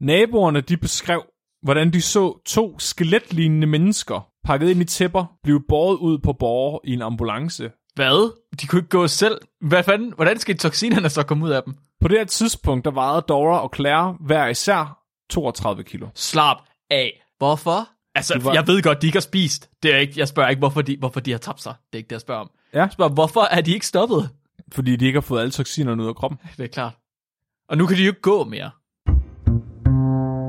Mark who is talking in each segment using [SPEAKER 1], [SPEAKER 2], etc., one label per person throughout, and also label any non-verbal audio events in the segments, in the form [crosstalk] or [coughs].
[SPEAKER 1] Naboerne de beskrev, hvordan de så to skeletlignende mennesker pakket ind i tæpper blive båret ud på borger i en ambulance.
[SPEAKER 2] Hvad? De kunne ikke gå selv. Hvad fanden? Hvordan skal toksinerne så komme ud af dem?
[SPEAKER 1] På det her tidspunkt, der vejede Dora og Claire hver især 32 kilo.
[SPEAKER 2] Slap af. Hvorfor? Altså,
[SPEAKER 1] var...
[SPEAKER 2] jeg ved godt, de ikke har spist. Det er ikke, jeg spørger ikke, hvorfor de, hvorfor de har tabt sig. Det er ikke det, jeg spørger om.
[SPEAKER 1] Ja.
[SPEAKER 2] Jeg spørger, hvorfor er de ikke stoppet?
[SPEAKER 1] Fordi de ikke har fået alle toksinerne ud af kroppen.
[SPEAKER 2] Det er klart. Og nu kan de jo ikke gå mere.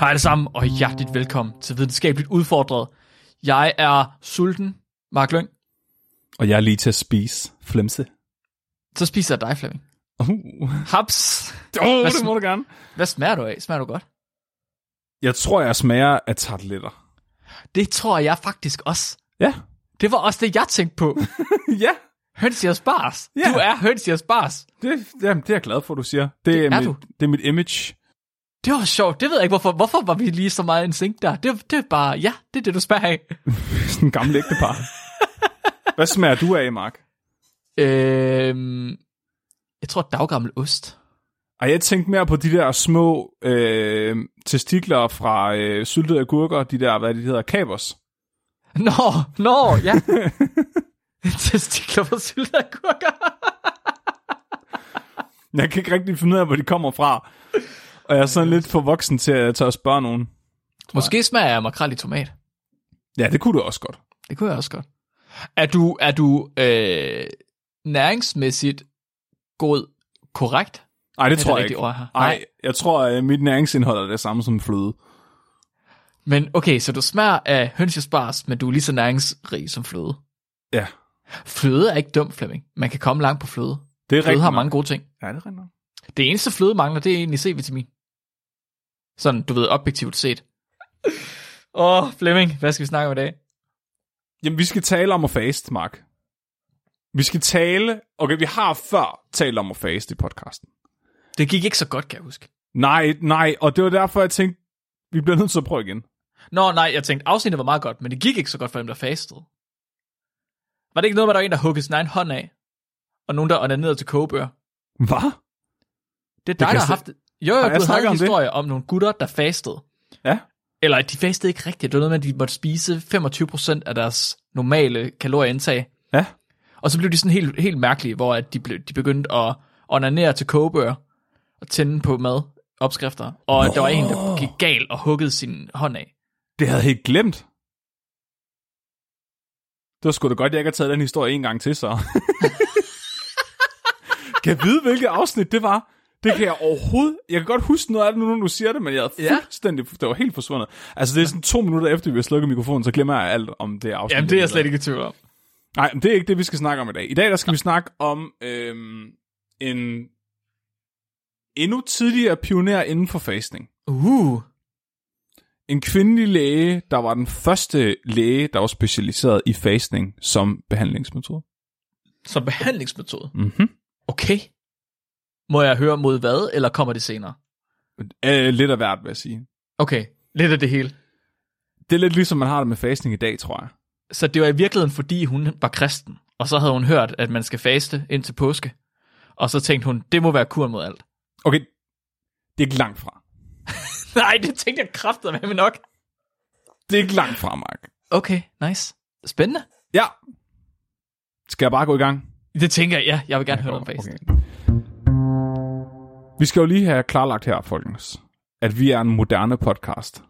[SPEAKER 2] Hej alle sammen, og hjerteligt velkommen til Videnskabeligt Udfordret. Jeg er sulten, Mark Lyng.
[SPEAKER 1] Og jeg er lige til at spise flemse.
[SPEAKER 2] Så spiser jeg dig, Flemming.
[SPEAKER 1] Uh.
[SPEAKER 2] Haps.
[SPEAKER 1] Oh,
[SPEAKER 2] Hvad
[SPEAKER 1] det må du gerne.
[SPEAKER 2] Hvad smager du af? Smager du godt?
[SPEAKER 1] Jeg tror, jeg smager af tarteletter.
[SPEAKER 2] Det tror jeg faktisk også.
[SPEAKER 1] Ja.
[SPEAKER 2] Det var også det, jeg tænkte på. [laughs]
[SPEAKER 1] ja,
[SPEAKER 2] Høns i bars.
[SPEAKER 1] Ja.
[SPEAKER 2] Du er høns i bars.
[SPEAKER 1] det, jamen, det er jeg glad for, du siger. Det,
[SPEAKER 2] Det er
[SPEAKER 1] mit,
[SPEAKER 2] du.
[SPEAKER 1] Det er mit image.
[SPEAKER 2] Det var sjovt. Det ved jeg ikke, hvorfor. Hvorfor var vi lige så meget en sink der? Det, det er bare, ja, det er det, du smager af. [laughs]
[SPEAKER 1] Sådan en gammel ægtepar. Hvad smager du af, Mark?
[SPEAKER 2] Øhm, jeg tror, daggammel ost.
[SPEAKER 1] Ej, jeg tænkte mere på de der små øh, testikler fra øh, syltede agurker, de der, hvad de hedder, kapers.
[SPEAKER 2] Nå, nå, ja. [laughs] Testikler på sylteagurker.
[SPEAKER 1] Jeg kan ikke rigtig finde ud af, hvor de kommer fra. Og jeg er sådan lidt for voksen til at tage og spørge nogen.
[SPEAKER 2] Måske smager jeg makrel i tomat.
[SPEAKER 1] Ja, det kunne du også godt.
[SPEAKER 2] Det kunne jeg også godt. Er du, er du øh, næringsmæssigt god korrekt?
[SPEAKER 1] Nej, det
[SPEAKER 2] Er
[SPEAKER 1] tror
[SPEAKER 2] det
[SPEAKER 1] jeg ikke.
[SPEAKER 2] ord her?
[SPEAKER 1] Nej, jeg tror, at mit næringsindhold er det samme som fløde.
[SPEAKER 2] Men okay, så du smager af hønsjesbars, men du er lige så næringsrig som fløde.
[SPEAKER 1] Ja,
[SPEAKER 2] Fløde er ikke dum, Flemming. Man kan komme langt på fløde.
[SPEAKER 1] det er
[SPEAKER 2] Fløde har
[SPEAKER 1] nok.
[SPEAKER 2] mange gode ting.
[SPEAKER 1] Ja, det er rigtigt. nok.
[SPEAKER 2] Det eneste fløde mangler, det er egentlig C-vitamin. Sådan, du ved, objektivt set. [laughs] Åh, oh, Flemming, hvad skal vi snakke om i dag?
[SPEAKER 1] Jamen, vi skal tale om at faste, Mark. Vi skal tale... Okay, vi har før talt om at faste i podcasten.
[SPEAKER 2] Det gik ikke så godt, kan jeg huske.
[SPEAKER 1] Nej, nej, og det var derfor, jeg tænkte, vi bliver nødt til at prøve igen.
[SPEAKER 2] Nå, nej, jeg tænkte, afsnittet var meget godt, men det gik ikke så godt for dem, der fastede. Var det ikke noget med, at der var en, der huggede sin egen hånd af? Og nogen, der åndede ned til kogebøger?
[SPEAKER 1] Hvad?
[SPEAKER 2] Det er dig,
[SPEAKER 1] kan
[SPEAKER 2] der har haft... Jo, jo, du havde en
[SPEAKER 1] om det?
[SPEAKER 2] historie om, nogle gutter, der fastede.
[SPEAKER 1] Ja.
[SPEAKER 2] Eller de fastede ikke rigtigt. Det var noget med, at de måtte spise 25% af deres normale kalorieindtag.
[SPEAKER 1] Ja.
[SPEAKER 2] Og så blev de sådan helt, helt mærkelige, hvor at de, blev, de begyndte at onanere til kogebøger og tænde på mad, opskrifter. Og Nå. der var en, der gik galt og huggede sin hånd af.
[SPEAKER 1] Det havde jeg helt glemt. Det var sgu da godt, jeg ikke har taget den historie en gang til, så. [laughs] kan jeg vide, hvilket afsnit det var? Det kan jeg overhovedet... Jeg kan godt huske noget af det nu, når du siger det, men jeg
[SPEAKER 2] Ja.
[SPEAKER 1] fuldstændig... Det var helt forsvundet. Altså, det er sådan to minutter efter, vi har slukket mikrofonen, så glemmer jeg alt om det afsnit.
[SPEAKER 2] Jamen, det er jeg slet ikke i tvivl om.
[SPEAKER 1] Nej, men det er ikke det, vi skal snakke om i dag. I dag, der skal vi snakke om øhm, en endnu tidligere pioner inden for fasting.
[SPEAKER 2] Uh,
[SPEAKER 1] En kvindelig læge, der var den første læge, der var specialiseret i fasting som behandlingsmetode.
[SPEAKER 2] som behandlingsmetode.
[SPEAKER 1] Mm-hmm.
[SPEAKER 2] Okay. Må jeg høre mod hvad, eller kommer det senere?
[SPEAKER 1] Øh, lidt af hvert, vil jeg sige.
[SPEAKER 2] Okay, lidt af det hele.
[SPEAKER 1] Det er lidt ligesom, man har det med fasting i dag, tror jeg.
[SPEAKER 2] Så det var i virkeligheden, fordi hun var kristen, og så havde hun hørt, at man skal faste indtil påske. Og så tænkte hun, det må være kuren mod alt.
[SPEAKER 1] Okay, det er ikke langt fra. [laughs]
[SPEAKER 2] Nej, det tænkte jeg kraftigt med nok.
[SPEAKER 1] Det er ikke langt fra, Mark.
[SPEAKER 2] Okay, nice. Spændende.
[SPEAKER 1] Ja. Skal jeg bare gå i gang?
[SPEAKER 2] Det tænker jeg, ja. Jeg vil gerne høre noget om faste.
[SPEAKER 1] Okay. Vi skal jo lige have klarlagt her, folkens, at vi er en moderne podcast.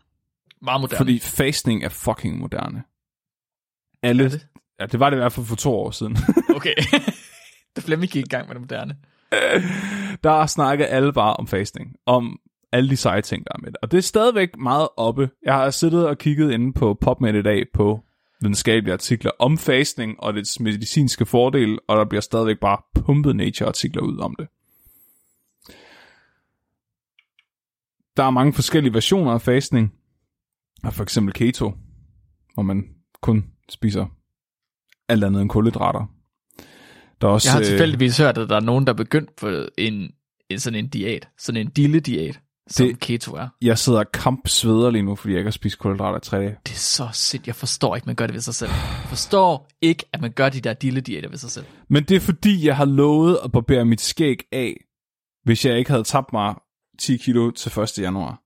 [SPEAKER 2] Meget moderne.
[SPEAKER 1] Fordi fasting er fucking moderne. Alle,
[SPEAKER 2] Er det?
[SPEAKER 1] Ja, det var det i hvert fald for to år siden. [laughs]
[SPEAKER 2] Okay. [laughs] det Flemming gik i gang med det moderne.
[SPEAKER 1] der snakker alle bare om fasting. Om alle de seje ting, der er med det. Og det er stadigvæk meget oppe. Jeg har siddet og kigget inde på PubMed i dag på videnskabelige artikler om fasting og dets medicinske fordel, og der bliver stadigvæk bare pumpet nature-artikler ud om det. Der er mange forskellige versioner af fastning. Og for eksempel keto, hvor man kun spiser alt andet end kulhydrater. Der er også,
[SPEAKER 2] Jeg har
[SPEAKER 1] øh,
[SPEAKER 2] tilfældigvis hørt, at der er nogen, der er begyndt på en, en sådan en diæt. Sådan en dille-diæt, som
[SPEAKER 1] Det-
[SPEAKER 2] keto er.
[SPEAKER 1] jeg sidder og kampsveder lige nu, fordi jeg ikke har spist kulhydrater i tre dage.
[SPEAKER 2] Det er så sindssygt. Jeg forstår ikke, man gør det ved sig selv. Jeg forstår ikke, at man gør de der dille-diæter ved sig selv.
[SPEAKER 1] Men det er fordi, jeg har lovet at barbere mit skæg af, hvis jeg ikke havde tabt mig 10 kilo til 1. januar.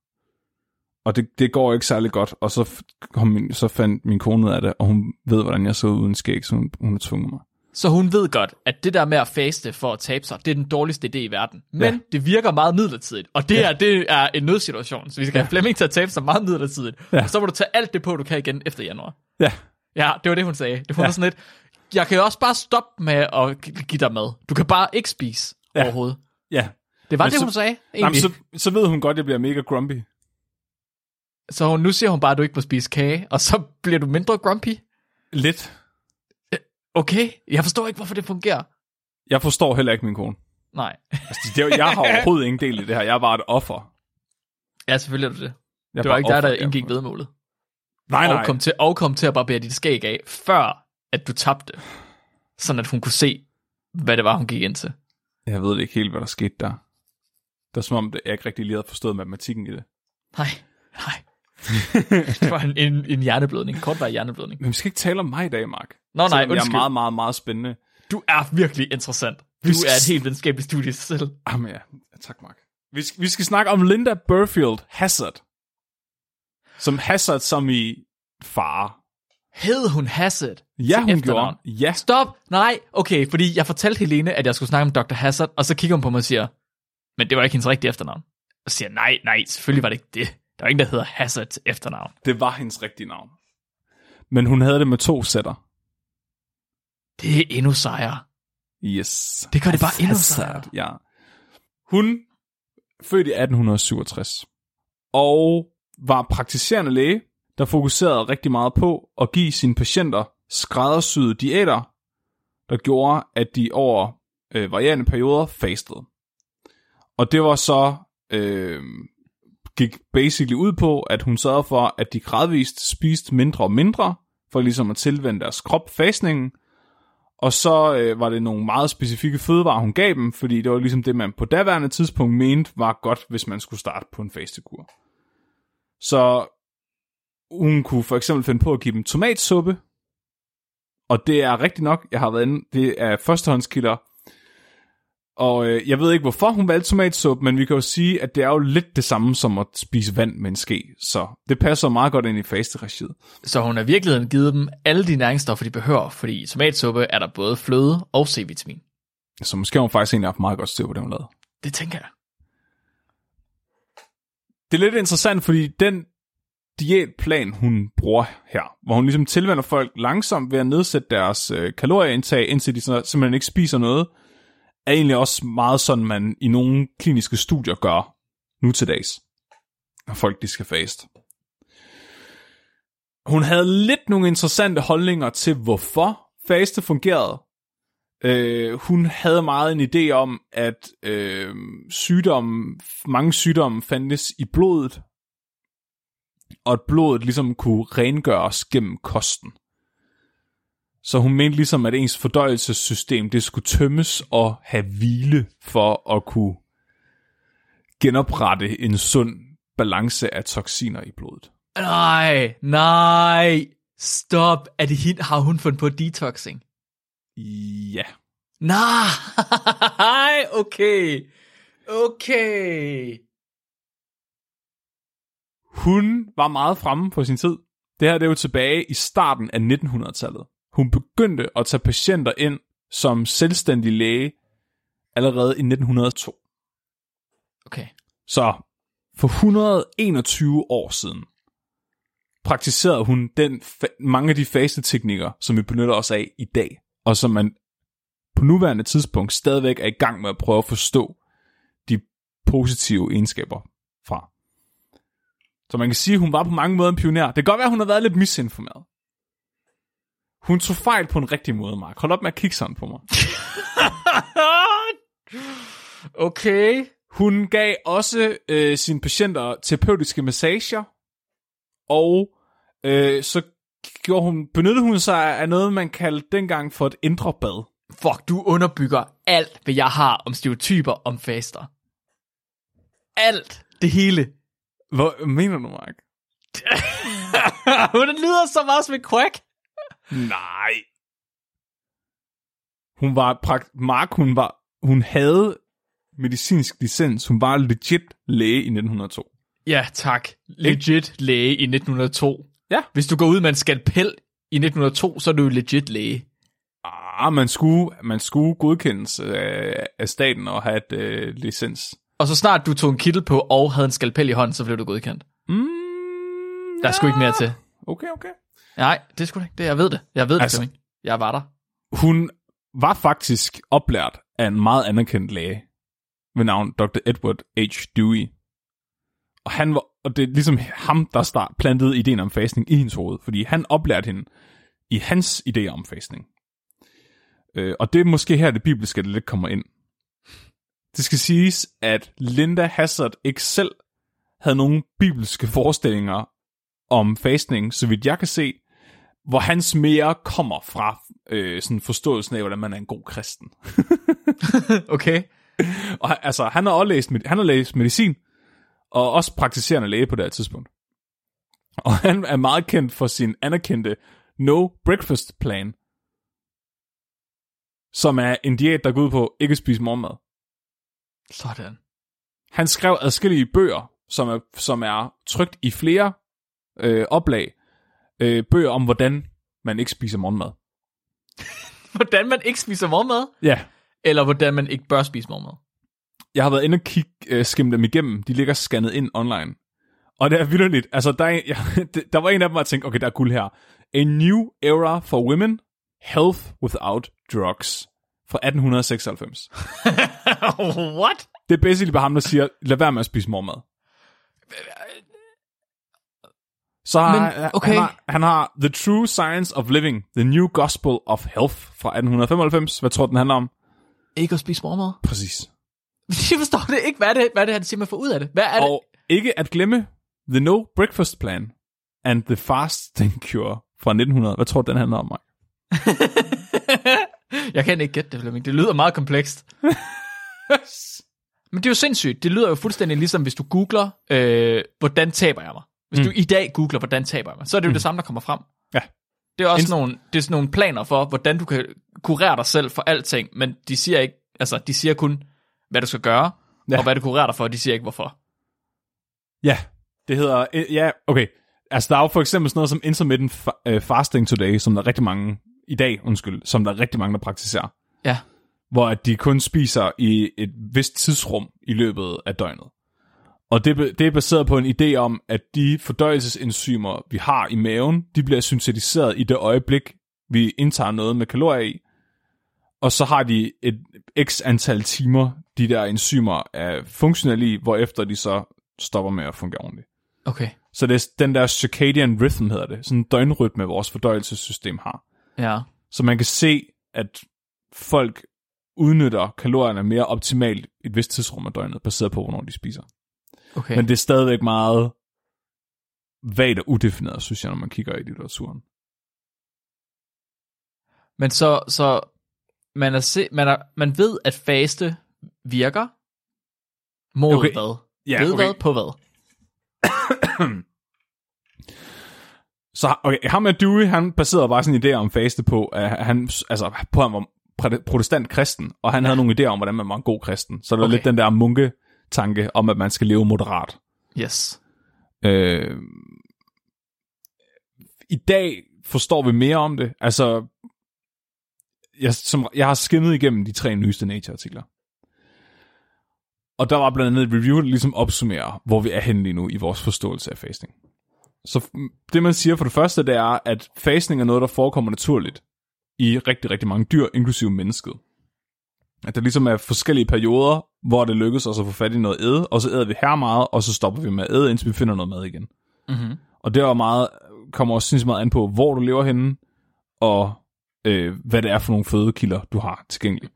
[SPEAKER 1] Og det, det går ikke særlig godt, og så, kom min, så fandt min kone ud af det, og hun ved, hvordan jeg så ud uden skæg, så hun, hun har tvunget mig.
[SPEAKER 2] Så hun ved godt, at det der med at faste for at tabe sig, det er den dårligste idé i verden. Men
[SPEAKER 1] Ja.
[SPEAKER 2] det virker meget midlertidigt, og det, ja. er, det er en nødsituation. Så vi skal ja. have Flemming til at tabe sig meget midlertidigt.
[SPEAKER 1] Ja.
[SPEAKER 2] Og så må du tage alt det på, du kan igen efter januar.
[SPEAKER 1] Ja,
[SPEAKER 2] Ja, det var det, hun sagde. Det var
[SPEAKER 1] Ja.
[SPEAKER 2] sådan lidt, jeg kan jo også bare stoppe med at gi- give dig mad. Du kan bare ikke spise
[SPEAKER 1] ja.
[SPEAKER 2] overhovedet.
[SPEAKER 1] ja.
[SPEAKER 2] Det var
[SPEAKER 1] Men
[SPEAKER 2] det,
[SPEAKER 1] så-
[SPEAKER 2] hun sagde,
[SPEAKER 1] Jamen,
[SPEAKER 2] egentlig.
[SPEAKER 1] så, så ved hun godt, at jeg bliver mega grumpy.
[SPEAKER 2] Så hun, nu siger hun bare, at du ikke må spise kage, og så bliver du mindre grumpy.
[SPEAKER 1] Lidt.
[SPEAKER 2] Okay, jeg forstår ikke, hvorfor det fungerer.
[SPEAKER 1] Jeg forstår heller ikke min kone.
[SPEAKER 2] Nej.
[SPEAKER 1] Altså, det, er jeg har [laughs] overhovedet ingen del i det her. Jeg er bare et offer.
[SPEAKER 2] Ja, selvfølgelig er du det.
[SPEAKER 1] Jeg er
[SPEAKER 2] Det var ikke dig,
[SPEAKER 1] offer,
[SPEAKER 2] der
[SPEAKER 1] jeg-
[SPEAKER 2] indgik vedmålet.
[SPEAKER 1] Nej, nej.
[SPEAKER 2] Og kom, til, og kom til at barbere dit skæg af, før at du tabte. Sådan at hun kunne se, hvad det var, hun gik ind til.
[SPEAKER 1] Jeg ved ikke helt, hvad der skete der. Det er som om, jeg ikke rigtig lige havde forstået matematikken i det.
[SPEAKER 2] Nej, nej. [laughs] det var en, en, en hjerneblødning, en kortvarig hjerneblødning.
[SPEAKER 1] Men vi skal ikke tale om mig i dag, Mark.
[SPEAKER 2] Nå nej,
[SPEAKER 1] Selvom jeg er
[SPEAKER 2] undskyld.
[SPEAKER 1] meget, meget, meget spændende.
[SPEAKER 2] Du er virkelig interessant. Du
[SPEAKER 1] Vi skal-
[SPEAKER 2] er et helt videnskabeligt studie i sig selv.
[SPEAKER 1] Jamen ja, ja tak Mark. Vi skal, vi skal snakke om Linda Burfield Hazard. Som Hazard som i far.
[SPEAKER 2] Hed hun Hazard?
[SPEAKER 1] Ja, hun
[SPEAKER 2] efternavn?
[SPEAKER 1] gjorde. Ja,
[SPEAKER 2] Stop! Nej, okay, fordi jeg fortalte Helene, at jeg skulle snakke om Dr. Hazard, og så kigger hun på mig og siger, men det var ikke hendes rigtige efternavn. Og så siger nej, nej, selvfølgelig var det ikke det. Der er ingen, der hedder Hazard til efternavn.
[SPEAKER 1] det var hendes rigtige navn. Men hun havde det med to sætter.
[SPEAKER 2] Det er endnu sejere.
[SPEAKER 1] Yes.
[SPEAKER 2] Det gør det bare endnu
[SPEAKER 1] Hazard, Ja. Hun født i 1867 og var praktiserende læge, der fokuserede rigtig meget på at give sine patienter skræddersyede diæter, der gjorde, at de over øh, varierende perioder fastede. Og det var så øh, gik basically ud på, at hun sørgede for, at de gradvist spiste mindre og mindre, for ligesom at tilvende deres krop fasningen. og så øh, var det nogle meget specifikke fødevarer, hun gav dem, fordi det var ligesom det, man på daværende tidspunkt mente var godt, hvis man skulle starte på en fastekur. Så hun kunne for eksempel finde på at give dem tomatsuppe, og det er rigtigt nok, jeg har været inde, det er førstehåndskilder, og øh, jeg ved ikke, hvorfor hun valgte tomatsuppe, men vi kan jo sige, at det er jo lidt det samme som at spise vand med en ske, så det passer meget godt ind i fasteregiet.
[SPEAKER 2] Så hun har i virkeligheden givet dem alle de næringsstoffer, de behøver, fordi i tomatsuppe er der både fløde og C-vitamin.
[SPEAKER 1] Så måske har hun faktisk egentlig haft meget godt styr på det, hun lavede.
[SPEAKER 2] Det tænker jeg.
[SPEAKER 1] det er lidt interessant, fordi den diætplan, hun bruger her, hvor hun ligesom tilvender folk langsomt ved at nedsætte deres øh, kalorieindtag, indtil de så, simpelthen ikke spiser noget, er egentlig også meget sådan, man i nogle kliniske studier gør nu til dags, når folk de skal faste. Hun havde lidt nogle interessante holdninger til, hvorfor faste fungerede. Øh, hun havde meget en idé om, at øh, sygdomme, mange sygdomme fandtes i blodet, og at blodet ligesom kunne rengøres gennem kosten. Så hun mente ligesom, at ens fordøjelsessystem, det skulle tømmes og have hvile for at kunne genoprette en sund balance af toksiner i blodet.
[SPEAKER 2] Nej, nej, stop. Er det hende, har hun fundet på detoxing?
[SPEAKER 1] Ja.
[SPEAKER 2] Nej, [laughs] okay. Okay.
[SPEAKER 1] Hun var meget fremme på sin tid. Det her det er jo tilbage i starten af 1900-tallet. Hun begyndte at tage patienter ind som selvstændig læge allerede i 1902.
[SPEAKER 2] Okay.
[SPEAKER 1] Så for 121 år siden praktiserede hun den mange af de fasteteknikker, som vi benytter os af i dag, og som man på nuværende tidspunkt stadigvæk er i gang med at prøve at forstå de positive egenskaber fra. Så man kan sige, at hun var på mange måder en pioner. Det kan godt være, at hun har været lidt misinformeret. Hun tog fejl på en rigtig måde, Mark. Hold op med at kigge sådan på mig. [laughs]
[SPEAKER 2] okay.
[SPEAKER 1] Hun gav også øh, sine patienter terapeutiske massager, og øh, så gjorde hun, benyttede hun sig af noget, man kaldte dengang for et indre bad.
[SPEAKER 2] Fuck, du underbygger alt, hvad jeg har om stereotyper om faster. Alt. Det hele.
[SPEAKER 1] Hvad mener du, Mark? [laughs]
[SPEAKER 2] Hun lyder så meget som en quack.
[SPEAKER 1] Nej. Hun var, prakt- Mark, hun var, hun havde medicinsk licens. Hun var legit læge i 1902.
[SPEAKER 2] Ja, tak. Legit læge i 1902.
[SPEAKER 1] Ja.
[SPEAKER 2] Hvis du går ud med en skalpel i 1902, så er du jo legit læge.
[SPEAKER 1] Ah, man skulle, man skulle godkendes øh, af staten og have et øh, licens.
[SPEAKER 2] Og så snart du tog en kittel på og havde en skalpel i hånden, så blev du godkendt.
[SPEAKER 1] Mm,
[SPEAKER 2] Der er sgu ikke mere til.
[SPEAKER 1] Okay, okay.
[SPEAKER 2] Nej, det da ikke det. Jeg ved det. Jeg ved det,
[SPEAKER 1] Altså-
[SPEAKER 2] altså... Jeg var der.
[SPEAKER 1] Hun var faktisk oplært af en meget anerkendt læge ved navn Dr. Edward H. Dewey. Og, han var, og det er ligesom ham, der start, plantede ideen om fasting i hendes hoved, fordi han oplærte hende i hans idéer om fasting. Øh, og det er måske her, det bibelske det lidt kommer ind. Det skal siges, at Linda Hazard ikke selv havde nogen bibelske forestillinger om fastning, så vidt jeg kan se, hvor hans mere kommer fra øh, sådan forståelsen af, hvordan man er en god kristen. [laughs]
[SPEAKER 2] Okay. [laughs]
[SPEAKER 1] Og altså, han har også læst, han har læst medicin, og også praktiserende læge på det her tidspunkt. Og han er meget kendt for sin anerkendte No Breakfast Plan, som er en diæt, der går ud på ikke at spise morgenmad.
[SPEAKER 2] Sådan.
[SPEAKER 1] Han skrev adskillige bøger, som er, som er trygt i flere øh, oplag. Øh, bøger om, hvordan man ikke spiser morgenmad. [laughs]
[SPEAKER 2] Hvordan man ikke spiser morgenmad,
[SPEAKER 1] Ja,
[SPEAKER 2] eller hvordan man ikke bør spise morgenmad.
[SPEAKER 1] jeg har været inde og kigge, øh, skimme dem igennem. De ligger scannet ind online. Og det er vildt. Altså, der, er, en- [laughs] jeg, der var en af dem, jeg tænkte, okay, der er guld her. A New Era for Women, Health Without Drugs. Fra 1896. [laughs]
[SPEAKER 2] What?
[SPEAKER 1] Det er basically bare ham, der siger, lad være med at spise mormad. Så har,
[SPEAKER 2] Men,
[SPEAKER 1] han,
[SPEAKER 2] okay.
[SPEAKER 1] han, har, han har The True Science of Living, The New Gospel of Health fra 1895. Hvad tror du, den handler om?
[SPEAKER 2] Ikke at spise morgenmad?
[SPEAKER 1] Præcis. [laughs]
[SPEAKER 2] Jeg forstår det ikke. Hvad er det, hvad er det han siger, man får ud af det? Hvad er det?
[SPEAKER 1] Og ikke at glemme The No Breakfast Plan and The Fasting Cure fra 1900. Hvad tror du, den handler om, mig? [laughs]
[SPEAKER 2] Jeg kan ikke gætte det, Flemming. Det lyder meget komplekst. [laughs] Men det er jo sindssygt. Det lyder jo fuldstændig ligesom, hvis du googler, øh, hvordan taber jeg mig? Hvis mm. du i dag googler, hvordan taber jeg mig, så er det jo mm. det samme, der kommer frem.
[SPEAKER 1] Ja.
[SPEAKER 2] Det er også
[SPEAKER 1] Inst-
[SPEAKER 2] nogle, det er sådan nogle planer for, hvordan du kan kurere dig selv for alting, men de siger ikke, altså de siger kun, hvad du skal gøre,
[SPEAKER 1] Ja.
[SPEAKER 2] og hvad du kurerer dig for, de siger ikke hvorfor.
[SPEAKER 1] Ja, det hedder... øh, Ja, okay. Altså, der er jo for eksempel sådan noget som intermittent øh, fasting today, som der er rigtig mange... I dag, undskyld, som der er rigtig mange, der praktiserer.
[SPEAKER 2] Ja.
[SPEAKER 1] Hvor at de kun spiser i et vist tidsrum i løbet af døgnet. Og det, det er baseret på en idé om, at de fordøjelsesenzymer, vi har i maven, de bliver syntetiseret i det øjeblik, vi indtager noget med kalorier i. Og så har de et x antal timer, de der enzymer er funktionelle i, hvorefter de så stopper med at fungere ordentligt.
[SPEAKER 2] Okay.
[SPEAKER 1] Så det er den der circadian rhythm, hedder det. Sådan en døgnrytme, vores fordøjelsessystem har.
[SPEAKER 2] Ja.
[SPEAKER 1] Så man kan se, at folk udnytter kalorierne mere optimalt i et vist tidsrum af døgnet, baseret på, hvornår de spiser.
[SPEAKER 2] Okay.
[SPEAKER 1] Men det er stadigvæk meget vagt og udefineret, synes jeg, når man kigger i litteraturen.
[SPEAKER 2] Men så, så man, er se, man, er, man ved, at faste virker mod
[SPEAKER 1] Okay.
[SPEAKER 2] hvad?
[SPEAKER 1] Ja,
[SPEAKER 2] ved
[SPEAKER 1] okay.
[SPEAKER 2] hvad på hvad? [coughs]
[SPEAKER 1] Så okay, ham med Dewey, han baserede bare en idé om faste på, at han, altså, på at han var protestant kristen, og han ja. havde nogle idéer om, hvordan man var en god kristen. Så det var
[SPEAKER 2] Okay.
[SPEAKER 1] lidt den der munke-tanke om, at man skal leve moderat.
[SPEAKER 2] Yes.
[SPEAKER 1] Øh, I dag forstår vi mere om det. Altså, jeg, som, jeg har skimmet igennem de tre nyeste Nature-artikler. Og der var blandt andet et review, der ligesom opsummerer, hvor vi er henne lige nu i vores forståelse af fasting. Så det man siger for det første, det er, at fasting er noget, der forekommer naturligt i rigtig, rigtig mange dyr, inklusive mennesket. At der ligesom er forskellige perioder, hvor det lykkes os at få fat i noget æde, og så æder vi her meget, og så stopper vi med at æde, indtil vi finder noget mad igen.
[SPEAKER 2] Mm-hmm.
[SPEAKER 1] Og det er meget, kommer også sindssygt meget an på, hvor du lever henne, og øh, hvad det er for nogle fødekilder, du har tilgængeligt.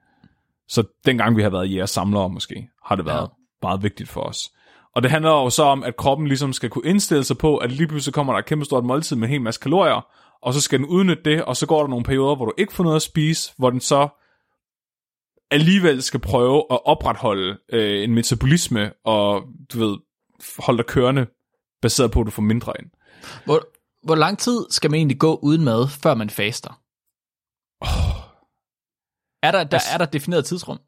[SPEAKER 1] Så dengang vi har været jæger samlere måske, har det været meget vigtigt for os. Og det handler jo så om, at kroppen ligesom skal kunne indstille sig på, at lige pludselig kommer der et kæmpe stort måltid med en hel masse kalorier, og så skal den udnytte det, og så går der nogle perioder, hvor du ikke får noget at spise, hvor den så alligevel skal prøve at opretholde øh, en metabolisme, og du ved, holde dig kørende, baseret på, at du får mindre ind.
[SPEAKER 2] Hvor, hvor lang tid skal man egentlig gå uden mad, før man faster? Oh. Er der, der, er der et defineret tidsrum?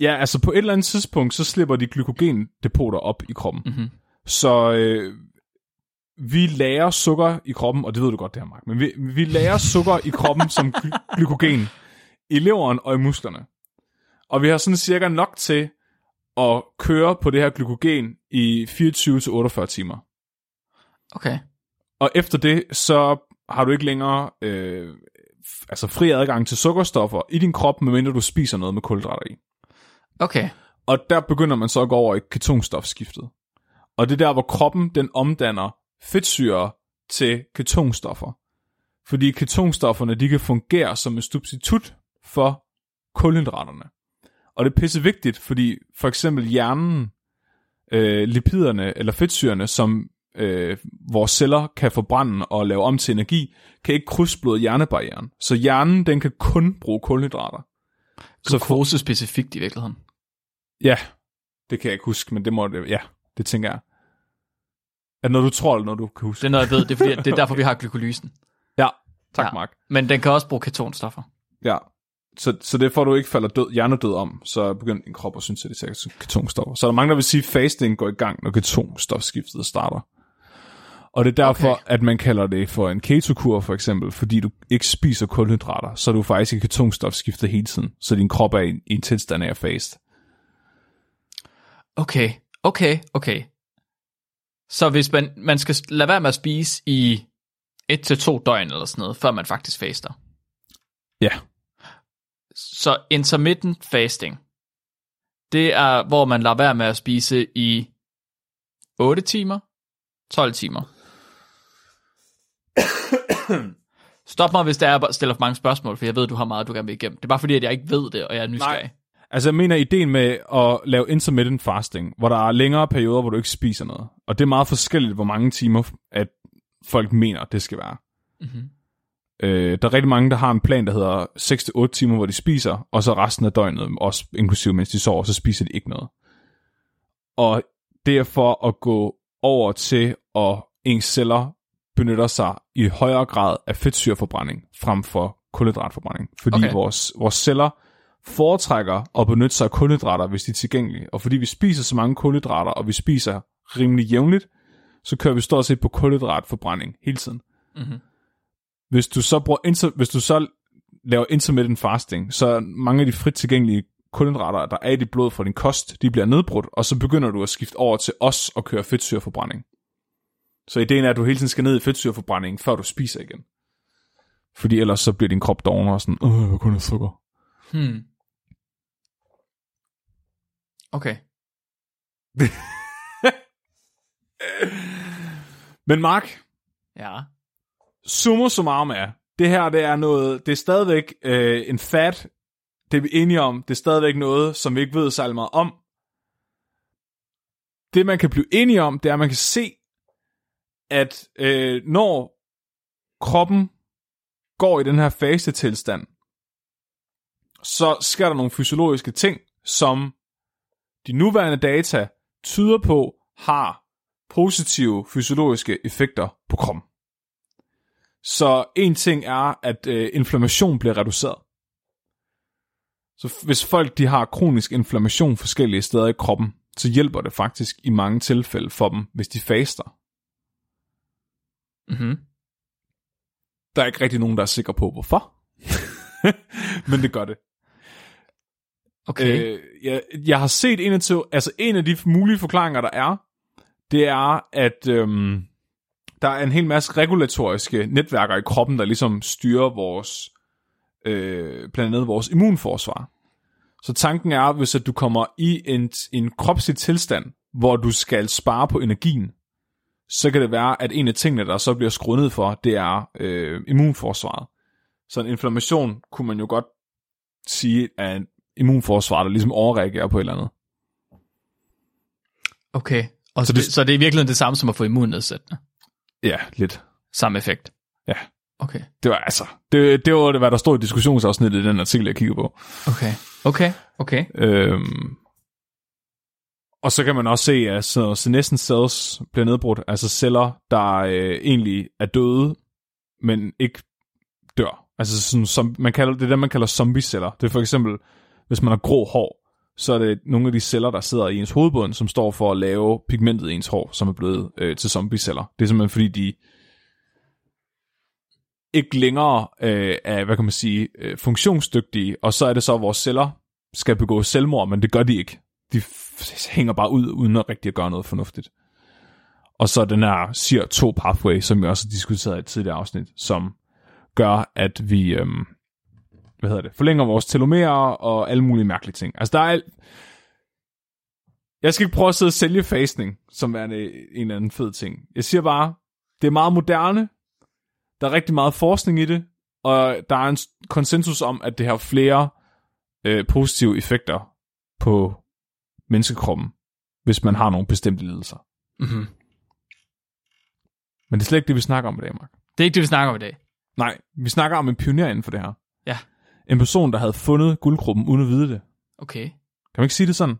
[SPEAKER 1] Ja, altså på et eller andet tidspunkt, så slipper de glykogendepoter op i kroppen.
[SPEAKER 2] Mm-hmm.
[SPEAKER 1] Så øh, vi lærer sukker i kroppen, og det ved du godt, det her, Mark, men vi, vi lærer sukker i kroppen som gly- glykogen i leveren og i musklerne. Og vi har sådan cirka nok til at køre på det her glykogen i 24-48 timer.
[SPEAKER 2] Okay.
[SPEAKER 1] Og efter det, så har du ikke længere øh, altså fri adgang til sukkerstoffer i din krop, medmindre du spiser noget med kulhydrater i.
[SPEAKER 2] Okay.
[SPEAKER 1] Og der begynder man så at gå over i ketonstofskiftet. Og det er der, hvor kroppen den omdanner fedtsyre til ketonstoffer. Fordi ketonstofferne, de kan fungere som en substitut for kulhydraterne. Og det er pisse vigtigt, fordi for eksempel hjernen, øh, lipiderne eller fedtsyrene, som øh, vores celler kan forbrænde og lave om til energi, kan ikke krydsbløde hjernebarrieren. Så hjernen, den kan kun bruge kulhydrater.
[SPEAKER 2] Så glukose specifikt i virkeligheden.
[SPEAKER 1] Ja, det kan jeg ikke huske, men det må det, ja, det tænker jeg. Er det noget, du tror, eller noget, du kan huske?
[SPEAKER 2] Det er noget, jeg ved. Det er, fordi, det er derfor, vi har glykolysen.
[SPEAKER 1] Ja, tak
[SPEAKER 2] ja.
[SPEAKER 1] Mark.
[SPEAKER 2] Men den kan også bruge ketonstoffer.
[SPEAKER 1] Ja, så, så det får du ikke falder død, hjernedød om, så begynder din krop at synes, at det er ketonstoffer. Så er der mange, der vil sige, at fasting går i gang, når ketonstofskiftet starter. Og det er derfor,
[SPEAKER 2] Okay.
[SPEAKER 1] at man kalder det for en ketokur for eksempel, fordi du ikke spiser kulhydrater, så er du faktisk i ketonstofskiftet hele tiden, så din krop er i, i en tilstand af at faste.
[SPEAKER 2] Okay, okay, okay. Så hvis man, man skal lade være med at spise i et til to døgn eller sådan noget, før man faktisk faster.
[SPEAKER 1] Ja,
[SPEAKER 2] Så intermittent fasting, det er, hvor man lader være med at spise i 8 timer, 12 timer. Stop mig, hvis der er, stiller for mange spørgsmål, for jeg ved, du har meget, du gerne vil igennem. Det er bare fordi, at jeg ikke ved det, og jeg er nysgerrig.
[SPEAKER 1] Altså jeg mener ideen med at lave intermittent fasting, hvor der er længere perioder, hvor du ikke spiser noget. Og det er meget forskelligt, hvor mange timer, at folk mener, det skal være.
[SPEAKER 2] Mm-hmm.
[SPEAKER 1] Øh, der er rigtig mange, der har en plan, der hedder 6-8 timer, hvor de spiser, og så resten af døgnet, også inklusive mens de sover, så spiser de ikke noget. Og det er for at gå over til, at ens celler benytter sig i højere grad af fedtsyreforbrænding, frem for kulhydratforbrænding. Fordi
[SPEAKER 2] okay.
[SPEAKER 1] vores, vores celler foretrækker at benytte sig af kulhydrater, hvis de er tilgængelige. Og fordi vi spiser så mange kulhydrater, og vi spiser rimelig jævnligt, så kører vi stort set på kulhydratforbrænding hele tiden.
[SPEAKER 2] Mm-hmm.
[SPEAKER 1] Hvis du så bruger inter, hvis du så laver intermittent fasting, så mange af de frit tilgængelige kulhydrater, der er i dit blod fra din kost, de bliver nedbrudt, og så begynder du at skifte over til os og køre fedtsyreforbrænding. Så ideen er, at du hele tiden skal ned i fedtsyreforbrændingen, før du spiser igen. Fordi ellers så bliver din krop doven og sådan, åh, jeg kun sukker.
[SPEAKER 2] Hmm. Okay. [laughs]
[SPEAKER 1] Men Mark,
[SPEAKER 2] Ja
[SPEAKER 1] summa summarum er, det her det er noget, det er stadigvæk øh, en fat, det er vi enige om, det er stadigvæk noget, som vi ikke ved særlig meget om. Det man kan blive enige om, det er, at man kan se, at øh, når kroppen går i den her fasetilstand, så sker der nogle fysiologiske ting, som de nuværende data tyder på har positive fysiologiske effekter på kroppen. Så en ting er, at øh, inflammation bliver reduceret. Så hvis folk de har kronisk inflammation forskellige steder i kroppen, så hjælper det faktisk i mange tilfælde for dem, hvis de faster.
[SPEAKER 2] Mm-hmm.
[SPEAKER 1] Der er ikke rigtig nogen, der er sikre på, hvorfor. [laughs] Men det gør det.
[SPEAKER 2] Okay.
[SPEAKER 1] Øh, jeg, jeg har set en af, altså en af de mulige forklaringer, der er, det er, at øhm, der er en hel masse regulatoriske netværker i kroppen, der ligesom styrer vores, øh, blandt andet vores immunforsvar. Så tanken er, hvis at du kommer i en, en kropslig tilstand, hvor du skal spare på energien, så kan det være, at en af tingene, der så bliver skruet ned for, det er øh, immunforsvaret. Så en inflammation kunne man jo godt sige, er en immunforsvar, der ligesom overreagerer på et eller andet.
[SPEAKER 2] Okay. Og
[SPEAKER 1] Så
[SPEAKER 2] så,
[SPEAKER 1] det-
[SPEAKER 2] det, så det er i virkeligheden det samme som at få immunnedsættende.
[SPEAKER 1] Ja, lidt.
[SPEAKER 2] Samme effekt.
[SPEAKER 1] Ja.
[SPEAKER 2] Okay.
[SPEAKER 1] Det var altså, det, det var, hvad der stod i diskussionsafsnittet i den artikel, jeg kiggede på.
[SPEAKER 2] Okay. Okay. Okay.
[SPEAKER 1] Øhm, og så kan man også se, at så senescent cells bliver nedbrudt, altså celler, der øh, egentlig er døde, men ikke dør. Altså sådan, som, man kalder, det er det, man kalder zombie-celler. Det er for eksempel, hvis man har grå hår, så er det nogle af de celler, der sidder i ens hovedbund, som står for at lave pigmentet i ens hår, som er blevet øh, til zombieceller. Det er simpelthen fordi, de ikke længere øh, er, hvad kan man sige, øh, funktionsdygtige, og så er det så, at vores celler skal begå selvmord, men det gør de ikke. De hænger bare ud, uden at rigtig at gøre noget fornuftigt. Og så den her SIR2 pathway, som vi også har diskuteret i et tidligere afsnit, som gør, at vi øhm, hvad hedder det, forlænger vores telomerer og alle mulige mærkelige ting. Altså, der er alt... Jeg skal ikke prøve at sidde og sælge fasting, som er en, en eller anden fed ting. Jeg siger bare, det er meget moderne, der er rigtig meget forskning i det, og der er en konsensus om, at det har flere øh, positive effekter på menneskekroppen, hvis man har nogle bestemte lidelser.
[SPEAKER 2] Mm-hmm.
[SPEAKER 1] Men det er slet ikke det, vi snakker om i dag, Mark.
[SPEAKER 2] Det er ikke det, vi snakker om i dag.
[SPEAKER 1] Nej, vi snakker om en pioner inden for det her. En person, der havde fundet guldgruppen uden at vide det.
[SPEAKER 2] Okay.
[SPEAKER 1] Kan man ikke sige det sådan?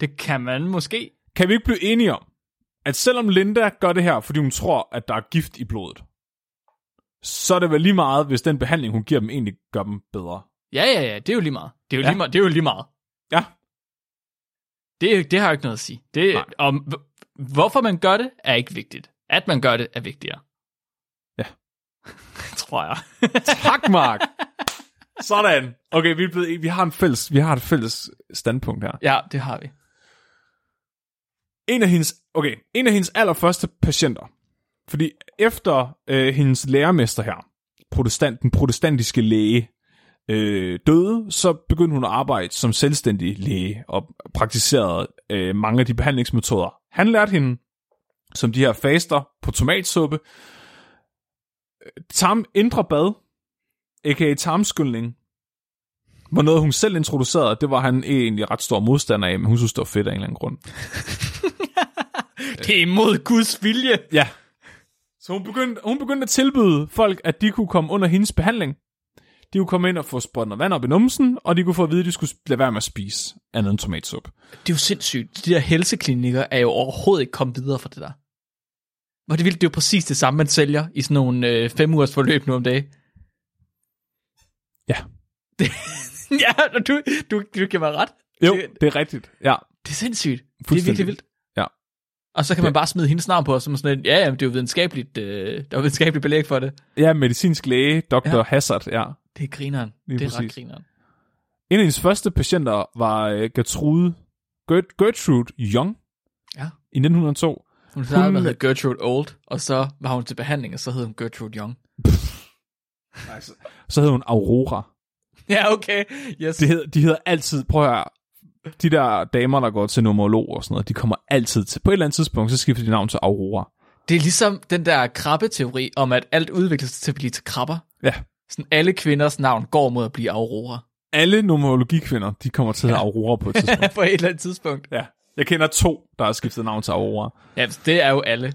[SPEAKER 2] Det kan man måske.
[SPEAKER 1] Kan vi ikke blive enige om, at selvom Linda gør det her, fordi hun tror, at der er gift i blodet, så er det vel lige meget, hvis den behandling, hun giver dem, egentlig gør dem bedre.
[SPEAKER 2] Ja, ja, ja. Det er jo lige meget. Det er jo,
[SPEAKER 1] Ja.
[SPEAKER 2] lige, meget. Det er jo lige meget.
[SPEAKER 1] Ja,
[SPEAKER 2] Det, det har jo ikke noget at sige. Det,
[SPEAKER 1] Nej.
[SPEAKER 2] om, hvorfor man gør det, er ikke vigtigt. At man gør det, er vigtigere.
[SPEAKER 1] Ja. [laughs]
[SPEAKER 2] Tror jeg.
[SPEAKER 1] tak, Mark. [laughs] Sådan. Okay, vi, er blevet, vi, har en fælles, vi har et fælles standpunkt her.
[SPEAKER 2] ja, det har vi.
[SPEAKER 1] en af hendes, okay, en af hendes allerførste patienter, fordi efter øh, hendes lærermester her, protestant, den protestantiske læge, øh, døde, så begyndte hun at arbejde som selvstændig læge og praktiserede øh, mange af de behandlingsmetoder. Han lærte hende, som de her faster på tomatsuppe, øh, tarm, indre bad, a.k.a. tarmskyldning, var noget, hun selv introducerede. Det var han egentlig ret stor modstander af, men hun synes, det var fedt af en eller anden grund. [laughs]
[SPEAKER 2] Det er imod Guds vilje.
[SPEAKER 1] Ja. Så hun begyndte, hun begyndte at tilbyde folk, at de kunne komme under hendes behandling. De kunne komme ind og få spurgt noget vand op i numsen, og de kunne få at vide, at de skulle lade være med at spise andet end tomatsuppe.
[SPEAKER 2] Det er jo sindssygt. De der helseklinikker er jo overhovedet ikke kommet videre fra det der. Hvor det vildt, det er jo præcis det samme, man sælger i sådan nogle øh, fem ugers forløb nu om dagen.
[SPEAKER 1] Ja. [laughs]
[SPEAKER 2] ja, du, du, du kan være ret.
[SPEAKER 1] Jo,
[SPEAKER 2] Det,
[SPEAKER 1] det er rigtigt. Ja.
[SPEAKER 2] det er sindssygt. Det er virkelig vildt.
[SPEAKER 1] Ja.
[SPEAKER 2] Og så kan man bare smide hendes navn på, som sådan ja, ja, det er jo videnskabeligt, øh, der er videnskabeligt belæg for det.
[SPEAKER 1] Ja, medicinsk læge, Dr.
[SPEAKER 2] Ja.
[SPEAKER 1] Ja. Hazard, ja.
[SPEAKER 2] Det er grineren.
[SPEAKER 1] Lige
[SPEAKER 2] det er ret
[SPEAKER 1] præcis.
[SPEAKER 2] grineren.
[SPEAKER 1] En af hendes første patienter var øh, Gertrude, Gert, Gertrude Young
[SPEAKER 2] Ja.
[SPEAKER 1] i 1902.
[SPEAKER 2] Hun startede
[SPEAKER 1] Hun-
[SPEAKER 2] med Gertrude Old, og så var hun til behandling, og så hed hun Gertrude Young. [laughs]
[SPEAKER 1] Så hed hun Aurora.
[SPEAKER 2] Ja, okay. Yes.
[SPEAKER 1] De hedder, de hedder altid, prøv at høre, de der damer, der går til numerolog og sådan noget, de kommer altid til, på et eller andet tidspunkt, så skifter de navn til Aurora.
[SPEAKER 2] Det er ligesom den der krabbeteori om, at alt udvikler sig til at blive til krabber.
[SPEAKER 1] Ja.
[SPEAKER 2] Sådan alle kvinders navn går mod at blive Aurora.
[SPEAKER 1] Alle numerologikvinder, de kommer til at hedde Aurora på et [laughs] tidspunkt.
[SPEAKER 2] på et eller andet tidspunkt.
[SPEAKER 1] ja. Jeg kender to, der har skiftet navn til Aurora.
[SPEAKER 2] Ja, det er jo alle.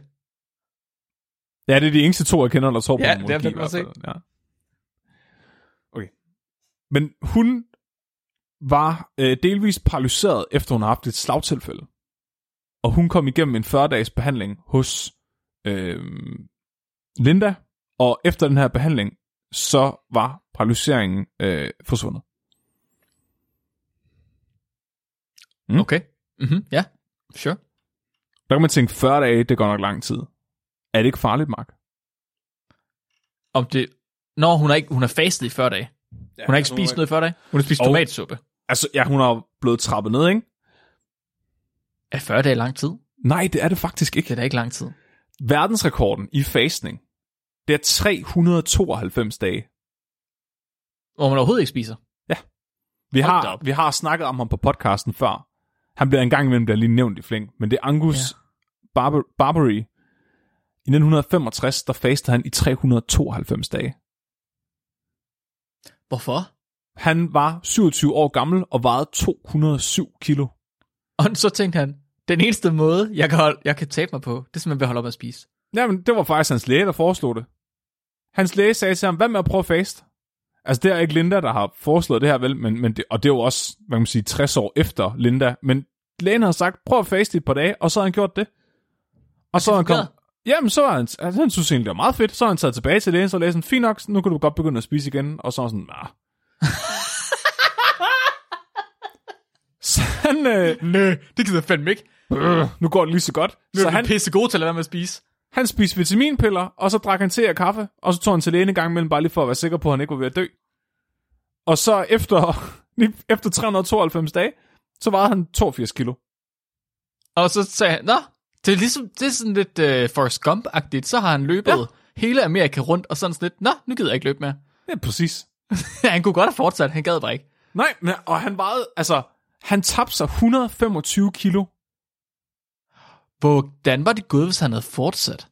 [SPEAKER 1] Ja, det er de eneste to, jeg kender, der tror på
[SPEAKER 2] Ja,
[SPEAKER 1] numerologi.
[SPEAKER 2] det er
[SPEAKER 1] i hvert fald. Ja. Men hun var øh, delvis paralyseret, efter hun har haft et slagtilfælde. Og hun kom igennem en 40-dages behandling hos øh, Linda, og efter den her behandling, så var paralyseringen øh, forsvundet. Mm.
[SPEAKER 2] Okay. Mm-hmm. Ja, sure.
[SPEAKER 1] Der kan man tænke, 40 dage, det går nok lang tid. Er det ikke farligt, Mark?
[SPEAKER 2] Om det... Nå, hun har, ikke, hun har fastet i 40 dage.
[SPEAKER 1] Ja,
[SPEAKER 2] Hun har ikke spist noget i 40 dage. Hun har spist
[SPEAKER 1] Og-
[SPEAKER 2] tomatsuppe.
[SPEAKER 1] Altså, ja, hun har blevet trappet ned, ikke?
[SPEAKER 2] Er 40 dage lang tid?
[SPEAKER 1] Nej, det er det faktisk ikke.
[SPEAKER 2] Det er da ikke lang tid.
[SPEAKER 1] Verdensrekorden i fasting, det er 392 dage.
[SPEAKER 2] Hvor man overhovedet ikke spiser.
[SPEAKER 1] Vi
[SPEAKER 2] Hold da
[SPEAKER 1] har, vi har snakket om ham på podcasten før. Han bliver en gang imellem bliver lige nævnt i flæng, men det er Angus
[SPEAKER 2] Ja.
[SPEAKER 1] ja. Barber, Barbary. I 1965, der fastede han i 392 dage.
[SPEAKER 2] Hvorfor?
[SPEAKER 1] Han var 27 år gammel og vejede 207 kilo.
[SPEAKER 2] Og så tænkte han, Den eneste måde, jeg kan, holde, jeg kan tabe mig på, det er simpelthen ved at holde op at spise.
[SPEAKER 1] Jamen, det var faktisk hans læge, der foreslog det. Hans læge sagde til ham, hvad med at prøve at faste? Altså, det er ikke Linda, der har foreslået det her, vel? Men, men det, og det er jo også, hvad kan man sige, 60 år efter Linda. Men lægen havde sagt, prøv at faste i et par dage, og så har han gjort det. Og så har han kommet... Jamen, så han, altså, han synes egentlig, det var meget fedt. Så han taget tilbage til lægen, så lægen sådan, fint nok, nu kan du godt begynde at spise igen. Og så han sådan, nah. [laughs] så han, øh,
[SPEAKER 2] Nø, det gider jeg fandme ikke.
[SPEAKER 1] øh, nu går det lige så godt.
[SPEAKER 2] Nu
[SPEAKER 1] så
[SPEAKER 2] er
[SPEAKER 1] han,
[SPEAKER 2] han pisse god til at lade være med at spise.
[SPEAKER 1] han spiste vitaminpiller, og så drak han te og kaffe, og så tog han til lægen en gang imellem, bare lige for at være sikker på, at han ikke var ved at dø. Og så efter, [laughs] efter 392 dage, så vejede han 82 kilo.
[SPEAKER 2] Og så sagde han, nå, det er, ligesom, det er sådan lidt uh, Forrest Gump-agtigt. Så har han løbet ja. hele Amerika rundt, og sådan sådan lidt, nå, nu gider jeg ikke løbe mere.
[SPEAKER 1] Ja, præcis. [laughs]
[SPEAKER 2] han kunne godt have fortsat, han gad bare ikke.
[SPEAKER 1] Nej, men, og han vejede, altså, han tabte sig 125 kilo.
[SPEAKER 2] Hvordan var det gået, hvis han havde fortsat?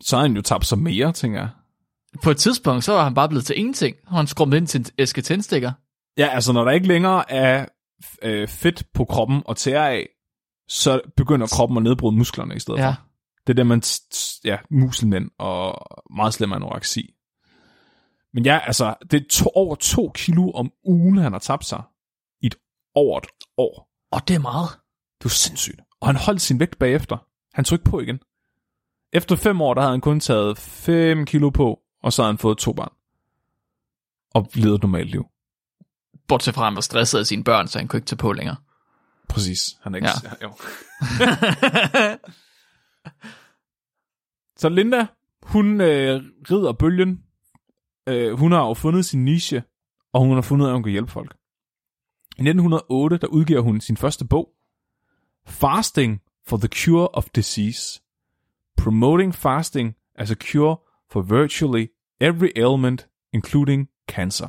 [SPEAKER 1] Så har han jo tabt sig mere, tænker jeg.
[SPEAKER 2] På et tidspunkt, så var han bare blevet til ingenting. Og han skrummet ind til en æske tændstikker.
[SPEAKER 1] Ja, altså, når der ikke længere er øh, fedt på kroppen og tære af, så begynder kroppen at nedbryde musklerne i stedet
[SPEAKER 2] Ja.
[SPEAKER 1] for. Det er det, man, ja, muselmænd og meget slem anoreksi. Men ja, altså, det er to, over to kilo om ugen, han har tabt sig. I et, over et år.
[SPEAKER 2] Og det er meget.
[SPEAKER 1] Det er jo sindssygt. Og han holdt sin vægt bagefter. Han tog ikke på igen. Efter fem år, der havde han kun taget 5 kilo på, og så havde han fået to børn. Og levet et normalt liv.
[SPEAKER 2] Bortset fra, at han var stresset af sine børn, så han kunne ikke tage på længere.
[SPEAKER 1] Præcis. Han er ikke...
[SPEAKER 2] Ja.
[SPEAKER 1] Ja. [laughs] Jo. Så Linda, hun øh, rider bølgen. Øh, hun har jo fundet sin niche, og hun har fundet at hun kan hjælpe folk. I 1908, der udgiver hun sin første bog, Fasting for the Cure of Disease. Promoting fasting as a cure for virtually every ailment, including cancer.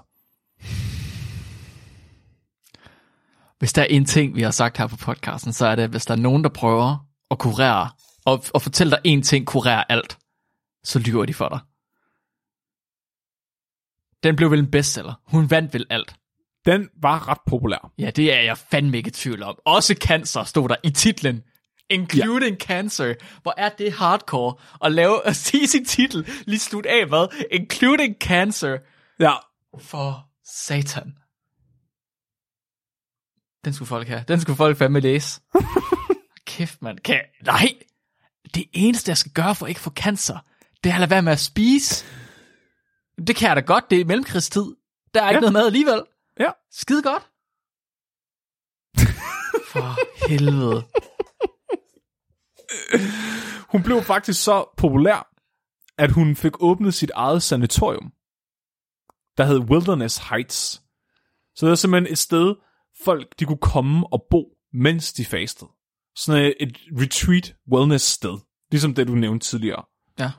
[SPEAKER 2] Hvis der er en ting, vi har sagt her på podcasten, så er det, at hvis der er nogen, der prøver at kurere, og, og fortælle dig en ting kurerer alt, så lyver de for dig. Den blev vel en bestseller. Hun vandt vel alt.
[SPEAKER 1] Den var ret populær.
[SPEAKER 2] Ja, det er jeg fandme ikke i tvivl om. Også cancer stod der i titlen. Including ja. cancer. Hvor er det hardcore at lave at sige sin titel lige slut af hvad? Including cancer.
[SPEAKER 1] Ja,
[SPEAKER 2] For satan. Den skulle folk have. Den skulle folk fandme læse. [laughs] Kæft, man. Kan... Nej! Det eneste, jeg skal gøre for at ikke få cancer, det er at lade være med at spise. Det kan jeg da godt. Det er mellemkrigstid. Der er ikke
[SPEAKER 1] Ja.
[SPEAKER 2] noget mad alligevel.
[SPEAKER 1] ja.
[SPEAKER 2] Skide godt. [laughs] For helvede.
[SPEAKER 1] Hun blev faktisk så populær, at hun fik åbnet sit eget sanatorium, der hed Wilderness Heights. Så det er simpelthen et sted, folk de kunne komme og bo, mens de fastede. Sådan et, et retreat wellness sted, ligesom det du nævnte tidligere.
[SPEAKER 2] Ja.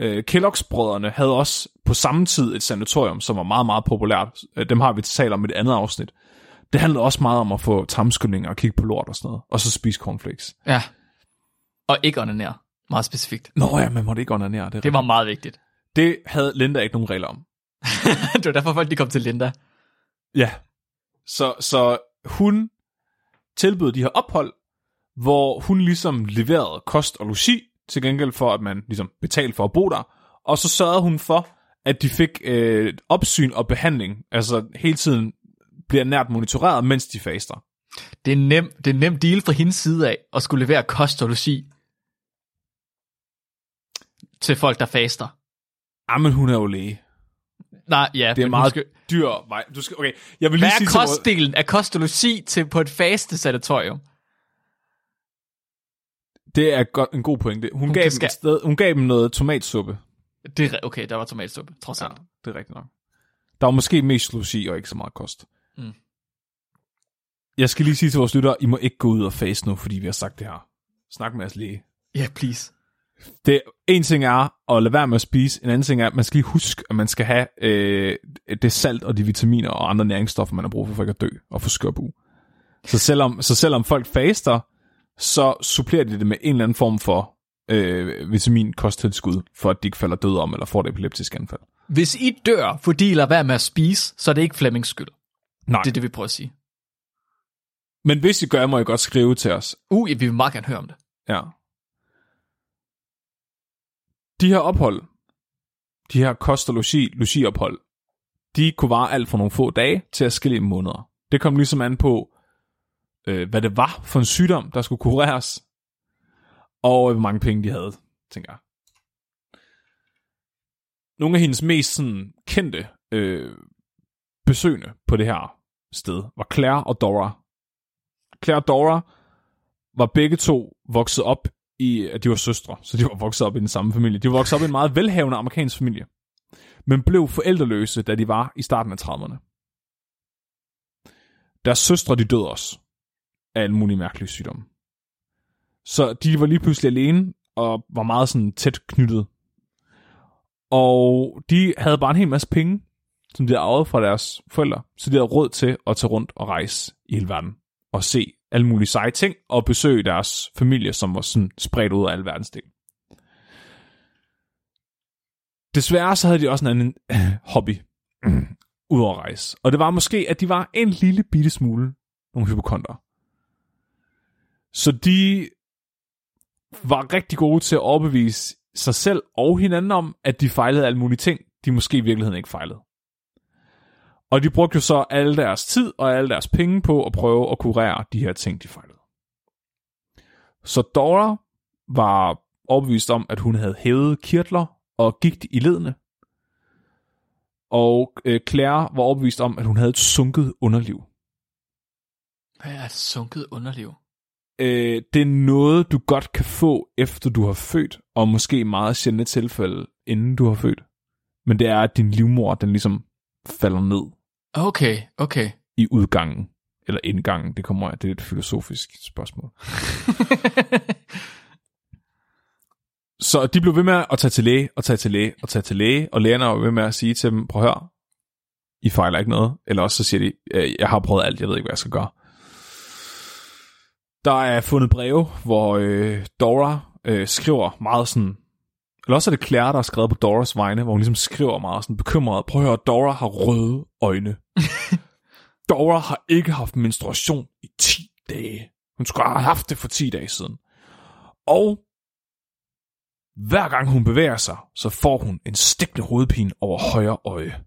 [SPEAKER 1] Øh, Kellogg's-brødrene havde også på samme tid et sanatorium, som var meget, meget populært. Øh, Dem har vi talt om i et andet afsnit. Det handlede også meget om at få tarmskyldninger og kigge på lort og sådan noget. Og så spise cornflakes.
[SPEAKER 2] Ja. Og ikke onanere. Meget specifikt.
[SPEAKER 1] Nå ja, man måtte ikke onanere. Det,
[SPEAKER 2] Det var meget vigtigt.
[SPEAKER 1] Det havde Linda ikke nogen regler om. [laughs]
[SPEAKER 2] det var derfor folk de kom til Linda.
[SPEAKER 1] Ja. Så, så hun tilbød de her ophold, hvor hun ligesom leverede kost og logi, til gengæld for, at man ligesom betalte for at bo der. Og så sørgede hun for, at de fik øh, opsyn og behandling, altså hele tiden bliver nært monitoreret, mens de faster.
[SPEAKER 2] Det er nem, det er nem deal fra hendes side af, at skulle levere kost og logi til folk, der faster.
[SPEAKER 1] Jamen, hun er jo læge.
[SPEAKER 2] Nej, ja.
[SPEAKER 1] Det er meget
[SPEAKER 2] skal,
[SPEAKER 1] dyr vej. Du skal, okay, jeg vil lige
[SPEAKER 2] hvad
[SPEAKER 1] sige
[SPEAKER 2] er
[SPEAKER 1] vores-
[SPEAKER 2] kostdelen af kost og logi til på et faste sanatorium?
[SPEAKER 1] Det er godt, en god pointe. Hun,
[SPEAKER 2] Hun
[SPEAKER 1] gav
[SPEAKER 2] kan
[SPEAKER 1] dem sted, hun gav dem noget tomatsuppe.
[SPEAKER 2] Det er, okay, der var tomatsuppe, trods
[SPEAKER 1] Ja,
[SPEAKER 2] alt.
[SPEAKER 1] det er rigtigt nok. Der var måske mest logi og ikke så meget kost.
[SPEAKER 2] Mm.
[SPEAKER 1] Jeg skal lige sige til vores lyttere, I må ikke gå ud og face nu, fordi vi har sagt det her. Snak med jeres læge.
[SPEAKER 2] Ja, yeah, please.
[SPEAKER 1] Det, en ting er at lade være med at spise, en anden ting er, at man skal lige huske, at man skal have øh, det salt og de vitaminer og andre næringsstoffer, man har brug for, for ikke at dø og få skørbu. Så selvom, så selvom folk faster, så supplerer de det med en eller anden form for øh, vitamin-kosttilskud, for at de ikke falder døde om eller får et epileptisk anfald.
[SPEAKER 2] Hvis I dør, fordi I lader være med at spise, så er det ikke Flemmings skyld.
[SPEAKER 1] Nej,
[SPEAKER 2] Det er det, vi prøver at sige.
[SPEAKER 1] Men hvis I gør, må I godt skrive til os.
[SPEAKER 2] Uh, vi vil meget gerne høre om det.
[SPEAKER 1] Ja. De her ophold, de her kost- og logi, logiophold, de kunne vare alt fra nogle få dage til forskellige måneder. Det kom ligesom an på, øh, hvad det var for en sygdom, der skulle kureres, og øh, hvor mange penge de havde, tænker jeg. Nogle af hendes mest sådan, kendte øh, besøgende på det her sted var Claire og Dora. Claire og Dora var begge to vokset op i, at de var søstre, så de var vokset op i den samme familie. De var vokset op i en meget velhavende amerikansk familie, men blev forældreløse, da de var i starten af 30'erne. Deres søstre, de døde også af en mulig mærkelig sygdom. Så de var lige pludselig alene, og var meget sådan tæt knyttet. Og de havde bare en hel masse penge, som de havde arvet fra deres forældre, så de havde råd til at tage rundt og rejse i hele verden, og se alle mulige seje ting, og besøge deres familie, som var sådan spredt ud af alle verdens. Desværre så havde de også en anden [clears throat] hobby, [clears throat] ud at rejse. Og det var måske, at de var en lille bitte smule nogle hypokonter. Så de var rigtig gode til at overbevise sig selv og hinanden om, at de fejlede alle mulige ting, de måske i virkeligheden ikke fejlede. Og de brugte jo så alle deres tid og alle deres penge på at prøve at kurere de her ting, de fejlede. Så Dora var overbevist om, at hun havde hævet kirtler og gigt i ledene. Og øh, Claire var overbevist om, at hun havde et sunket underliv.
[SPEAKER 2] Hvad er et sunket underliv?
[SPEAKER 1] Øh, det er noget, du godt kan få, efter du har født, og måske meget sjældne tilfælde, inden du har født. Men det er, at din livmor, den ligesom falder ned
[SPEAKER 2] Okay, okay.
[SPEAKER 1] i udgangen, eller indgangen, det kommer det er et filosofisk spørgsmål. [laughs] Så de blev ved med at tage til læge, og tage til læge, og tage til læge, og lægerne var ved med at sige til dem, prøv at høre, I fejler ikke noget. Eller også så siger de, "Øh, jeg har prøvet alt, jeg ved ikke, hvad jeg skal gøre. Der er fundet breve, hvor øh, Dora øh, skriver meget sådan, eller også er det Claire, der har skrevet på Doras vegne, hvor hun ligesom skriver meget sådan bekymret, prøv at høre, Dora har røde øjne. [laughs] Dora har ikke haft menstruation i 10 dage. Hun skulle have haft det for 10 dage siden. Og hver gang hun bevæger sig, så får hun en stikkende hovedpine over højre øje.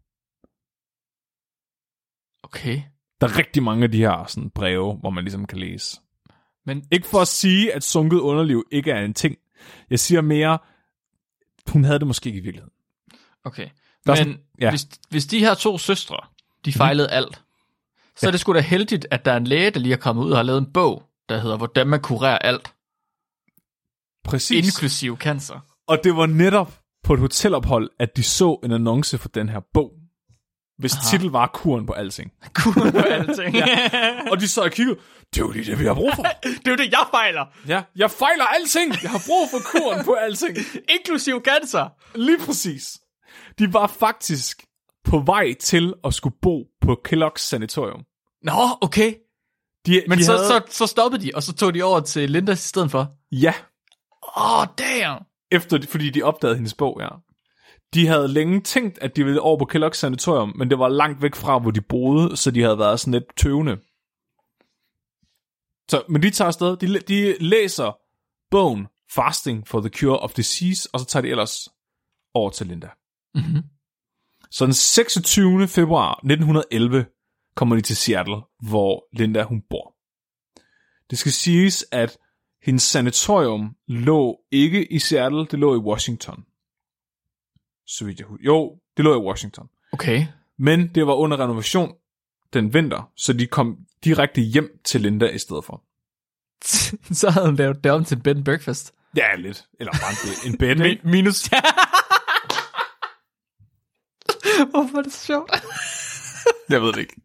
[SPEAKER 2] Okay.
[SPEAKER 1] Der er rigtig mange af de her sådan, breve, hvor man ligesom kan læse.
[SPEAKER 2] Men
[SPEAKER 1] Ikke for at sige, at sunket underliv ikke er en ting. Jeg siger mere, hun havde det måske ikke i virkeligheden.
[SPEAKER 2] Okay.
[SPEAKER 1] Der
[SPEAKER 2] Men
[SPEAKER 1] sådan- ja.
[SPEAKER 2] hvis, hvis de her to søstre, de fejlede mm. alt, så er det sgu da heldigt, at der er en læge, der lige er kommet ud og har lavet en bog, der hedder, hvordan man kurerer alt,
[SPEAKER 1] Præcis.
[SPEAKER 2] inklusiv cancer.
[SPEAKER 1] Og det var netop på et hotelophold, at de så en annonce for den her bog. Hvis
[SPEAKER 2] Aha.
[SPEAKER 1] titel var Kuren på alting. [laughs]
[SPEAKER 2] Kuren på alting. ja.
[SPEAKER 1] Og de så og kiggede, det er jo lige det, vi har brug for. [laughs]
[SPEAKER 2] Det er jo det, jeg fejler,
[SPEAKER 1] Ja, jeg fejler alting. Jeg har brug for kuren på alting. [laughs]
[SPEAKER 2] inklusiv cancer.
[SPEAKER 1] Lige præcis. De var faktisk på vej til at skulle bo på Kellogg's sanatorium.
[SPEAKER 2] Nå, okay.
[SPEAKER 1] De,
[SPEAKER 2] Men
[SPEAKER 1] de
[SPEAKER 2] så,
[SPEAKER 1] havde,
[SPEAKER 2] så, så stoppede de, og så tog de over til Lindas i stedet for.
[SPEAKER 1] Ja,
[SPEAKER 2] Åh, oh, damn.
[SPEAKER 1] efter, fordi de opdagede hendes bog, ja. De havde længe tænkt, at de ville over på Kellogg's sanatorium, men det var langt væk fra, hvor de boede, så de havde været sådan lidt tøvende. Så, men de tager afsted, de, de læser bogen Fasting for the Cure of Disease, og så tager de ellers over til Linda.
[SPEAKER 2] Mm-hmm.
[SPEAKER 1] Så den 26. februar 1911 kommer de til Seattle, hvor Linda hun bor. Det skal siges, at hendes sanatorium lå ikke i Seattle, det lå i Washington. Så vidt jeg husker. Jo, det lå i Washington.
[SPEAKER 2] Okay.
[SPEAKER 1] Men det var under renovation den vinter, så de kom direkte hjem til Linda i stedet for. [laughs]
[SPEAKER 2] så havde hun lavet det om til bed and breakfast.
[SPEAKER 1] Ja, lidt. Eller bare en en bed ikke? [laughs]
[SPEAKER 2] minus. [laughs] Hvorfor er det sjovt?
[SPEAKER 1] Jeg ved det ikke.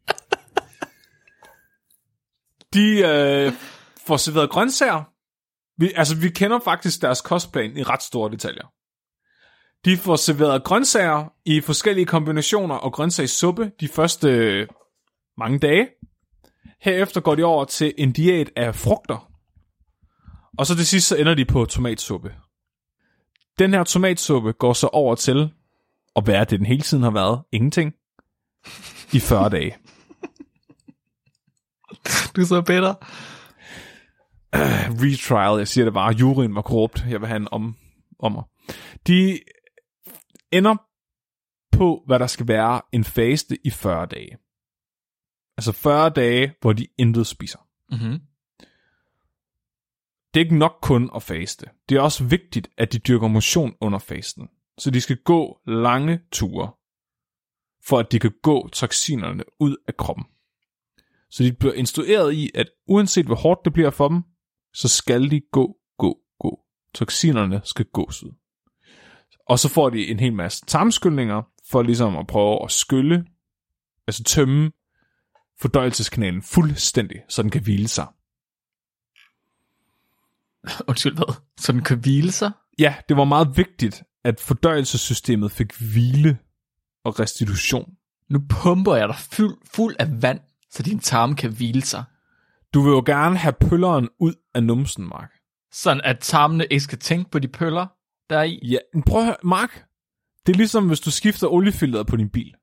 [SPEAKER 1] De øh, får serveret grøntsager. Vi, altså, vi kender faktisk deres kostplan i ret store detaljer. De får serveret grøntsager i forskellige kombinationer og grøntsagssuppe de første øh, mange dage. Herefter går de over til en diæt af frugter. Og så til sidst så ender de på tomatsuppe. Den her tomatsuppe går så over til at være det, den hele tiden har været. Ingenting i 40 dage. [laughs]
[SPEAKER 2] Du er så bedre.
[SPEAKER 1] retrial, jeg siger det bare, juryen var korrupt, jeg vil have en om, om mig. De ender på, hvad der skal være en faste i 40 dage. Altså 40 dage, hvor de intet spiser.
[SPEAKER 2] Mm-hmm.
[SPEAKER 1] Det er ikke nok kun at faste. Det er også vigtigt, at de dyrker motion under fasten. Så de skal gå lange ture, for at de kan gå toksinerne ud af kroppen. Så de bliver instrueret i, at uanset hvor hårdt det bliver for dem, så skal de gå, gå, gå. Toksinerne skal gås ud. Og så får de en hel masse tarmskyldninger, for ligesom at prøve at skylle, altså tømme fordøjelseskanalen fuldstændig, så den kan hvile sig. [laughs]
[SPEAKER 2] Undskyld, hvad? Så den kan hvile sig?
[SPEAKER 1] Ja, det var meget vigtigt, at fordøjelsessystemet fik hvile og restitution.
[SPEAKER 2] Nu pumper jeg dig fuld, fuld af vand, så din tarm kan hvile sig.
[SPEAKER 1] Du vil jo gerne have pølleren ud af numsen, Mark.
[SPEAKER 2] Sådan at tarmene ikke skal tænke på de pøller, der er i.
[SPEAKER 1] Ja, men prøv at høre, Mark. Det er ligesom, hvis du skifter oliefilteret på din bil.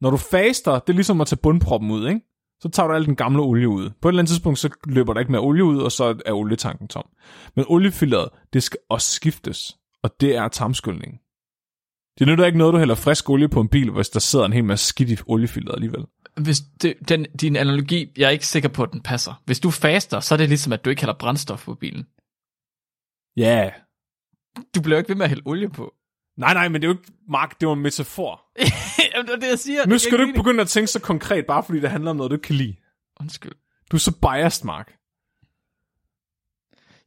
[SPEAKER 1] Når du faster, det er ligesom at tage bundproppen ud, ikke? Så tager du al den gamle olie ud. På et eller andet tidspunkt, så løber der ikke mere olie ud, og så er olietanken tom. Men oliefilteret, det skal også skiftes, og det er tarmskyldning. Det nytter ikke noget, du hælder frisk olie på en bil, hvis der sidder en hel masse skidt i oliefilteret alligevel.
[SPEAKER 2] Hvis det, den, din analogi, jeg er ikke sikker på, at den passer. Hvis du faster, så er det ligesom, at du ikke hælder brændstof på bilen.
[SPEAKER 1] Ja. Yeah.
[SPEAKER 2] Du bliver jo ikke ved med at hælde olie på.
[SPEAKER 1] Nej, nej, men det er jo ikke, Mark, det var en metafor. [laughs]
[SPEAKER 2] Jamen, det er det, jeg siger.
[SPEAKER 1] Nu skal du ikke begynde at tænke så konkret, bare fordi det handler om noget, du ikke kan lide.
[SPEAKER 2] Undskyld.
[SPEAKER 1] Du er så biased, Mark.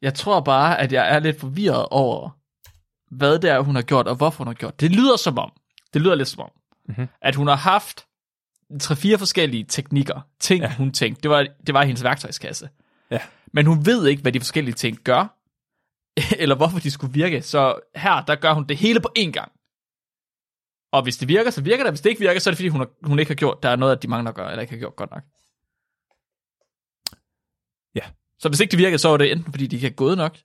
[SPEAKER 2] Jeg tror bare, at jeg er lidt forvirret over, hvad det er, hun har gjort, og hvorfor hun har gjort. Det lyder som om, det lyder lidt som om,
[SPEAKER 1] Mhm.
[SPEAKER 2] at hun har haft tre-fire forskellige teknikker, ting ja. hun tænkte. Det var, det var hendes værktøjskasse.
[SPEAKER 1] Ja.
[SPEAKER 2] Men hun ved ikke, hvad de forskellige ting gør, [laughs] eller hvorfor de skulle virke. Så her, der gør hun det hele på én gang. Og hvis det virker, så virker det. Hvis det ikke virker, så er det fordi, hun, har, hun ikke har gjort, der er noget, at de mangler at gøre, eller ikke har gjort godt nok.
[SPEAKER 1] Ja.
[SPEAKER 2] Så hvis ikke det virkede, så var det enten fordi, de ikke havde gået nok,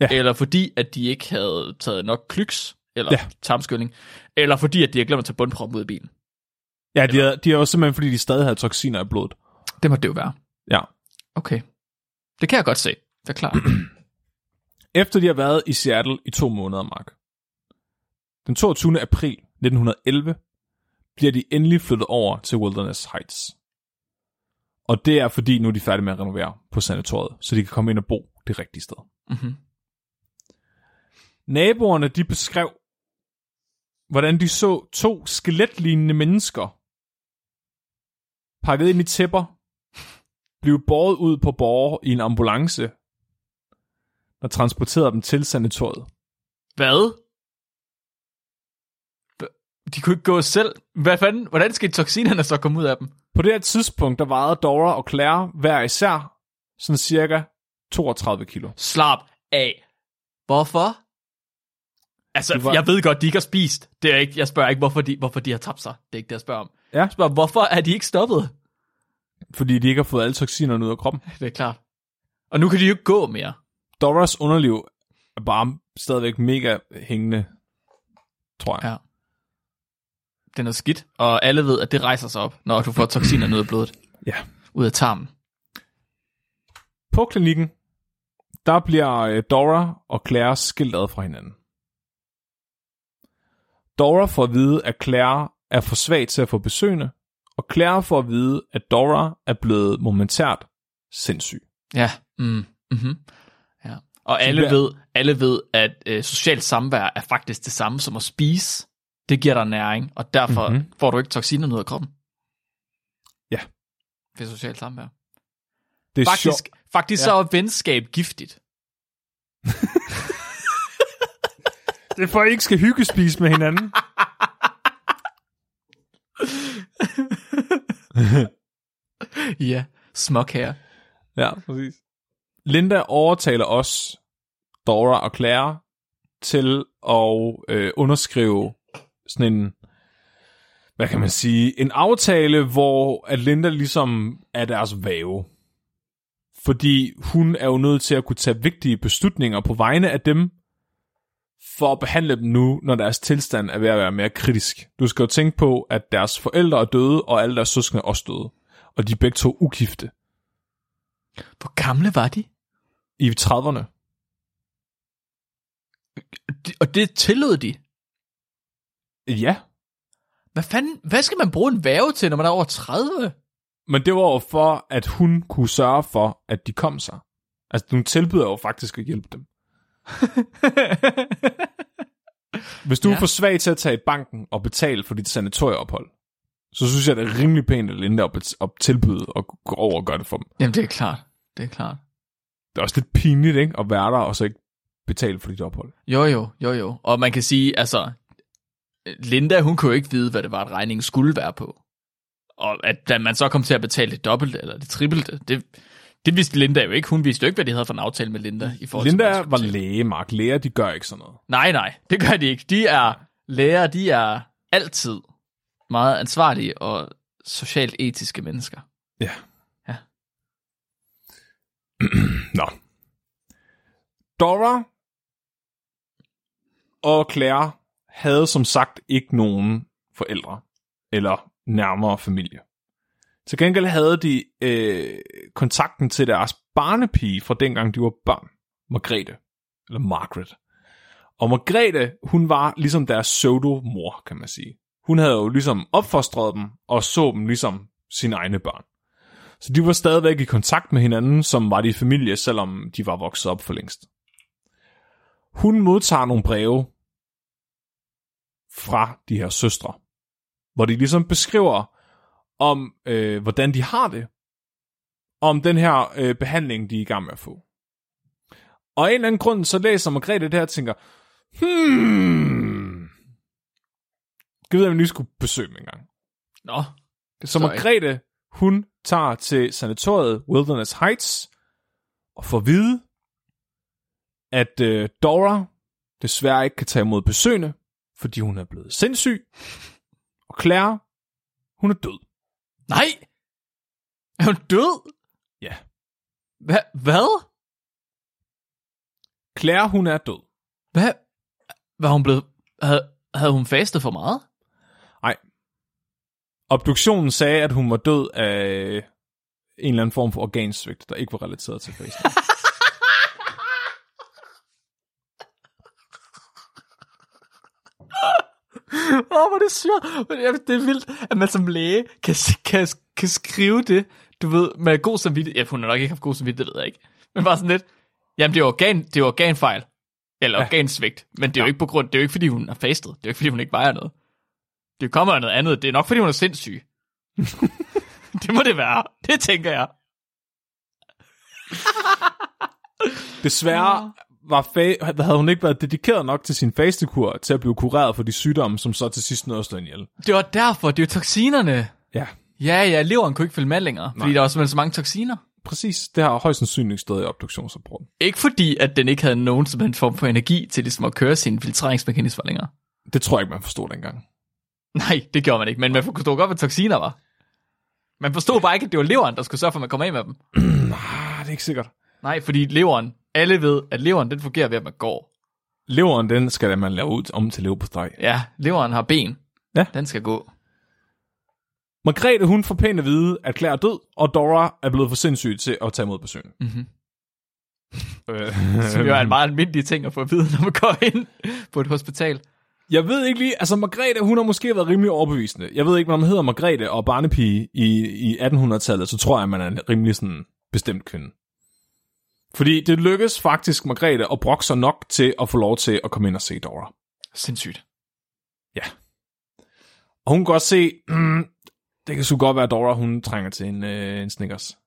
[SPEAKER 1] Ja.
[SPEAKER 2] eller fordi, at de ikke havde taget nok klyks, eller
[SPEAKER 1] Ja.
[SPEAKER 2] tarmskyldning, eller fordi, at de havde glemt at tage bundproppen ud af bilen.
[SPEAKER 1] Ja, de er, de er jo simpelthen, fordi de stadig havde toksiner i blodet.
[SPEAKER 2] Det må det jo være.
[SPEAKER 1] Ja.
[SPEAKER 2] Okay. Det kan jeg godt se. Det er klart. [clears throat]
[SPEAKER 1] Efter de har været i Seattle i to måneder, Mark. Den 22. april 1911 bliver de endelig flyttet over til Wilderness Heights. Og det er fordi, nu er de færdige med at renovere på sanatoriet, så de kan komme ind og bo det rigtige sted.
[SPEAKER 2] mm-hmm.
[SPEAKER 1] Naboerne de beskrev, hvordan de så to skeletlignende mennesker pakket ind i tæpper, blive båret ud på borger i en ambulance, der transporterede dem til sanatoriet.
[SPEAKER 2] Hvad? Hva- De kunne ikke gå selv. Hvad fanden? Hvordan skal toksinerne så komme ud af dem?
[SPEAKER 1] På det her tidspunkt, der vejede Dora og Claire hver især sådan cirka 32 kilo.
[SPEAKER 2] Slap af. Hvorfor? Altså,
[SPEAKER 1] var-
[SPEAKER 2] jeg ved godt, de ikke har spist. Det er ikke, jeg spørger ikke, hvorfor de, hvorfor de har tabt sig. Det er ikke det, jeg spørger om.
[SPEAKER 1] Ja.
[SPEAKER 2] Jeg spørger, hvorfor er de ikke stoppet?
[SPEAKER 1] Fordi de ikke har fået alle toksinerne ud af kroppen. [laughs]
[SPEAKER 2] Det er klart. Og nu kan de jo ikke gå mere.
[SPEAKER 1] Doras underliv er bare stadigvæk mega hængende, tror jeg.
[SPEAKER 2] Ja. Det er noget skidt, og alle ved, at det rejser sig op, når du får toksinerne ud af blodet. [clears throat]
[SPEAKER 1] Ja.
[SPEAKER 2] Ud af tarmen.
[SPEAKER 1] På klinikken, der bliver øh, Dora og Claire skilt ad fra hinanden. Dora får at vide, at Claire er for svag til at få besøgende, og Claire får at vide, at Dora er blevet momentært sindssyg.
[SPEAKER 2] Ja. Mm. Mm-hmm. Og alle ved, alle ved, at øh, socialt samvær er faktisk det samme som at spise. Det giver dig næring, og derfor
[SPEAKER 1] Mhm.
[SPEAKER 2] mm-hmm. får du ikke toksinerne ud af kroppen.
[SPEAKER 1] Ja.
[SPEAKER 2] Ved socialt samvær.
[SPEAKER 1] Det er
[SPEAKER 2] Faktisk, faktisk
[SPEAKER 1] Ja.
[SPEAKER 2] så er venskab giftigt. [laughs]
[SPEAKER 1] Det er for, at I ikke skal hyggespise med hinanden. [laughs]
[SPEAKER 2] Ja, smuk her.
[SPEAKER 1] ja, præcis. Linda overtaler os, Dora og Claire, til at øh, underskrive sådan en, hvad kan man sige, en aftale, hvor at Linda ligesom er deres væve. Fordi hun er jo nødt til at kunne tage vigtige beslutninger på vegne af dem, for at behandle dem nu, når deres tilstand er ved at være mere kritisk. Du skal jo tænke på, at deres forældre er døde, og alle deres søskende er også døde. og de er begge to ugifte
[SPEAKER 2] Hvor gamle var de?
[SPEAKER 1] I 30'erne.
[SPEAKER 2] De- Og det tillod de.
[SPEAKER 1] Ja,
[SPEAKER 2] Hvad fanden, hvad skal man bruge en værve til, når man er over 30?
[SPEAKER 1] men det var jo for, at hun kunne sørge for, at de kom sig. Altså, hun tilbyder jo faktisk at hjælpe dem. [laughs] Hvis du ja. Er for svag til at tage i banken og betale for dit sanatorieophold, så synes jeg, det er rimelig pænt Linda at, bet- at tilbyde og gå over og gøre det for dem.
[SPEAKER 2] Jamen, det er klart. Det er klart.
[SPEAKER 1] Det er også lidt pinligt, ikke? At være der og så ikke betale for dit ophold.
[SPEAKER 2] Jo, jo, jo, jo. Og man kan sige, altså, Linda, hun kunne jo ikke vide, hvad det var, at regningen skulle være på. Og at da man så kom til at betale det dobbelte eller det trippelte, det, det vidste Linda jo ikke. Hun vidste jo ikke, hvad de havde for en aftale med Linda. I forhold til,
[SPEAKER 1] Linda
[SPEAKER 2] skulle
[SPEAKER 1] var læge, Mark. Læger, de gør ikke sådan noget.
[SPEAKER 2] Nej, nej, det gør de ikke. De er læger, de er altid meget ansvarlige og socialt etiske mennesker.
[SPEAKER 1] Ja. [clears throat] Nå. Dora og Claire havde som sagt ikke nogen forældre eller nærmere familie. Til gengæld havde de øh, kontakten til deres barnepige fra dengang de var børn, Margrethe, eller Margaret. Og Margrethe, hun var ligesom deres pseudo-mor, kan man sige. Hun havde jo ligesom opfostret dem, og så dem ligesom sine egne børn. Så de var stadigvæk i kontakt med hinanden, som var de i familie, selvom de var vokset op for længst. Hun modtager nogle breve fra de her søstre, hvor de ligesom beskriver om, øh, hvordan de har det, om den her øh, behandling, de er i gang med at få. Og af en eller anden grund, så læser Margrethe det her og tænker, hmm, jeg ved, om jeg lige skulle besøge dem engang.
[SPEAKER 2] Nå,
[SPEAKER 1] Så
[SPEAKER 2] Sorry.
[SPEAKER 1] Margrethe, hun tager til sanatoriet Wilderness Heights og får at vide, at øh, Dora desværre ikke kan tage imod besøgende, fordi hun er blevet sindssyg. Og Claire, hun er død.
[SPEAKER 2] nej! Er hun død?
[SPEAKER 1] Ja.
[SPEAKER 2] Hva, hvad?
[SPEAKER 1] Claire, hun er død.
[SPEAKER 2] Hvad? Var hun blevet... Havde, havde hun fastet for meget?
[SPEAKER 1] Obduktionen sagde, at hun var død af en eller anden form for organsvigt, der ikke var relateret til fasten.
[SPEAKER 2] Åh, oh, hvor er det jeg- Det er vildt, at man som læge kan, kan, kan skrive det, du ved, med god samvittighed. Ja, hun har nok ikke haft god samvittighed, det ved jeg ikke. Men bare sådan lidt, jamen det er organ, det er organfejl. Eller ja. organsvigt. Men det er jo ikke på grund, det er jo ikke fordi, hun har fastet. Det er jo ikke fordi, hun ikke vejer noget. Det kommer af noget andet. Det er nok fordi, hun er sindssyg. [laughs] det må det være. Det tænker jeg. [laughs]
[SPEAKER 1] Desværre var fa- havde hun ikke været dedikeret nok til sin fastekur til at blive kureret for de sygdomme, som så til sidst nåede at slå hende ihjel.
[SPEAKER 2] Det var derfor, det er jo toksinerne.
[SPEAKER 1] Ja,
[SPEAKER 2] Ja, ja, leveren kunne ikke følge med længere, fordi
[SPEAKER 1] Nej.
[SPEAKER 2] der var simpelthen så mange toksiner.
[SPEAKER 1] præcis. Det har højst sandsynligt stået i obduktionsrapporten.
[SPEAKER 2] Ikke fordi, at den ikke havde nogen som helst form for energi til ligesom at køre sine filtreringsmekanismer længere.
[SPEAKER 1] Det tror jeg ikke, man forstod dengang. [laughs]
[SPEAKER 2] Nej, det gjorde man ikke, men man forstod godt, hvad toksiner var. Man forstod bare ikke, at det var leveren, der skulle sørge for, at man kom af med dem. [clears throat]
[SPEAKER 1] Ah, det er ikke sikkert.
[SPEAKER 2] Nej, fordi leveren, alle ved, at leveren, den fungerer ved, at man går.
[SPEAKER 1] Leveren, den skal man lave ud om til lever på steg.
[SPEAKER 2] Ja, leveren har ben.
[SPEAKER 1] Ja.
[SPEAKER 2] Den skal gå.
[SPEAKER 1] Margrethe, hun får pænt at vide, at Claire er død, og Dora er blevet for sindssyg til at tage imod besøg.
[SPEAKER 2] Mhm.
[SPEAKER 1] Øh, [laughs]
[SPEAKER 2] Som jo er en meget almindelig ting at få at vide, når man går ind på et hospital.
[SPEAKER 1] Jeg ved ikke lige, altså Margrethe, hun har måske været rimelig overbevisende. Jeg ved ikke, når man hedder Margrethe og barnepige i, i 1800-tallet, så tror jeg, man er en rimelig sådan bestemt kvinde. Fordi det lykkes faktisk Margrethe at brokke sig nok til at få lov til at komme ind og se Dora.
[SPEAKER 2] Sindssygt.
[SPEAKER 1] Og hun kan godt se, mm, det kan sgu godt være, at Dora hun trænger til en, øh, en Snickers. [laughs]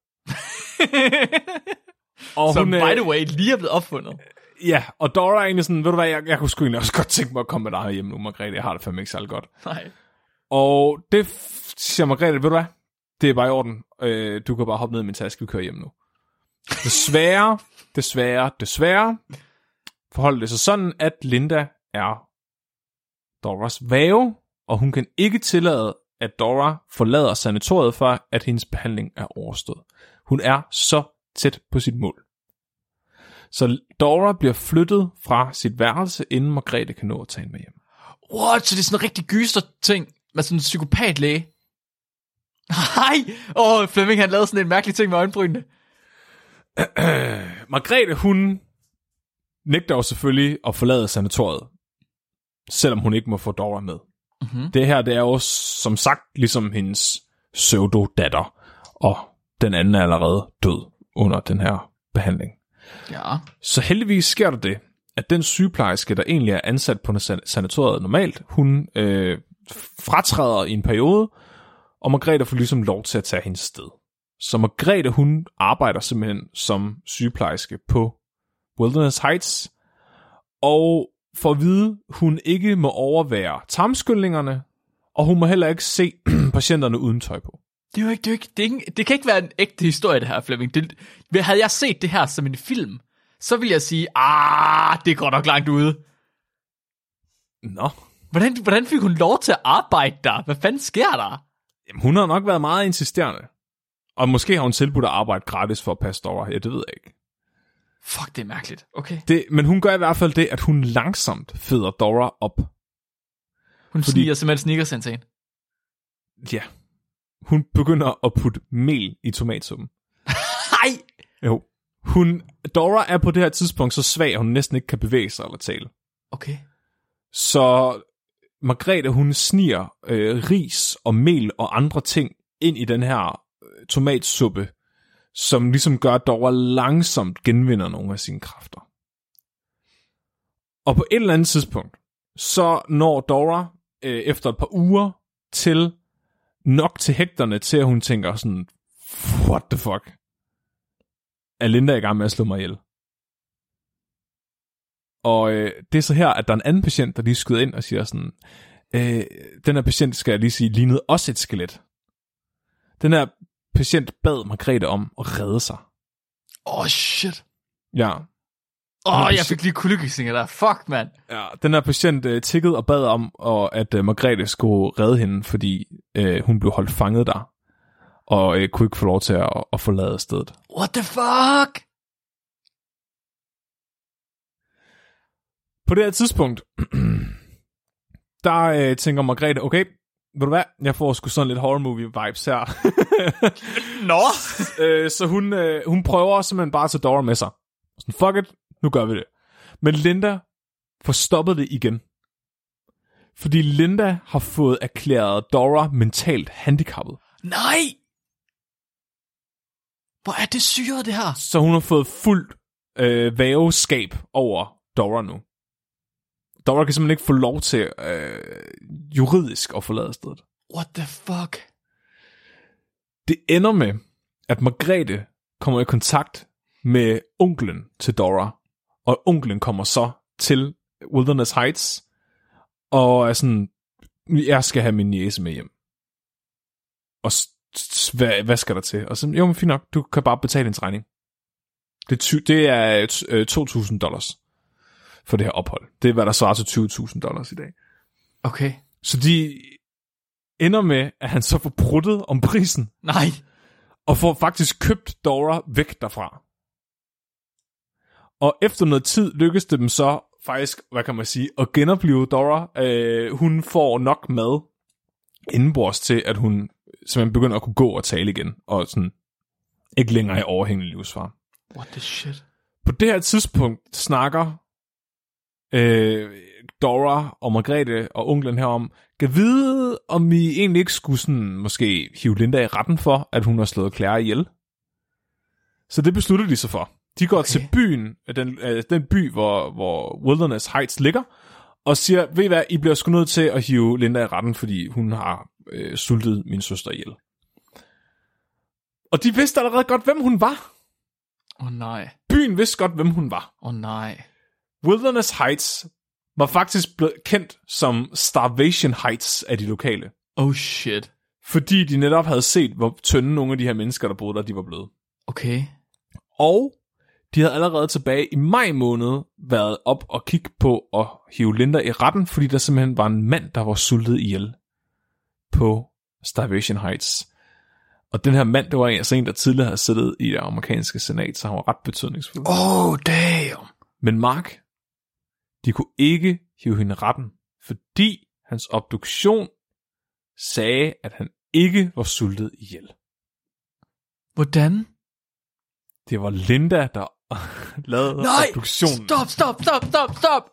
[SPEAKER 1] og
[SPEAKER 2] Som,
[SPEAKER 1] hun,
[SPEAKER 2] by
[SPEAKER 1] øh,
[SPEAKER 2] the way, lige er blevet opfundet.
[SPEAKER 1] Ja, og Dora er egentlig sådan, ved du hvad, jeg, jeg kunne sgu egentlig også godt tænke mig at komme med dig hjem nu, Margrethe. Jeg har det fandme ikke særlig godt.
[SPEAKER 2] Nej.
[SPEAKER 1] Og det siger Margrethe, ved du hvad, det er bare i orden. Øh, du kan bare hoppe ned i min taske, vi kører hjem nu. Desværre, desværre, desværre, forholder det sig sådan, at Linda er Doras væve, og hun kan ikke tillade, at Dora forlader sanatoriet for, at hendes behandling er overstået. Hun er så tæt på sit mål. Så Dora bliver flyttet fra sit værelse, inden Margrethe kan nå at tage hende med hjem.
[SPEAKER 2] What? Så det er sådan en rigtig gyster ting med sådan en psykopatlæge. Nej! Åh, oh, Flemming han lavede sådan en mærkelig ting med øjenbrynene. [clears throat]
[SPEAKER 1] Margrethe, hun nægter jo selvfølgelig at forlade sanatoriet, selvom hun ikke må få Dora med. Mm-hmm. Det her, det er jo som sagt ligesom hendes pseudo-datter, og den anden er allerede død under den her behandling.
[SPEAKER 2] Ja.
[SPEAKER 1] Så heldigvis sker der det, at den sygeplejerske, der egentlig er ansat på sanatoriet normalt, hun øh, fratræder i en periode, og Margrethe får ligesom lov til at tage hendes sted. Så Margrethe, hun arbejder simpelthen som sygeplejerske på Wilderness Heights, og for at vide, hun ikke må overvære tarmskyldningerne, og hun må heller ikke se [clears throat] patienterne uden tøj på.
[SPEAKER 2] Det, er jo ikke, det, er jo ikke, det, er ikke, det kan ikke være en ægte historie, det her, Flemming. Det, havde jeg set det her som en film, så vil jeg sige, ah, det går nok langt ude.
[SPEAKER 1] Nå.
[SPEAKER 2] Hvordan, hvordan fik hun lov til at arbejde der? Hvad fanden sker der?
[SPEAKER 1] Jamen, hun har nok været meget insisterende. Og måske har hun tilbudt at arbejde gratis for at passe Dora. Ja, det ved jeg ikke.
[SPEAKER 2] Fuck, det er mærkeligt. Okay.
[SPEAKER 1] Det, men hun gør i hvert fald det, at hun langsomt føder Dora op.
[SPEAKER 2] Hun Fordi, sniger simpelthen sneakers til
[SPEAKER 1] Ja. Hun begynder at putte mel i tomatsuppen.
[SPEAKER 2] Nej!
[SPEAKER 1] Jo. Hun, Dora er på det her tidspunkt så svag, at hun næsten ikke kan bevæge sig eller tale.
[SPEAKER 2] Okay.
[SPEAKER 1] Så Margrethe, hun sniger øh, ris og mel og andre ting ind i den her øh, tomatsuppe, som ligesom gør, at Dora langsomt genvinder nogle af sine kræfter. Og på et eller andet tidspunkt, så når Dora øh, efter et par uger til nok til hægterne til, at hun tænker sådan, what the fuck? Er Linda i gang med at slå mig ihjel? Og øh, det er så her, at der er en anden patient, der lige skyder ind og siger sådan, øh, den her patient, skal jeg lige sige, lignede også et skelet. Den her patient bad Margrethe om at redde sig.
[SPEAKER 2] Åh, oh, shit.
[SPEAKER 1] Ja.
[SPEAKER 2] Åh, oh, jeg fik lige kuldegysninger der. Fuck, mand.
[SPEAKER 1] Ja, den her patient uh, tikkede og bad om, og at uh, Margrethe skulle redde hende, fordi uh, hun blev holdt fanget der, og uh, kunne ikke få lov til at, at forlade stedet.
[SPEAKER 2] What the fuck?
[SPEAKER 1] På det her tidspunkt, [clears throat] der øh, tænker Margrethe, okay, ved du hvad, jeg får sgu sådan lidt horror movie vibes her.
[SPEAKER 2] Nå! [laughs]
[SPEAKER 1] øh, så hun, øh, hun prøver simpelthen bare at tage Dora med sig. Sådan, fuck it, nu gør vi det. Men Linda får stoppet det igen. Fordi Linda har fået erklæret Dora mentalt handicappet.
[SPEAKER 2] Nej! Hvor er det syret, det her?
[SPEAKER 1] Så hun har fået fuldt øh, væveskab over Dora nu. Dora kan simpelthen ikke få lov til øh, juridisk at forlade stedet.
[SPEAKER 2] What the fuck?
[SPEAKER 1] Det ender med, at Margrethe kommer i kontakt med onklen til Dora, og onklen kommer så til Wilderness Heights, og er sådan, jeg skal have min niece med hjem. Og hvad, hvad skal der til? Og så, jo, men fint nok, du kan bare betale en regning. Det, ty, det er 2.000 øh, dollars for det her ophold. Det er, hvad der svarer til 20.000 dollars i dag.
[SPEAKER 2] Okay.
[SPEAKER 1] Så de ender med, at han så får bruttet om prisen.
[SPEAKER 2] Nej.
[SPEAKER 1] Og får faktisk købt Dora væk derfra. Og efter noget tid lykkes det dem så faktisk, hvad kan man sige, at genopleve Dora. Øh, hun får nok mad indenbords til, at hun simpelthen begynder at kunne gå og tale igen. Og sådan ikke længere i overhængende livsfar.
[SPEAKER 2] What the shit?
[SPEAKER 1] På det her tidspunkt snakker øh, Dora og Margrethe og onklen herom, kan vide, om vi egentlig ikke skulle sådan, måske hive Linda i retten for, at hun har slået Claire ihjel. Så det beslutter de sig for. De går okay. til byen, den, øh, den by, hvor, hvor Wilderness Heights ligger, og siger, ved I hvad, I bliver sgu nødt til at hive Linda i retten, fordi hun har øh, sultet min søster ihjel. Og de vidste allerede godt, hvem hun var.
[SPEAKER 2] Åh oh, nej.
[SPEAKER 1] Byen vidste godt, hvem hun var.
[SPEAKER 2] Åh oh, nej.
[SPEAKER 1] Wilderness Heights var faktisk blevet kendt som Starvation Heights af de lokale.
[SPEAKER 2] Oh shit.
[SPEAKER 1] Fordi de netop havde set, hvor tynde nogle af de her mennesker, der boede der, de var blevet.
[SPEAKER 2] Okay.
[SPEAKER 1] Og de havde allerede tilbage i maj måned været op og kigge på at hive Linda i retten, fordi der simpelthen var en mand, der var sultet ihjel på Starvation Heights. Og den her mand, det var altså en, der tidligere havde siddet i det amerikanske senat, så han var ret betydningsfuld.
[SPEAKER 2] Oh, damn.
[SPEAKER 1] Men Mark, de kunne ikke hive hende retten, fordi hans obduktion sagde, at han ikke var sultet ihjel.
[SPEAKER 2] Hvordan?
[SPEAKER 1] Det var Linda, der [laughs] lavede
[SPEAKER 2] Nej!
[SPEAKER 1] obduktionen.
[SPEAKER 2] Stop, stop, stop, stop, stop!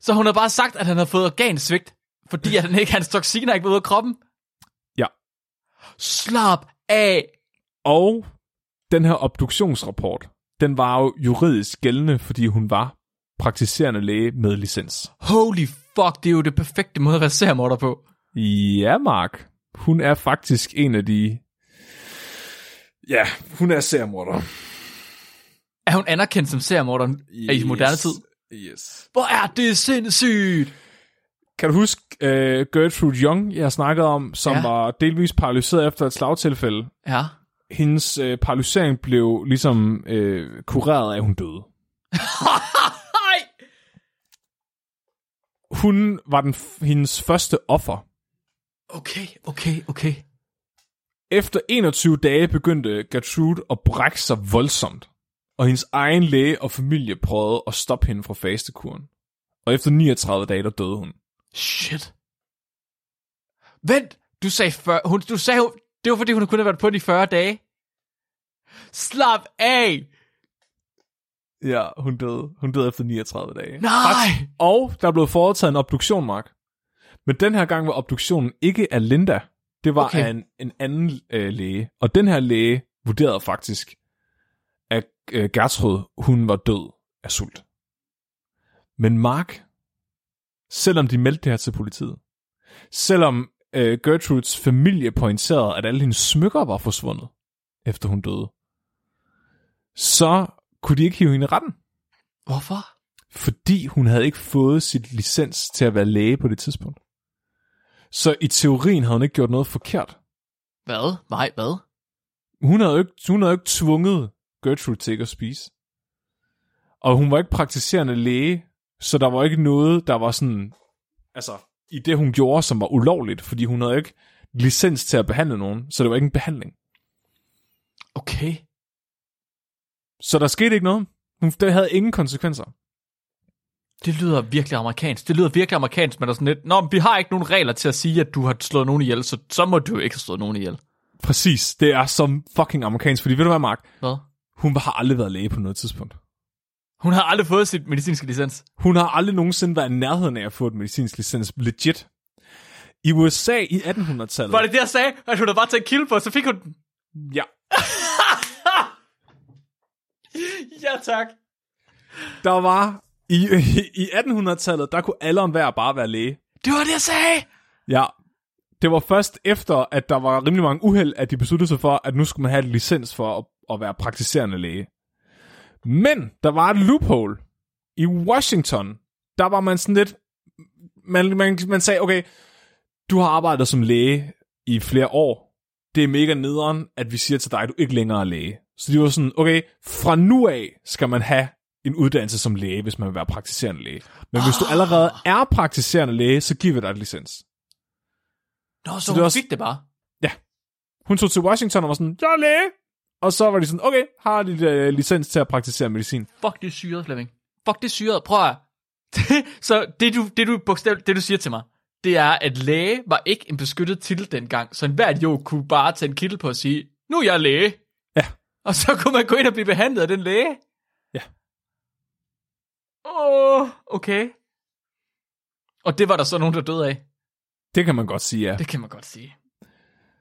[SPEAKER 2] Så hun har bare sagt, at han havde fået organsvigt, fordi at han ikke, hans toksiner ikke var ude af kroppen?
[SPEAKER 1] Ja.
[SPEAKER 2] Slap af!
[SPEAKER 1] Og den her obduktionsrapport, den var jo juridisk gældende, fordi hun var praktiserende læge med licens.
[SPEAKER 2] Holy fuck, det er jo det perfekte måde at være seriemorder på.
[SPEAKER 1] Ja, Mark. Hun er faktisk en af de... Ja, hun er seriemorder.
[SPEAKER 2] Er hun anerkendt som seriemorder yes. i moderne tid?
[SPEAKER 1] Yes.
[SPEAKER 2] Hvor er det sindssygt!
[SPEAKER 1] Kan du huske uh, Gertrude Young, jeg snakkede om, som
[SPEAKER 2] Ja.
[SPEAKER 1] var delvis paralyseret efter et slagtilfælde?
[SPEAKER 2] Ja.
[SPEAKER 1] Hendes uh, paralysering blev ligesom uh, kureret af, at hun døde. [laughs] Hun var den, hendes første offer.
[SPEAKER 2] Okay, okay, okay.
[SPEAKER 1] Efter 21 dage begyndte Gertrude at brække sig voldsomt, og hendes egen læge og familie prøvede at stoppe hende fra fastekuren. Og efter 39 dage, der døde hun.
[SPEAKER 2] Shit. Vent, du sagde, 40, hun, du sagde, hun- det var fordi, hun kunne have været på de 40 dage. Slap af!
[SPEAKER 1] Ja, hun døde. Hun døde efter 39 dage.
[SPEAKER 2] Nej!
[SPEAKER 1] Og der blev foretaget en obduktion, Mark. Men den her gang var obduktionen ikke af Linda. Det var
[SPEAKER 2] Okay.
[SPEAKER 1] af en, en anden øh, læge. Og den her læge vurderede faktisk, øh, Gertrud, hun var død af sult. Men Mark, selvom de meldte det her til politiet, selvom øh, Gertrudes familie pointerede, at alle hendes smykker var forsvundet, efter hun døde, så kunne de ikke hive hende i retten
[SPEAKER 2] Hvorfor?
[SPEAKER 1] fordi hun havde ikke fået sit licens til at være læge på det tidspunkt. Så i teorien havde hun ikke gjort noget forkert.
[SPEAKER 2] Hvad? Nej, hvad?
[SPEAKER 1] Hun havde jo ikke, hun havde jo ikke tvunget Gertrude til ikke at spise. Og hun var ikke praktiserende læge, så der var ikke noget, der var sådan, altså, i det hun gjorde, som var ulovligt, fordi hun havde ikke licens til at behandle nogen, så det var ikke en behandling.
[SPEAKER 2] Okay.
[SPEAKER 1] Så der skete ikke noget. Hun, det havde ingen konsekvenser.
[SPEAKER 2] Det lyder virkelig amerikansk. Det lyder virkelig amerikansk, men der er sådan lidt, Nå, men vi har ikke nogen regler til at sige, at du har slået nogen ihjel, så, så må du jo ikke have slået nogen ihjel.
[SPEAKER 1] Præcis, det er som fucking amerikansk, fordi ved du hvad, Mark?
[SPEAKER 2] Hvad?
[SPEAKER 1] Hun har aldrig været læge på noget tidspunkt.
[SPEAKER 2] Hun har aldrig fået sit medicinske licens.
[SPEAKER 1] Hun har aldrig nogensinde været i nærheden af at få et medicinsk licens. Legit. I USA i 1800-tallet...
[SPEAKER 2] Var det det, jeg sagde? At hun havde bare taget kill på, så fik hun den.
[SPEAKER 1] Ja. [laughs]
[SPEAKER 2] Ja, tak.
[SPEAKER 1] Der var... I, I 1800-tallet, der kunne alle om hver bare være læge.
[SPEAKER 2] Det var det, jeg sagde.
[SPEAKER 1] Ja. Det var først efter, at der var rimelig mange uheld, at de besluttede sig for, at nu skulle man have et licens for at, at være praktiserende læge. Men der var et loophole. I Washington, der var man sådan lidt... Man, man, man sagde, okay, du har arbejdet som læge i flere år. Det er mega nederen, at vi siger til dig, at du ikke længere er læge. Så de var sådan, okay, fra nu af skal man have en uddannelse som læge, hvis man vil være praktiserende læge. Men hvis du allerede er praktiserende læge, så giver vi dig et licens.
[SPEAKER 2] Nå, så,
[SPEAKER 1] Så det
[SPEAKER 2] hun
[SPEAKER 1] også-
[SPEAKER 2] fik det bare.
[SPEAKER 1] Hun tog til Washington og var sådan, jeg er læge. Og så var de sådan, okay, har dit uh, licens til at praktisere medicin.
[SPEAKER 2] Fuck, det er syret, Flemming. Fuck, det er syret. Prøv at... [laughs] så det du, det, du bogstav, det, du siger til mig, det er, at læge var ikke en beskyttet titel dengang, så enhver jo kunne bare tage en kittel på og sige, nu er jeg læge.
[SPEAKER 1] Ja.
[SPEAKER 2] Og så kunne man gå ind og blive behandlet af den læge.
[SPEAKER 1] Ja.
[SPEAKER 2] Åh, oh, okay. Og det var der så nogen, der døde af.
[SPEAKER 1] Det kan man godt sige, ja.
[SPEAKER 2] Det kan man godt sige.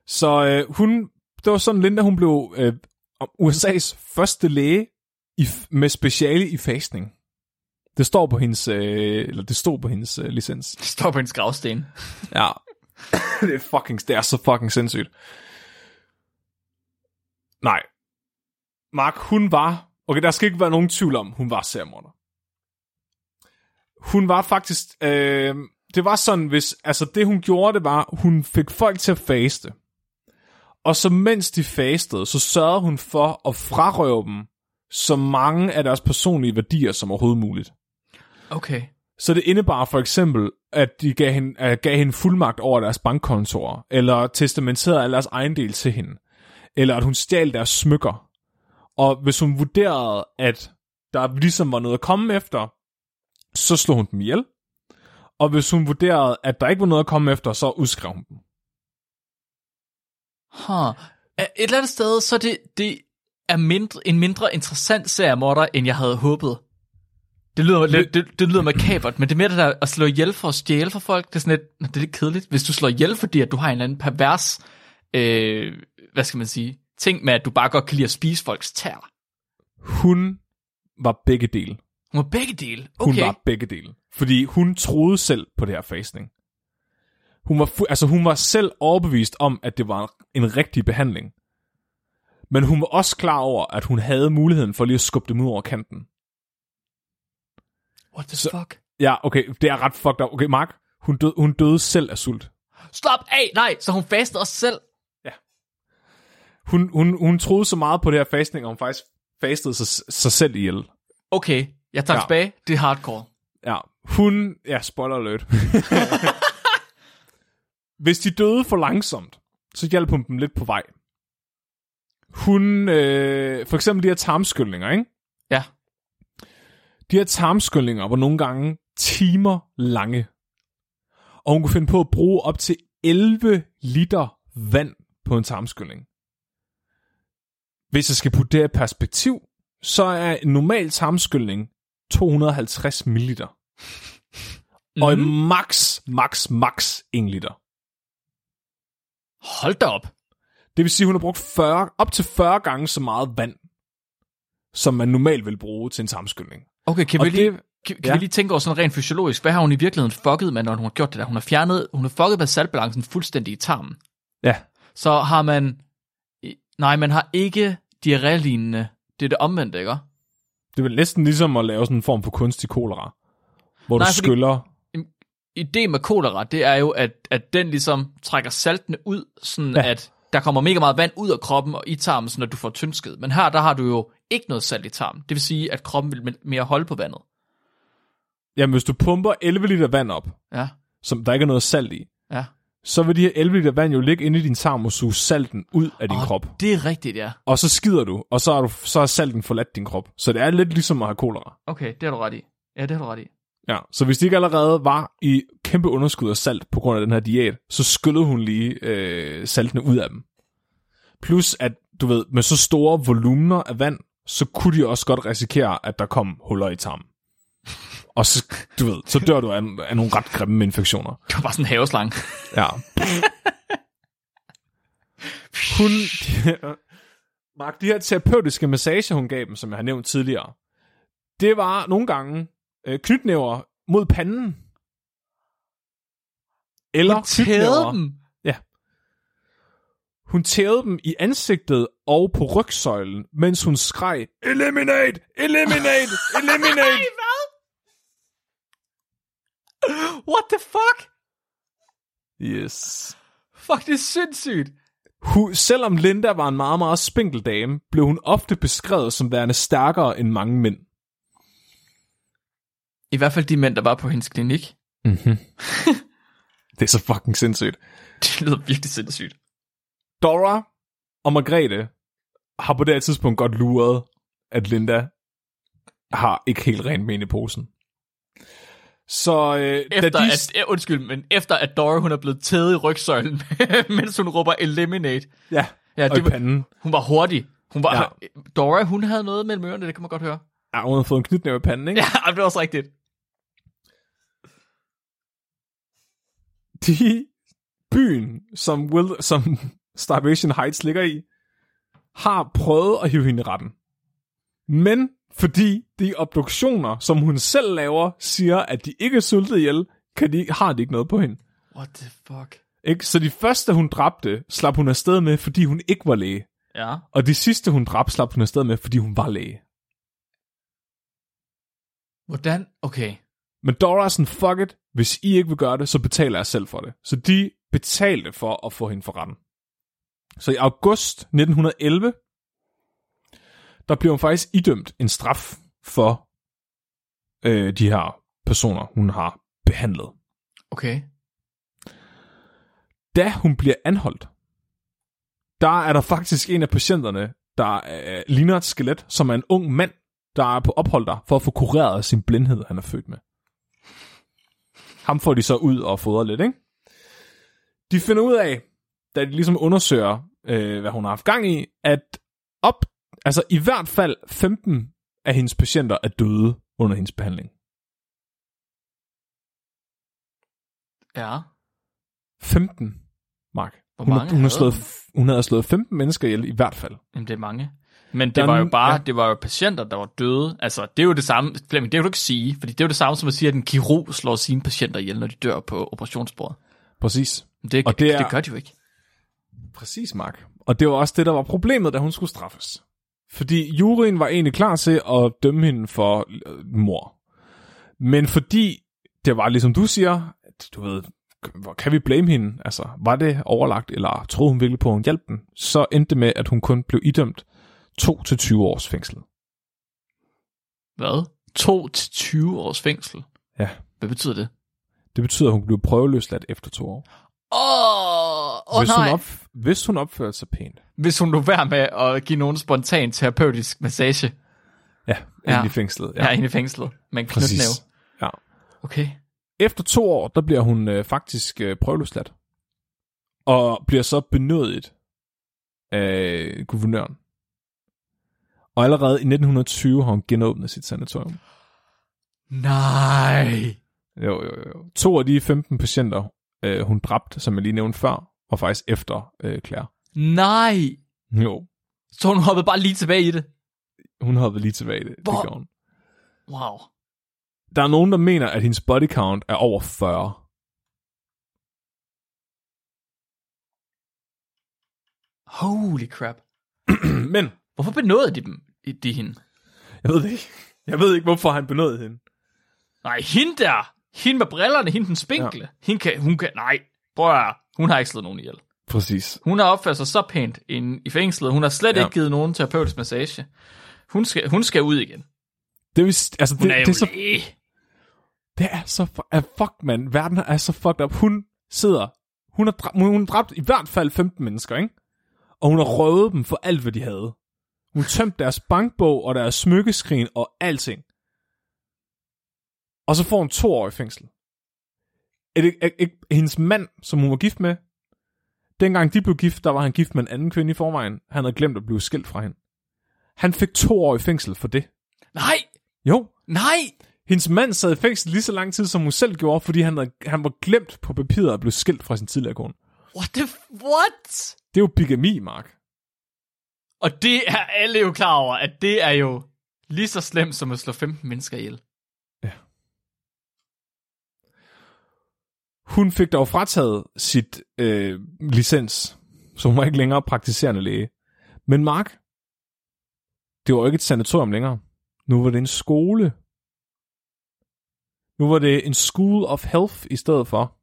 [SPEAKER 1] Så øh, hun, det var sådan, Linda, hun blev øh, USA's første læge i, med speciale i fastning. Det står på hendes, øh, eller det stod på hendes øh, licens.
[SPEAKER 2] Det står på en gravsten.
[SPEAKER 1] Ja. det er fucking, det er så fucking sindssygt. Nej. Mark, hun var, okay, der skal ikke være nogen tvivl om, hun var seriemorder. Hun var faktisk, øh, det var sådan, hvis, altså det hun gjorde, det var, hun fik folk til at faste. Og så mens de fastede, så sørgede hun for at frarøve dem så mange af deres personlige værdier som overhovedet muligt.
[SPEAKER 2] Okay.
[SPEAKER 1] Så det indebar for eksempel, at de gav hende, uh, gav hende fuldmagt over deres bankkontorer, eller testamenterede alle deres ejendel til hende, eller at hun stjal deres smykker. Og hvis hun vurderede, at der ligesom var noget at komme efter, så slog hun dem ihjel. Og hvis hun vurderede, at der ikke var noget at komme efter, så udskrev hun dem.
[SPEAKER 2] Huh. Et eller andet sted, så det, det er mindre, en mindre interessant seriemorder, end jeg havde håbet. Det lyder, det, det, det lyder makabert, men det med det der at slå ihjel for at stjæle for folk, det er sådan lidt, det er lidt kedeligt. Hvis du slår ihjel, fordi at du har en eller anden pervers, øh, hvad skal man sige, ting med, at du bare godt kan lide at spise folks tær.
[SPEAKER 1] Hun var begge dele.
[SPEAKER 2] Hun var begge dele.
[SPEAKER 1] Hun
[SPEAKER 2] Okay.
[SPEAKER 1] var begge dele. Fordi hun troede selv på det her fasting. Hun var, fu- altså hun var selv overbevist om, at det var en rigtig behandling. Men hun var også klar over, at hun havde muligheden for lige at skubbe dem ud over kanten.
[SPEAKER 2] What the
[SPEAKER 1] Så-
[SPEAKER 2] fuck?
[SPEAKER 1] Ja, okay, det er ret fucked up. Okay, Mark, hun døde, hun døde selv af sult.
[SPEAKER 2] Stop af! Nej, så hun fastede også selv.
[SPEAKER 1] Hun, hun, hun troede så meget på det her fasting, at hun faktisk fastede sig, sig selv ihjel.
[SPEAKER 2] Okay, jeg tager
[SPEAKER 1] Ja.
[SPEAKER 2] ja. tilbage. Det er hardcore.
[SPEAKER 1] Ja, hun... Ja, spoiler alert. [laughs] Hvis de døde for langsomt, så hjalp hun dem lidt på vej. Hun... Øh, for eksempel de her tarmskyldninger, ikke?
[SPEAKER 2] Ja.
[SPEAKER 1] De her tarmskyldninger var nogle gange timer lange. Og hun kunne finde på at bruge op til 11 liter vand på en tarmskyldning. Hvis jeg skal putte det i perspektiv, så er en normal tarmskyldning 250 ml. Mm. Og
[SPEAKER 2] Mhm.
[SPEAKER 1] max, max, max 1 liter.
[SPEAKER 2] Hold da op.
[SPEAKER 1] Det vil sige, at hun har brugt 40, op til 40 gange så meget vand, som man normalt vil bruge til en tarmskyldning.
[SPEAKER 2] Okay, kan,
[SPEAKER 1] Og
[SPEAKER 2] vi lige,
[SPEAKER 1] det-
[SPEAKER 2] kan, kan
[SPEAKER 1] ja.
[SPEAKER 2] vi lige tænke over sådan rent fysiologisk? Hvad har hun i virkeligheden fucket med, når hun har gjort det der? Hun har fjernet, hun har fucket basaltbalancen fuldstændig i tarmen.
[SPEAKER 1] Ja.
[SPEAKER 2] Så har man... Nej, man har ikke diarré-lignende. Det er det omvendte, ikke?
[SPEAKER 1] Det er vel næsten ligesom at lave sådan en form for kunstig kolera, hvor
[SPEAKER 2] Nej,
[SPEAKER 1] du skyller...
[SPEAKER 2] Ideen med kolera, det er jo, at, at den ligesom trækker saltene ud, sådan
[SPEAKER 1] Ja.
[SPEAKER 2] at der kommer mega meget vand ud af kroppen og i tarmen, når du får tyndsked. Men her, der har du jo ikke noget salt i tarmen. Det vil sige, at kroppen vil mere holde på vandet.
[SPEAKER 1] Jamen, hvis du pumper 11 liter vand op,
[SPEAKER 2] Ja,
[SPEAKER 1] som der ikke er noget salt i,
[SPEAKER 2] ja.
[SPEAKER 1] så vil de her 11 liter vand jo ligge inde i din tarm og suge salten ud af din
[SPEAKER 2] Åh,
[SPEAKER 1] krop.
[SPEAKER 2] Det er rigtigt, ja.
[SPEAKER 1] Og så skider du, og så er, du, så er salten forladt din krop. Så det er lidt ligesom at have kolera.
[SPEAKER 2] Okay, det har du ret i. Ja, det har du ret i.
[SPEAKER 1] Ja, så hvis de ikke allerede var i kæmpe underskud af salt på grund af den her diæt, så skyllede hun lige øh, saltene ud af dem. Plus at, du ved, med så store volumener af vand, så kunne de også godt risikere, at der kom huller i tarmen. Og så, du ved, så dør du af, af nogle ret grimme infektioner.
[SPEAKER 2] Det var bare sådan en haveslang.
[SPEAKER 1] Ja. Hun... Mark, de her terapeutiske massager, hun gav dem, som jeg har nævnt tidligere, det var nogle gange øh, knytnæver mod panden. Eller knytnæver.
[SPEAKER 2] dem.
[SPEAKER 1] Hun tævede dem i ansigtet og på rygsøjlen, mens hun skreg, Eliminate! Eliminate! [laughs] Eliminate!
[SPEAKER 2] What the fuck?
[SPEAKER 1] yes.
[SPEAKER 2] Fuck, det er sindssygt.
[SPEAKER 1] Hun, selvom Linda var en meget, meget spinkel dame, blev hun ofte beskrevet som værende stærkere end mange mænd.
[SPEAKER 2] I hvert fald de mænd, der var på hendes klinik.
[SPEAKER 1] Mm-hmm. [laughs] det er så fucking sindssygt.
[SPEAKER 2] Det lyder virkelig sindssygt.
[SPEAKER 1] Dora og Margrethe har på det her tidspunkt godt luret, at Linda har ikke helt rent med i posen. Så øh,
[SPEAKER 2] Efter
[SPEAKER 1] da de...
[SPEAKER 2] at, eh, undskyld, men efter at Dora, hun er blevet tædet i rygsøjlen, [laughs] mens hun råber eliminate.
[SPEAKER 1] Ja,
[SPEAKER 2] Ja,
[SPEAKER 1] og i
[SPEAKER 2] det
[SPEAKER 1] panden.
[SPEAKER 2] hun var hurtig. Hun var,
[SPEAKER 1] ja.
[SPEAKER 2] Dora, hun havde noget mellem ørerne, det kan man godt høre.
[SPEAKER 1] Ja, hun har fået en knytnæve i panden, ikke?
[SPEAKER 2] Ja, [laughs] det var også rigtigt.
[SPEAKER 1] de byen, som, Will, som Starvation Heights ligger i, har prøvet at hive hende i retten. Men fordi de obduktioner, som hun selv laver, siger, at de ikke er sultet ihjel, kan de, har de ikke noget på hende.
[SPEAKER 2] What the fuck?
[SPEAKER 1] Ikke? Så de første, hun dræbte, slap hun afsted med, fordi hun ikke var læge.
[SPEAKER 2] Ja.
[SPEAKER 1] Og de sidste, hun dræbte, slap hun afsted med, fordi hun var læge.
[SPEAKER 2] Hvordan? Okay.
[SPEAKER 1] Men Dora er sådan, fuck it, hvis I ikke vil gøre det, så betaler jeg selv for det. Så de betalte for at få hende for retten. Så i august 1911, der blev hun faktisk idømt en straf for øh, de her personer, hun har behandlet.
[SPEAKER 2] Okay.
[SPEAKER 1] Da hun bliver anholdt, der er der faktisk en af patienterne, der øh, ligner et skelet, som er en ung mand, der er på ophold der, for at få kureret sin blindhed, han er født med. Ham får de så ud og fodrer lidt, ikke? De finder ud af, da de ligesom undersøger øh, hvad hun har haft gang i, at op, altså i hvert fald 15 af hendes patienter er døde under hendes behandling.
[SPEAKER 2] Ja.
[SPEAKER 1] 15, Mark.
[SPEAKER 2] Hvor
[SPEAKER 1] Hun,
[SPEAKER 2] mange
[SPEAKER 1] hun, har
[SPEAKER 2] havde
[SPEAKER 1] slået,
[SPEAKER 2] hun?
[SPEAKER 1] hun havde slået 15 mennesker ihjel i hvert fald.
[SPEAKER 2] Jamen, det er mange. Men det
[SPEAKER 1] Der er
[SPEAKER 2] var jo bare,
[SPEAKER 1] ja.
[SPEAKER 2] det var jo patienter, der var døde. Altså, det er jo det samme, Flemming, det kan du ikke sige, fordi det er jo det samme som at sige, at en kirurg slår sine patienter ihjel, når de dør på operationsbordet.
[SPEAKER 1] Præcis.
[SPEAKER 2] Men det,
[SPEAKER 1] Og det er-
[SPEAKER 2] det gør de jo ikke.
[SPEAKER 1] Præcis, Mark. Og det var også det, der var problemet, da hun skulle straffes. Fordi juryen var egentlig klar til at dømme hende for øh, mor. Men fordi det var ligesom du siger, at du ved, hvor kan vi blame hende? Altså, var det overlagt, eller troede hun virkelig på, at hun hjalp den? Så endte det med, at hun kun blev idømt 2 til 20 års fængsel.
[SPEAKER 2] Hvad? 2 til 20 års fængsel.
[SPEAKER 1] Ja.
[SPEAKER 2] Hvad betyder det?
[SPEAKER 1] Det betyder, at hun blev prøveløsladt efter to år.
[SPEAKER 2] Åh, oh,
[SPEAKER 1] hvis,
[SPEAKER 2] oh,
[SPEAKER 1] hun
[SPEAKER 2] nej.
[SPEAKER 1] op, hvis hun opførte sig pænt.
[SPEAKER 2] Hvis hun lå være med at give nogen spontan terapeutisk massage
[SPEAKER 1] Ja,
[SPEAKER 2] Ja.
[SPEAKER 1] ja. i fængslet.
[SPEAKER 2] ja. herinde i fængslet med en knytnæve.
[SPEAKER 1] Ja.
[SPEAKER 2] Okay.
[SPEAKER 1] Efter to år, der bliver hun øh, faktisk øh, prøveløsladt. Og bliver så benådet af guvernøren. Og allerede i 1920 har hun genåbnet sit sanatorium.
[SPEAKER 2] Nej.
[SPEAKER 1] Jo, jo, jo. To af de 15 patienter, øh, hun dræbte, som jeg lige nævnte før, var faktisk efter øh, Claire.
[SPEAKER 2] Nej.
[SPEAKER 1] Jo,
[SPEAKER 2] Så hun hoppede bare lige tilbage i det.
[SPEAKER 1] hun hoppede lige tilbage i det. det
[SPEAKER 2] Hvor-
[SPEAKER 1] gjorde hun.
[SPEAKER 2] Wow.
[SPEAKER 1] Der er nogen, der mener, at hendes body count er over 40.
[SPEAKER 2] Holy crap. [clears throat]
[SPEAKER 1] Men,
[SPEAKER 2] Hvorfor benåede de dem, de hende?
[SPEAKER 1] jeg ved det ikke. Jeg ved ikke, hvorfor han benåede hende.
[SPEAKER 2] Nej, hende der. Hende med brillerne, hende den spinkle. Ja. Hende kan, hun kan, nej. Prøv at høre. Hun har ikke slået nogen ihjel.
[SPEAKER 1] Præcis.
[SPEAKER 2] Hun har opført sig så pænt inde i fængslet. Hun har slet
[SPEAKER 1] Ja.
[SPEAKER 2] ikke givet nogen terapeutisk massage. Hun skal, hun skal ud igen.
[SPEAKER 1] Det, er, vist- altså,
[SPEAKER 2] Hun
[SPEAKER 1] det,
[SPEAKER 2] er
[SPEAKER 1] det, er så, det er så... ah, fuck, man. Verden er så fucked up. Hun sidder... Hun har, dræbt, hun har dræbt i hvert fald 15 mennesker, ikke? Og hun har røvet dem for alt, hvad de havde. Hun tømte deres bankbog og deres smykkeskrin og alting. Og så får hun to år i fængsel. Et, et, et, et, hendes mand, som hun var gift med, dengang de blev gift, der var han gift med en anden kvinde i forvejen. Han havde glemt at blive skilt fra hende. Han fik to år i fængsel for det.
[SPEAKER 2] Nej,
[SPEAKER 1] Jo,
[SPEAKER 2] nej.
[SPEAKER 1] hendes mand sad i fængsel lige så lang tid, som hun selv gjorde, fordi han, havde, han var glemt på papiret at blive skilt fra sin tidligere kone.
[SPEAKER 2] What the, what?
[SPEAKER 1] Det er jo bigami, Mark.
[SPEAKER 2] Og det er alle jo klar over, at det er jo lige så slemt som at slå 15 mennesker ihjel. Ja.
[SPEAKER 1] Hun fik dog frataget sit øh, licens, så hun var ikke længere praktiserende læge. Men Mark, det var jo ikke et sanatorium længere. Nu var det en skole. Nu var det en school of health i stedet for.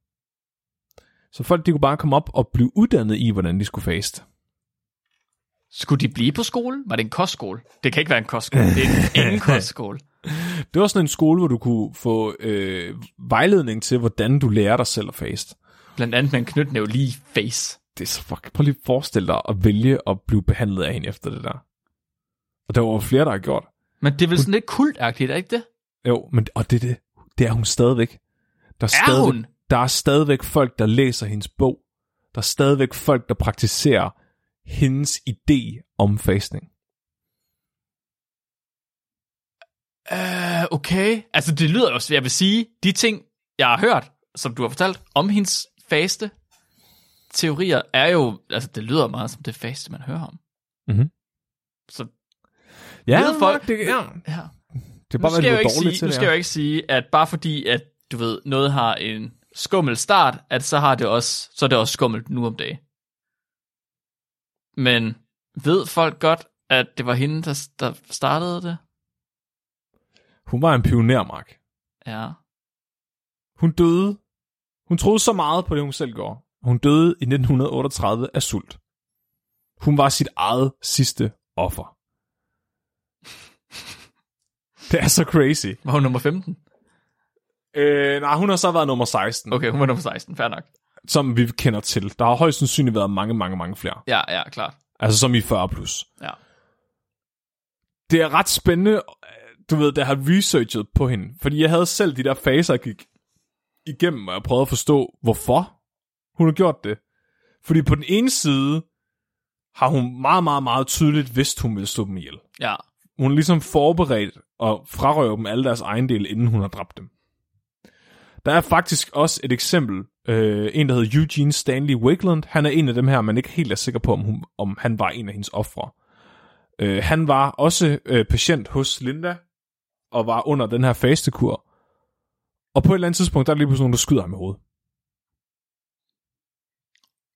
[SPEAKER 1] Så folk de kunne bare komme op og blive uddannet i, hvordan de skulle faste.
[SPEAKER 2] Skulle de blive på skole? Var det en kostskole? Det kan ikke være en kostskole. Det er ingen [laughs] kostskole.
[SPEAKER 1] Det var sådan en skole, hvor du kunne få øh, vejledning til, hvordan du lærer dig selv at faste.
[SPEAKER 2] Blandt andet med en knytnæve lige face.
[SPEAKER 1] Det er så fuck. Prøv lige at forestille dig at vælge at blive behandlet af hende efter det der. Og der var flere, der har gjort.
[SPEAKER 2] Men det er vel sådan lidt kultagtigt, er ikke det?
[SPEAKER 1] Jo, men og det, er det, det er hun stadigvæk. Der er,
[SPEAKER 2] Er
[SPEAKER 1] stadigvæk,
[SPEAKER 2] hun?
[SPEAKER 1] Der er stadigvæk folk, der læser hendes bog. Der er stadigvæk folk, der praktiserer hendes idé om fastning.
[SPEAKER 2] Uh, okay. Altså, det lyder også, jeg vil sige, de ting, jeg har hørt, som du har fortalt om hendes faste teorier, er jo, altså, det lyder meget som det faste, man hører om.
[SPEAKER 1] Mhm.
[SPEAKER 2] Så,
[SPEAKER 1] Ja,
[SPEAKER 2] Ved folk-
[SPEAKER 1] det, ja.
[SPEAKER 2] ja.
[SPEAKER 1] det er
[SPEAKER 2] Nu
[SPEAKER 1] bare,
[SPEAKER 2] skal,
[SPEAKER 1] hvad
[SPEAKER 2] jeg
[SPEAKER 1] du
[SPEAKER 2] jo ikke sige,
[SPEAKER 1] til
[SPEAKER 2] nu skal jeg jo ikke sige, at bare fordi, at du ved, noget har en skummel start, at så har det også, så er det også skummelt nu om dagen. Men ved folk godt, at det var hende, der, der startede det?
[SPEAKER 1] Hun var en pioner, Mark.
[SPEAKER 2] Ja.
[SPEAKER 1] Hun døde. Hun troede så meget på det, hun selv gjorde. Hun døde i 1938 af sult. Hun var sit eget sidste offer. [laughs] Det er så crazy.
[SPEAKER 2] Var hun nummer 15?
[SPEAKER 1] Øh, nej, hun har så været nummer 16, okay.
[SPEAKER 2] Hun var nummer 16, fair nok.
[SPEAKER 1] Som vi kender til. Der har højst sandsynligt været mange, mange, mange flere.
[SPEAKER 2] Ja, ja, klart.
[SPEAKER 1] Altså som i 40 plus.
[SPEAKER 2] Ja.
[SPEAKER 1] Det er ret spændende, du ved, jeg har researchet på hende. Fordi jeg havde selv de der faser, jeg gik igennem, og jeg prøvede at forstå, hvorfor hun har gjort det. Fordi på den ene side, har hun meget, meget, meget tydeligt vidst, hun ville slå dem ihjel.
[SPEAKER 2] Ja.
[SPEAKER 1] Hun er ligesom forberedt og frarøve dem alle deres ejendele, inden hun har dræbt dem. Der er faktisk også et eksempel. Øh, en, der hedder Eugene Stanley Wigland. Han er en af dem her, man ikke helt er sikker på, om, hun, om han var en af hendes ofre. Øh, han var også øh, patient hos Linda, og var under den her fastekur. Og på et eller andet tidspunkt, der er lige pludselig nogen, der skyder ham i hovedet.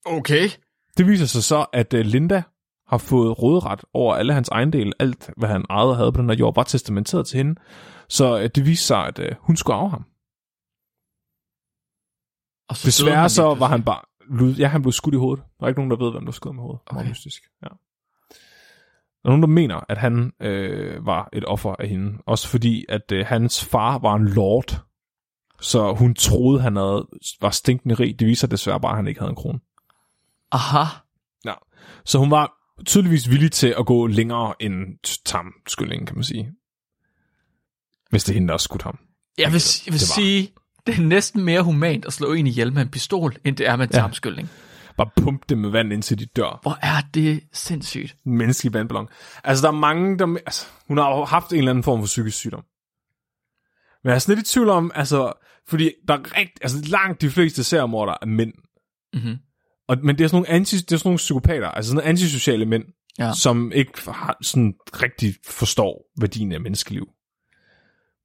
[SPEAKER 2] Okay.
[SPEAKER 1] Det viser sig så, at øh, Linda har fået råderet over alle hans ejendele. Alt, hvad han ejede og havde på den her jord, var testamenteret til hende. Så øh, det viste sig, at øh, hun skulle af ham.
[SPEAKER 2] Og så
[SPEAKER 1] Desværre så var han bare... Ja, han blev skudt i hovedet. Der er ikke nogen, der ved, hvem der skød i hovedet. Okay. Meget mystisk. Ja. Der er nogen, der mener, at han øh, var et offer af hende. Også fordi, at øh, hans far var en lord. Så hun troede, han havde, var stinkende rig. Det viser desværre bare, at han ikke havde en krone.
[SPEAKER 2] Aha.
[SPEAKER 1] Så hun var tydeligvis villig til at gå længere end tam skyldningen, kan man sige. Hvis det er hende, der har skudt ham.
[SPEAKER 2] Jeg vil, jeg vil sige, det er næsten mere humant at slå en ihjel med en pistol, end det er med en
[SPEAKER 1] Ja.
[SPEAKER 2] tarmskyldning.
[SPEAKER 1] Bare pumpe dem med vand, indtil de dør.
[SPEAKER 2] Hvor er det sindssygt.
[SPEAKER 1] En menneskelig vandballon. Altså, der er mange, der... Altså, hun har jo haft en eller anden form for psykisk sygdom. Men jeg er sådan lidt i tvivl om, altså... Fordi der er rigt, altså langt de fleste seriemordere er mænd.
[SPEAKER 2] Mm-hmm.
[SPEAKER 1] Og, men det er sådan nogle, anti, det er sådan nogle psykopater, altså sådan nogle antisociale mænd,
[SPEAKER 2] Ja.
[SPEAKER 1] som ikke har, sådan rigtig forstår værdien af menneskeliv.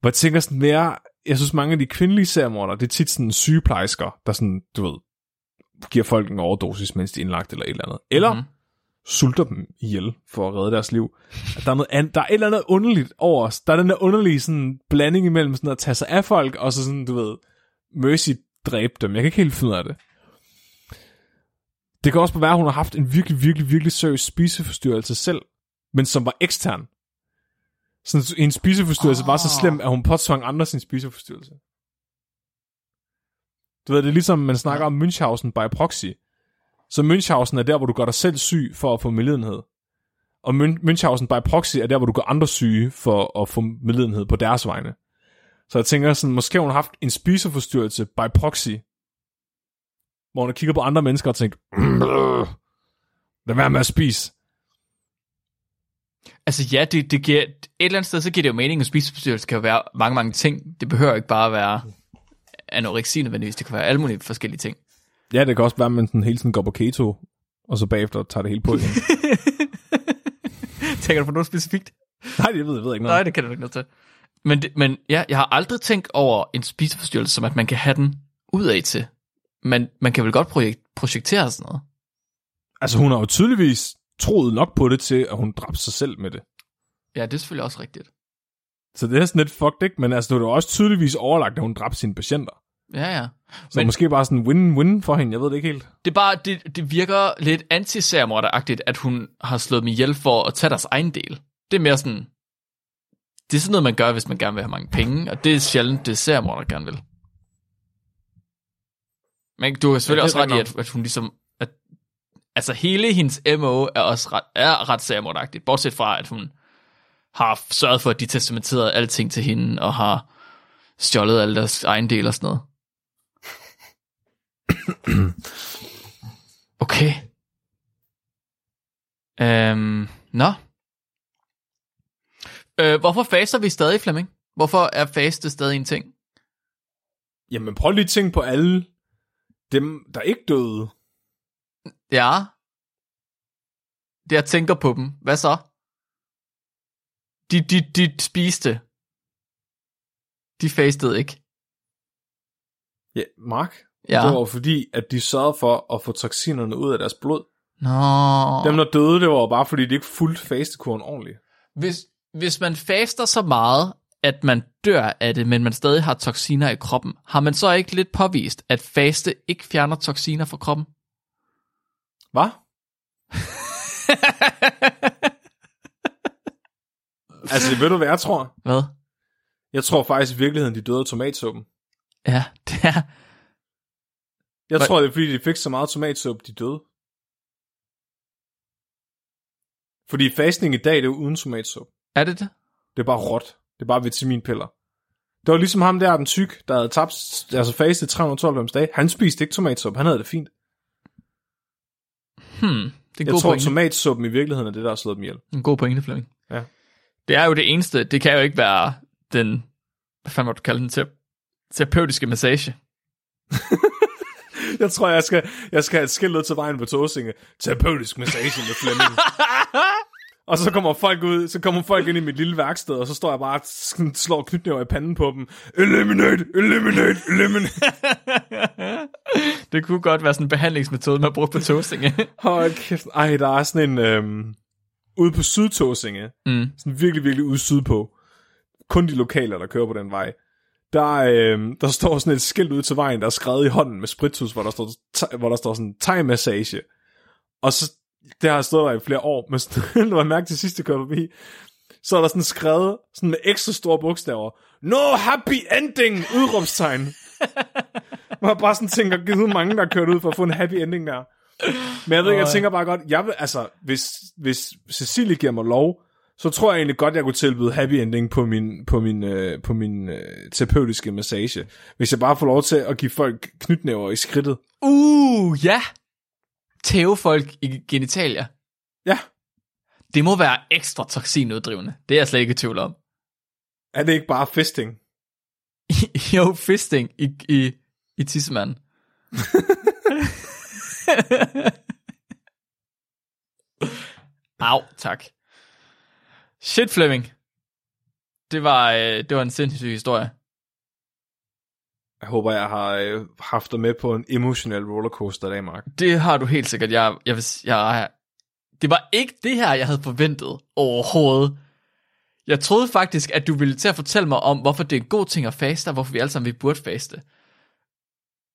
[SPEAKER 1] Hvor jeg tænker sådan mere, jeg synes mange af de kvindelige seriemordere, det er tit sådan sygeplejersker, der sådan, du ved, giver folk en overdosis, mens de er indlagt eller et eller andet. Eller mm-hmm. sulter dem ihjel for at redde deres liv. At der, er noget andet, der er et eller andet underligt over os. Der er den der underlige sådan, blanding imellem sådan at tage sig af folk, og så sådan, du ved, mercy dræbe dem. Jeg kan ikke helt finde ud af det. Det kan også være, at hun har haft en virkelig, virkelig, virkelig seriøs spiseforstyrrelse selv, men som var ekstern. Sådan en spiseforstyrrelse oh. var så slem, at hun påtvang andre sin spiseforstyrrelse. Du ved, det er ligesom, man snakker om Münchhausen by proxy. Så Münchhausen er der, hvor du gør dig selv syg for at få medlidenhed. Og Mün- Münchhausen by proxy er der, hvor du gør andre syge for at få medlidenhed på deres vegne. Så jeg tænker sådan, måske har hun haft en spiseforstyrrelse by proxy, hvor hun har kigget på andre mennesker og tænkt, lad være med at spise.
[SPEAKER 2] Altså ja, det, det giver, et eller andet sted, så giver det jo mening, at spiseforstyrrelse kan jo være mange, mange ting. Det behøver ikke bare at være anoreksi nødvendigvis, det kan være alle mulige forskellige ting.
[SPEAKER 1] Ja, det kan også være, at man sådan hele tiden går på keto, og så bagefter tager det hele på igen. [laughs]
[SPEAKER 2] Tænker du på noget specifikt?
[SPEAKER 1] Nej, det ved jeg ved ikke noget.
[SPEAKER 2] Nej, det kan du ikke noget til. Men, det, men ja, jeg har aldrig tænkt over en spiseforstyrrelse, som at man kan have den udad til. Men man kan vel godt projek- projektere sådan noget.
[SPEAKER 1] Altså, hun har jo tydeligvis troet nok på det til, at hun dræbte sig selv med det.
[SPEAKER 2] Ja, det er selvfølgelig også rigtigt.
[SPEAKER 1] Så det er sådan lidt fucked, ikke? Men altså, det var også tydeligvis overlagt, at hun dræbte sine patienter.
[SPEAKER 2] Ja, ja.
[SPEAKER 1] Så
[SPEAKER 2] Men-
[SPEAKER 1] måske bare sådan win-win for hende, jeg ved det ikke helt.
[SPEAKER 2] Det er bare, det, det virker lidt anti at hun har slået mig ihjel for at tage deres egen del. Det er mere sådan, det er sådan noget, man gør, hvis man gerne vil have mange penge, og det er sjældent, det seriemorder gerne vil. Men du har selvfølgelig
[SPEAKER 1] Ja,
[SPEAKER 2] også ret i, at, at hun ligesom, altså hele hendes MO er også ret, er ret seriemorderagtigt, bortset fra, at hun har sørget for, at de testamenterede alting til hende, og har stjålet alle deres ejendele og sådan noget. [coughs] Okay. Øhm, nå. Øh, hvorfor faster vi stadig, Flemming? Hvorfor er faste stadig en ting?
[SPEAKER 1] Jamen, prøv lige at tænke på alle dem, der ikke døde.
[SPEAKER 2] Ja. Det jeg tænker på dem. Hvad så? De, de, de spiste. De fastede ikke.
[SPEAKER 1] Ja, Mark.
[SPEAKER 2] Ja.
[SPEAKER 1] Det var fordi, at de sørgede for at få toksinerne ud af deres blod.
[SPEAKER 2] Nå.
[SPEAKER 1] Dem, der døde, det var bare fordi, de ikke fulgte fastekuren ordentligt.
[SPEAKER 2] Hvis, hvis man faster så meget, at man dør af det, men man stadig har toksiner i kroppen, har man så ikke lidt påvist, at faste ikke fjerner toksiner fra kroppen?
[SPEAKER 1] Hvad? [laughs] altså, ved du, hvad jeg tror?
[SPEAKER 2] Hvad?
[SPEAKER 1] Jeg tror faktisk i virkeligheden, de døde af tomatsuppen.
[SPEAKER 2] Ja, [laughs] det er...
[SPEAKER 1] Jeg
[SPEAKER 2] Hvad-
[SPEAKER 1] tror, det er fordi, de fik så meget tomatsuppe, de døde. Fordi fastning i dag, det er jo uden tomatsuppe.
[SPEAKER 2] Er det det?
[SPEAKER 1] Det er bare råt. Det er bare vitaminpiller. Det var ligesom ham der, den tyk, der havde tabt, altså fastet 392 dage. Han spiste ikke tomatsuppe, han havde det fint.
[SPEAKER 2] Hmm. Det er en
[SPEAKER 1] Jeg
[SPEAKER 2] god
[SPEAKER 1] tror,
[SPEAKER 2] pointe.
[SPEAKER 1] tomatsuppen i virkeligheden er det, der har slået dem ihjel.
[SPEAKER 2] En god pointe, Flemming.
[SPEAKER 1] Ja.
[SPEAKER 2] Det er jo det eneste, det kan jo ikke være den, hvad fanden må du kalde den, tera- terapeutiske massage. [laughs]
[SPEAKER 1] Jeg tror, jeg skal, jeg skal have et skilt ud til vejen på Tåsinge. Terapeutisk massage med Flemming. [laughs] og så kommer folk ud, så kommer folk ind i mit lille værksted, og så står jeg bare og slår knytnæver i panden på dem. Eliminate, eliminate, eliminate. [laughs]
[SPEAKER 2] Det kunne godt være sådan en behandlingsmetode, man har brugt på toasting. [laughs]
[SPEAKER 1] Hold kæft. Ej, der er sådan en... Øhm, ude på Sydtåsinge,
[SPEAKER 2] mm.
[SPEAKER 1] sådan virkelig, virkelig ude sydpå. Kun de lokale, der kører på den vej. Der, øhm, der står sådan et skilt ud til vejen, der er skrevet i hånden med spritus, hvor der står, hvor der står sådan thai-massage. Og så, det har stået der i flere år, men sådan, [laughs] når jeg mærke til sidste kørte forbi, så er der sådan skrevet sådan med ekstra store bogstaver, No happy ending! Udråbstegn. Hvor jeg bare sådan tænker, givet mange, der er kørt ud for at få en happy ending der. Men jeg ved ikke, jeg tænker bare godt, jeg vil, altså, hvis, hvis Cecilie giver mig lov, så tror jeg egentlig godt, jeg kunne tilbyde happy ending på min, på min, øh, på min øh, terapeutiske massage. Hvis jeg bare får lov til at give folk knytnæver i skridtet.
[SPEAKER 2] Uh, ja! Tæve folk i genitalia.
[SPEAKER 1] Ja,
[SPEAKER 2] Det må være ekstra toksinuddrivende. Det er jeg slet ikke i tvivl om.
[SPEAKER 1] er det ikke bare fisting? [laughs]
[SPEAKER 2] jo, fisting i, i, i tissemanden. [laughs] Au, tak. Shit, Flemming. Det var, øh, det var en sindssyg historie.
[SPEAKER 1] Jeg håber, jeg har øh, haft dig med på en emotionel rollercoaster i dag, Mark.
[SPEAKER 2] Det har du helt sikkert. Jeg, jeg, s- jeg, det var ikke det her, jeg havde forventet overhovedet. Jeg troede faktisk, at du ville til at fortælle mig om, hvorfor det er en god ting at faste, og hvorfor vi alle sammen vi burde faste.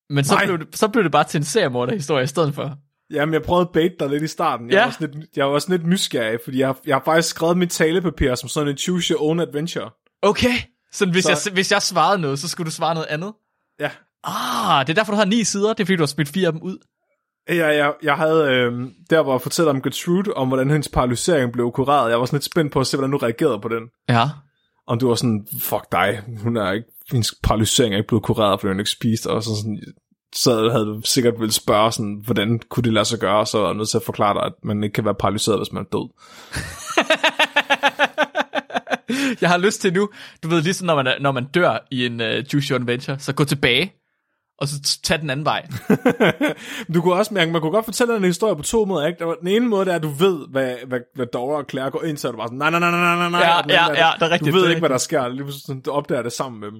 [SPEAKER 2] Men så
[SPEAKER 1] Nej.
[SPEAKER 2] blev, det, så blev det bare til en seriemorderhistorie i stedet for.
[SPEAKER 1] Jamen, jeg prøvede at bait dig lidt i starten. Jeg,
[SPEAKER 2] Ja.
[SPEAKER 1] var, sådan lidt, jeg var sådan lidt nysgerrig, fordi jeg, jeg har faktisk skrevet mit talepapir som sådan en choose your own adventure.
[SPEAKER 2] Okay. Så hvis,
[SPEAKER 1] Så-
[SPEAKER 2] Jeg, hvis jeg svarede noget, så skulle du svare noget andet?
[SPEAKER 1] Ja.
[SPEAKER 2] Ah, det er derfor, du har ni sider. Det er fordi, du har smidt fire af dem ud.
[SPEAKER 1] Jeg, jeg, jeg havde øh, der, hvor jeg fortæller om Gertrude, om hvordan hendes paralysering blev kureret. Jeg var sådan lidt spændt på at se, hvordan du reagerede på den.
[SPEAKER 2] Ja.
[SPEAKER 1] Om du var sådan, fuck dig, hun er ikke, hendes paralysering er ikke blevet kureret, fordi hun ikke spiste, og så sådan, så havde du sikkert ville spørge sådan, hvordan kunne det lade sig gøre, så er nødt til at forklare dig, at man ikke kan være paralyseret, hvis man er død. [laughs] [laughs]
[SPEAKER 2] Jeg har lyst til nu, du ved, ligesom når man, er- når man dør i en uh, Juice Your Adventure, så gå tilbage, og så tage den anden vej. [laughs]
[SPEAKER 1] Du kunne også mærke, man kunne godt fortælle en historie på to måder, ikke? Den ene måde, er, at du ved, hvad, hvad, hvad Dora og Claire går ind til, og du bare sådan, nej, nej, nej, nej, nej, nej.
[SPEAKER 2] Ja, ja, ja, det er rigtigt,
[SPEAKER 1] Du ved
[SPEAKER 2] er
[SPEAKER 1] ikke, hvad der sker, lige sådan, du opdager det sammen med dem.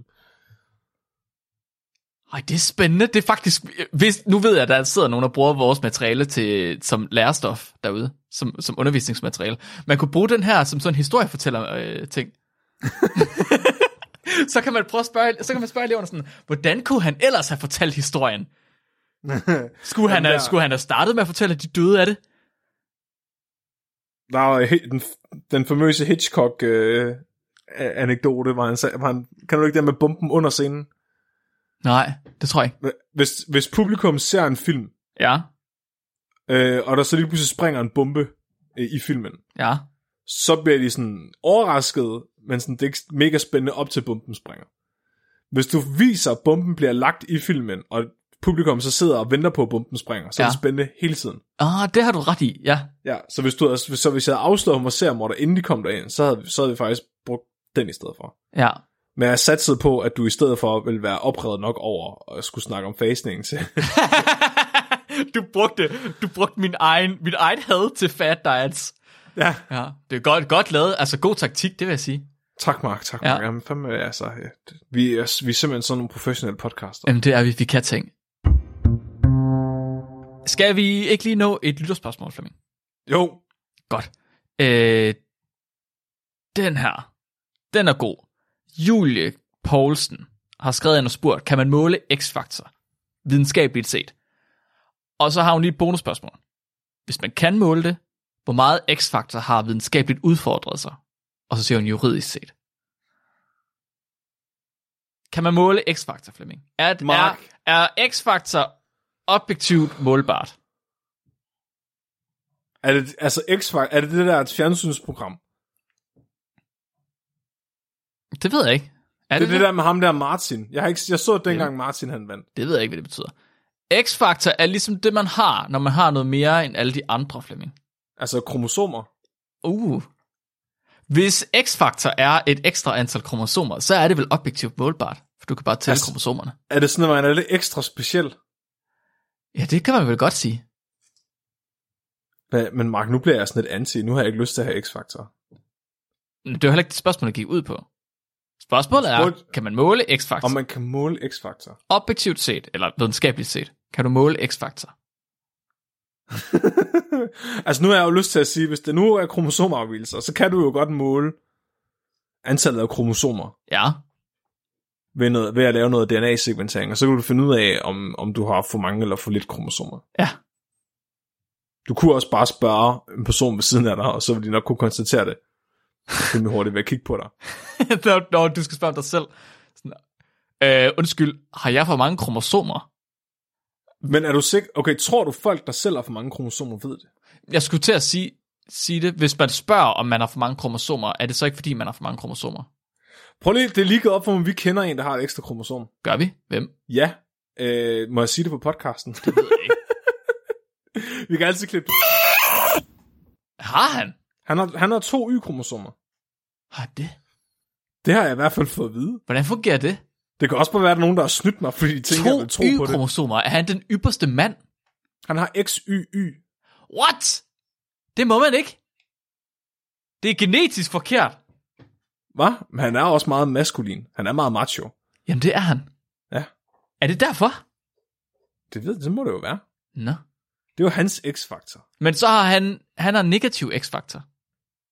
[SPEAKER 2] Ej, det er spændende. Det er faktisk... Hvis, nu ved jeg, at der sidder nogen, der bruger vores materiale til, som lærestof derude, som, som undervisningsmateriale. Man kunne bruge den her som sådan en historiefortæller-ting. [laughs] så kan man prøve at spørge, så kan man spørge eleverne sådan, hvordan kunne han ellers have fortalt historien? [laughs] Skulle han, have, skulle han have startet med at fortælle, at de døde af det?
[SPEAKER 1] Der var den, den famøse Hitchcock-anekdote, hvor han sagde, hvor han, kan du ikke det med bomben under scenen?
[SPEAKER 2] Nej, det tror jeg ikke.
[SPEAKER 1] Hvis, hvis publikum ser en film,
[SPEAKER 2] Ja,
[SPEAKER 1] øh, og der så lige pludselig springer en bombe øh, i filmen,
[SPEAKER 2] ja.
[SPEAKER 1] så bliver de sådan overrasket, men sådan, det er ikke mega spændende op til bomben springer. Hvis du viser, at bomben bliver lagt i filmen, og publikum så sidder og venter på, at bomben springer, så ja. er det spændende hele tiden.
[SPEAKER 2] Ah, det har du ret i, ja.
[SPEAKER 1] Ja, så hvis, du så hvis jeg havde afslået, at hun var seriemorder, inden de kom derind, så havde, så havde vi faktisk brugt den i stedet for.
[SPEAKER 2] Ja.
[SPEAKER 1] Men jeg satsede på, at du i stedet for ville være oprevet nok over at skulle snakke om fasting til. [laughs]
[SPEAKER 2] du brugte, du brugte min egen, mit eget had til fat diets.
[SPEAKER 1] ja.
[SPEAKER 2] Ja, det er godt, godt lavet. Altså god taktik, det vil jeg sige.
[SPEAKER 1] Tak, Mark. Tak,
[SPEAKER 2] Ja.
[SPEAKER 1] Mark. Jamen, fandme, altså, ja, vi, er, vi er simpelthen sådan nogle professionelle podcaster.
[SPEAKER 2] Jamen, det er vi, vi kan ting. Skal vi ikke lige nå et lytterspørgsmål, Flemming?
[SPEAKER 1] Jo,
[SPEAKER 2] Godt. Øh, den her, den er god. Julie Poulsen har skrevet ind og spurgt, kan man måle X-faktor videnskabeligt set? Og så har hun lige et bonusspørgsmål. Hvis man kan måle det, hvor meget X-faktor har videnskabeligt udfordret sig? Og så siger hun juridisk set. Kan man måle X-faktor, Flemming? Er, er, er X-faktor objektivt målbart?
[SPEAKER 1] er det, altså x er det det der et fjernsynsprogram?
[SPEAKER 2] Det ved jeg ikke. Er
[SPEAKER 1] Det er det der med ham der Martin. Jeg, har ikke, jeg så det dengang Martin han vandt.
[SPEAKER 2] Det ved jeg ikke, hvad det betyder. X-faktor er ligesom det, man har, når man har noget mere end alle de andre, Flemming.
[SPEAKER 1] Altså kromosomer.
[SPEAKER 2] Uh. Hvis X-faktor er et ekstra antal kromosomer, så er det vel objektivt målbart, for du kan bare tælle
[SPEAKER 1] Altså-
[SPEAKER 2] kromosomerne.
[SPEAKER 1] Er det sådan, at man er lidt ekstra speciel?
[SPEAKER 2] Ja, det kan man vel godt sige.
[SPEAKER 1] Men Mark, nu bliver jeg sådan lidt anti. Nu har jeg ikke lyst til at have X-faktor.
[SPEAKER 2] Det er jo heller ikke det spørgsmål, der gik ud på. Spørgsmålet er,
[SPEAKER 1] Spurgte-
[SPEAKER 2] kan man måle X-faktor?
[SPEAKER 1] Om man kan måle X-faktor.
[SPEAKER 2] Objektivt set, eller videnskabeligt set, kan du måle X-faktor? [laughs]
[SPEAKER 1] altså nu har jeg jo lyst til at sige, hvis det nu er kromosomafvielser, så kan du jo godt måle antallet af kromosomer
[SPEAKER 2] Ja.
[SPEAKER 1] ved, noget, ved at lave noget DNA-sekventering, og så kan du finde ud af, om, om du har for mange eller for lidt kromosomer.
[SPEAKER 2] Ja.
[SPEAKER 1] Du kunne også bare spørge en person ved siden af dig, og så vil de nok kunne konstatere det. Rimelig hurtigt ved at kigge på dig. [laughs]
[SPEAKER 2] når du skal spørge dig selv. Sådan, øh, undskyld, har jeg for mange kromosomer?
[SPEAKER 1] Men er du sikker? Okay, tror du folk, der selv har for mange kromosomer, ved det?
[SPEAKER 2] Jeg skulle til at sige, sige det. Hvis man spørger, om man har for mange kromosomer, er det så ikke fordi, man har for mange kromosomer?
[SPEAKER 1] Prøv lige, det er lige gået op for mig, vi kender en, der har et ekstra kromosom.
[SPEAKER 2] Gør vi? Hvem?
[SPEAKER 1] Ja. Øh, må jeg sige det på podcasten?
[SPEAKER 2] Det ved jeg ikke. [laughs]
[SPEAKER 1] vi kan altid klippe
[SPEAKER 2] Har han?
[SPEAKER 1] Han har, han har to Y-kromosomer.
[SPEAKER 2] Har det?
[SPEAKER 1] Det har jeg i hvert fald fået at vide.
[SPEAKER 2] Hvordan fungerer det?
[SPEAKER 1] Det kan også bare være, at der er nogen, der har snydt mig, fordi de tænker, jeg vil
[SPEAKER 2] To
[SPEAKER 1] tro på det.
[SPEAKER 2] Y-kromosomer. Er han den ypperste mand?
[SPEAKER 1] Han har XYY.
[SPEAKER 2] What? Det må man ikke. Det er genetisk forkert.
[SPEAKER 1] Hvad? Men han er også meget maskulin. Han er meget macho.
[SPEAKER 2] Jamen, det er han.
[SPEAKER 1] Ja.
[SPEAKER 2] Er det derfor?
[SPEAKER 1] Det ved det må det jo være.
[SPEAKER 2] Nå.
[SPEAKER 1] Det er jo hans x-faktor.
[SPEAKER 2] Men så har han, han har negativ x-faktor.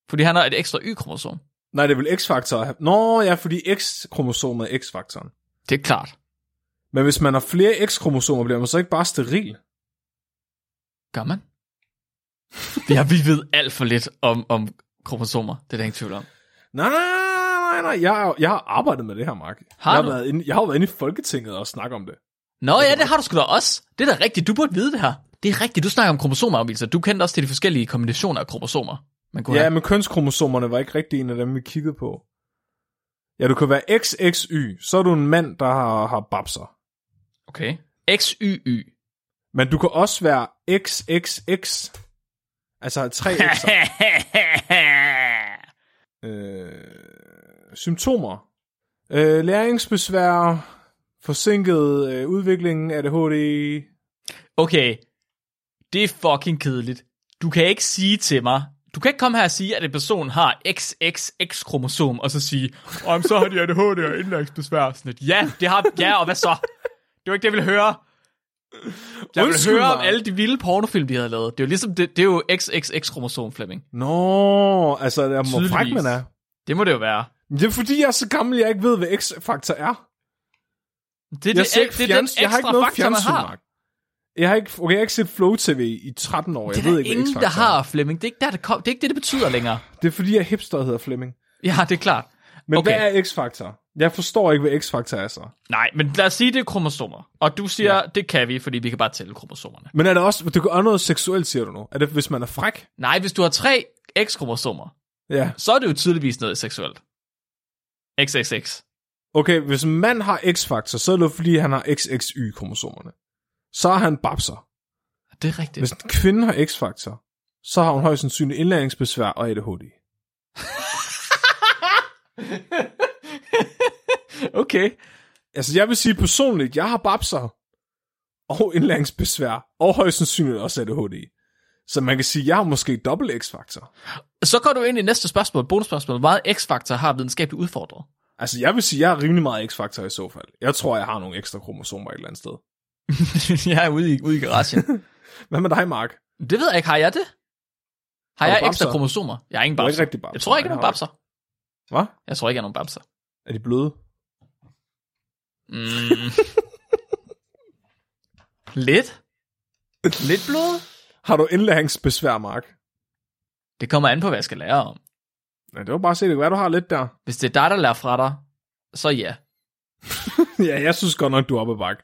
[SPEAKER 2] Fordi han har et ekstra Y-kromosom.
[SPEAKER 1] Nej, det er vel x-faktor. Nå, ja, fordi x-kromosomet er x-faktoren.
[SPEAKER 2] Det er klart.
[SPEAKER 1] Men hvis man har flere x-kromosomer, bliver man så ikke bare steril?
[SPEAKER 2] Gør man? ja, vi ved alt for lidt om, om kromosomer. Det er der ingen tvivl om.
[SPEAKER 1] Nej, nej, nej, nej. Jeg, har- jeg har arbejdet med det her, Mark.
[SPEAKER 2] Har
[SPEAKER 1] jeg,
[SPEAKER 2] du?
[SPEAKER 1] Været inde, jeg har været inde i Folketinget og snakket om det.
[SPEAKER 2] Nå ja, det har du sgu da også. Det er da rigtigt. Du burde vide det her. Det er rigtigt. Du snakker om kromosomafvielser. Du kendte også til de forskellige kombinationer af kromosomer. Man kunne
[SPEAKER 1] Ja,
[SPEAKER 2] have.
[SPEAKER 1] men kønskromosomerne var ikke rigtig en af dem, vi kiggede på. Ja, du kan være XXY, så er du en mand, der har, har babser.
[SPEAKER 2] Okay. XYY.
[SPEAKER 1] Men du kan også være XXX. Altså tre [laughs] X'er. øh, symptomer. Øh, læringsbesvær, forsinket øh, udvikling, ADHD.
[SPEAKER 2] okay. Det er fucking kedeligt. Du kan ikke sige til mig, du kan ikke komme her og sige, at en person har XXX-kromosom, og så sige, om så har de ADHD og indlægsbesvær. Sådan et, ja, det har, ja, og hvad så? Det var ikke det, jeg ville høre. Jeg vil
[SPEAKER 1] Undskyld
[SPEAKER 2] høre om
[SPEAKER 1] mig.
[SPEAKER 2] alle de vilde pornofilm, de havde lavet. Det er jo ligesom, det, det er jo XXX-kromosom, Flemming.
[SPEAKER 1] Nå, altså, der må fræk man er.
[SPEAKER 2] Det må det jo være.
[SPEAKER 1] Men Det er fordi, jeg er så gammel, jeg ikke ved, hvad X-faktor er.
[SPEAKER 2] Det er,
[SPEAKER 1] Jeg,
[SPEAKER 2] det,
[SPEAKER 1] ser
[SPEAKER 2] det, er den
[SPEAKER 1] fjerns- jeg har ikke noget fjernsyn. Mark. Jeg har ikke, okay, jeg har ikke set Flow TV i 13 år. Jeg
[SPEAKER 2] Det er
[SPEAKER 1] ved
[SPEAKER 2] der
[SPEAKER 1] ikke,
[SPEAKER 2] ingen,
[SPEAKER 1] hvad
[SPEAKER 2] der har. Flemming. Det er ikke, der, det, kom, det er ikke det, det betyder længere.
[SPEAKER 1] Det er fordi, jeg hipster hedder Flemming.
[SPEAKER 2] Ja, det er klart.
[SPEAKER 1] Men
[SPEAKER 2] Okay.
[SPEAKER 1] hvad er X-faktor? Jeg forstår ikke, hvad X-faktor er så.
[SPEAKER 2] Nej, men lad os sige, det er kromosomer. Og du siger, ja. det kan vi, fordi vi kan bare tælle kromosomerne.
[SPEAKER 1] Men er det også, det kan også noget seksuelt, siger du nu? Er det, hvis man er fræk?
[SPEAKER 2] Nej, hvis du har tre X-kromosomer,
[SPEAKER 1] Ja.
[SPEAKER 2] så er det jo tydeligvis noget seksuelt. XXX.
[SPEAKER 1] Okay, hvis en mand har X-faktor, så er det fordi, han har XXY-kromosomerne. Så er han babser.
[SPEAKER 2] Det er rigtigt.
[SPEAKER 1] Hvis en kvinde har X-faktor, så har hun højst sandsynligt indlæringsbesvær og ADHD. [laughs]
[SPEAKER 2] okay.
[SPEAKER 1] Altså, jeg vil sige personligt, jeg har babser og indlæringsbesvær, og højst sandsynligt også ADHD. Så man kan sige, jeg har måske dobbelt X-faktor.
[SPEAKER 2] Så går du ind i næste spørgsmål, bonusspørgsmål. Hvor meget X-faktor har videnskabeligt udfordret?
[SPEAKER 1] Altså, jeg vil sige, jeg har rimelig meget X-faktor i så fald. Jeg tror, jeg har nogle ekstra kromosomer et eller andet sted. [laughs]
[SPEAKER 2] jeg er ude i, ude i garagen. [laughs]
[SPEAKER 1] Hvad med dig, Mark?
[SPEAKER 2] det ved jeg ikke. Har jeg det? Har,
[SPEAKER 1] Har
[SPEAKER 2] jeg
[SPEAKER 1] babser?
[SPEAKER 2] ekstra kromosomer? Jeg er ingen
[SPEAKER 1] Du er
[SPEAKER 2] babser.
[SPEAKER 1] ikke rigtig babser.
[SPEAKER 2] Jeg tror ikke, jeg er nogen babser.
[SPEAKER 1] Hvad?
[SPEAKER 2] Jeg tror ikke, jeg er nogen babser.
[SPEAKER 1] Er de bløde?
[SPEAKER 2] Mm. [laughs] Lidt. Lidt blod.
[SPEAKER 1] Har du indlæringsbesvær, Mark?
[SPEAKER 2] Det kommer an på, hvad jeg skal lære om.
[SPEAKER 1] Ja, det var bare at se, det være, du har lidt der.
[SPEAKER 2] Hvis det er dig, der lærer fra dig, så ja.
[SPEAKER 1] ja, jeg synes godt nok, du er oppe bakke.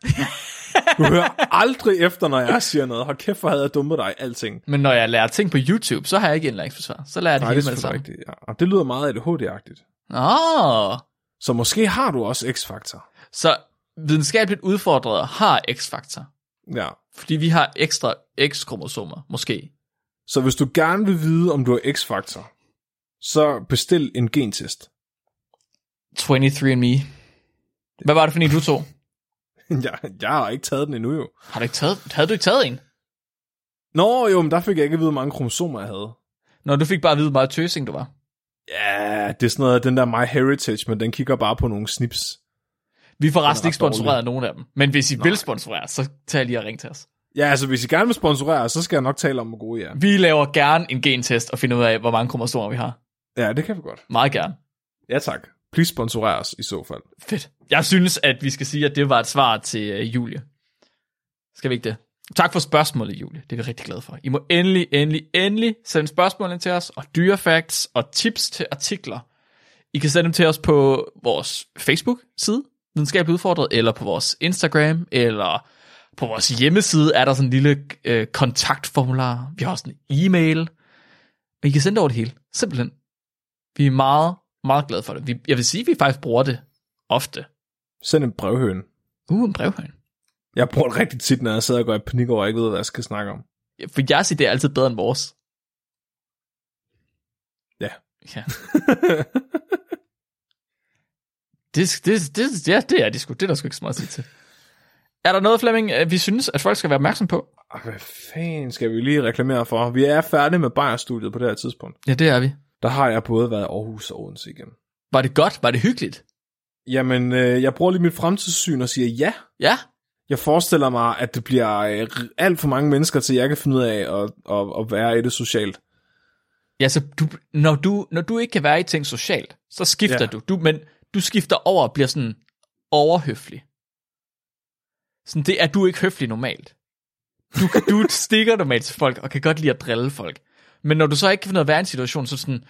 [SPEAKER 1] Du hører aldrig efter, når jeg siger noget. Hold kæft, hvor havde jeg dummet dig alting.
[SPEAKER 2] Men når jeg lærer ting på YouTube, så har jeg ikke indlæringsbesvær. Så lærer jeg det
[SPEAKER 1] Nej, det
[SPEAKER 2] hele med det samme.
[SPEAKER 1] rigtigt. Ja. Og det lyder meget ADHD-agtigt.
[SPEAKER 2] Åh,
[SPEAKER 1] Så måske har du også X-faktor.
[SPEAKER 2] så videnskabeligt udfordrede har X-faktor.
[SPEAKER 1] Ja.
[SPEAKER 2] Fordi vi har ekstra X-kromosomer, måske.
[SPEAKER 1] Så hvis du gerne vil vide, om du har X-faktor, så bestil en gentest.
[SPEAKER 2] 23andMe. Hvad var det for en, du tog? [laughs]
[SPEAKER 1] jeg, jeg har ikke taget den endnu jo.
[SPEAKER 2] Har du ikke taget, havde du ikke taget en?
[SPEAKER 1] Nå jo, men der fik jeg ikke at vide, hvor mange kromosomer jeg havde.
[SPEAKER 2] Når du fik bare at vide, hvor meget tøsing du var.
[SPEAKER 1] Ja, det er sådan noget, den der My Heritage, men den kigger bare på nogle snips.
[SPEAKER 2] Vi får resten ikke sponsoreret af nogen af dem. Men hvis I
[SPEAKER 1] Nej.
[SPEAKER 2] vil sponsorere, så tag lige og ring til os.
[SPEAKER 1] Ja, altså hvis I gerne vil sponsorere, så skal jeg nok tale om, hvor gode I er.
[SPEAKER 2] Vi laver gerne en gentest og finder ud af, hvor mange kromosomer vi har.
[SPEAKER 1] Ja, det kan vi godt.
[SPEAKER 2] Meget gerne.
[SPEAKER 1] Ja tak. Please sponsorer os i så fald.
[SPEAKER 2] Fedt. Jeg synes, at vi skal sige, at det var et svar til uh, Julie. Skal vi ikke det? Tak for spørgsmålet, Julie. Det er vi rigtig glade for. I må endelig, endelig, endelig sende spørgsmål ind til os, og dyrefacts og tips til artikler. I kan sende dem til os på vores Facebook-side, Videnskabeligt Udfordret, eller på vores Instagram, eller på vores hjemmeside er der sådan en lille øh, kontaktformular. Vi har også en e-mail. Og I kan sende det over det hele. Simpelthen. Vi er meget, meget glade for det. Vi, jeg vil sige, at vi faktisk bruger det ofte.
[SPEAKER 1] Send en brevhøn.
[SPEAKER 2] Uh, en brevhøn.
[SPEAKER 1] Jeg bruger det rigtig tit, når jeg sidder og går i panik over, jeg ikke ved, hvad jeg skal snakke om.
[SPEAKER 2] For jeres idé er altid bedre end vores.
[SPEAKER 1] Ja.
[SPEAKER 2] Ja. [laughs] det, det, det, ja, det er det sgu. Det er der sgu ikke så meget at sige til. Er der noget, Flemming, øh, vi synes, at folk skal være opmærksom på?
[SPEAKER 1] Hvad fanden skal vi lige reklamere for? Vi er færdige med Bayer-studiet på det her tidspunkt.
[SPEAKER 2] Ja, det er vi.
[SPEAKER 1] Der har jeg både været i Aarhus og Odense igen.
[SPEAKER 2] Var det godt? Var det hyggeligt?
[SPEAKER 1] Jamen, øh, jeg bruger lige mit fremtidssyn og siger ja.
[SPEAKER 2] Ja.
[SPEAKER 1] Jeg forestiller mig, at det bliver øh, alt for mange mennesker, til jeg kan finde ud af at, at, at være i det socialt.
[SPEAKER 2] Ja, så du, når, du, når du ikke kan være i ting socialt, så skifter
[SPEAKER 1] Ja.
[SPEAKER 2] du. du. Men du skifter over og bliver sådan overhøflig. Sådan, det er du ikke høflig normalt. Du, du [laughs] stikker normalt til folk, og kan godt lide at drille folk. Men når du så ikke kan finde ud af at være i en situation, så sådan,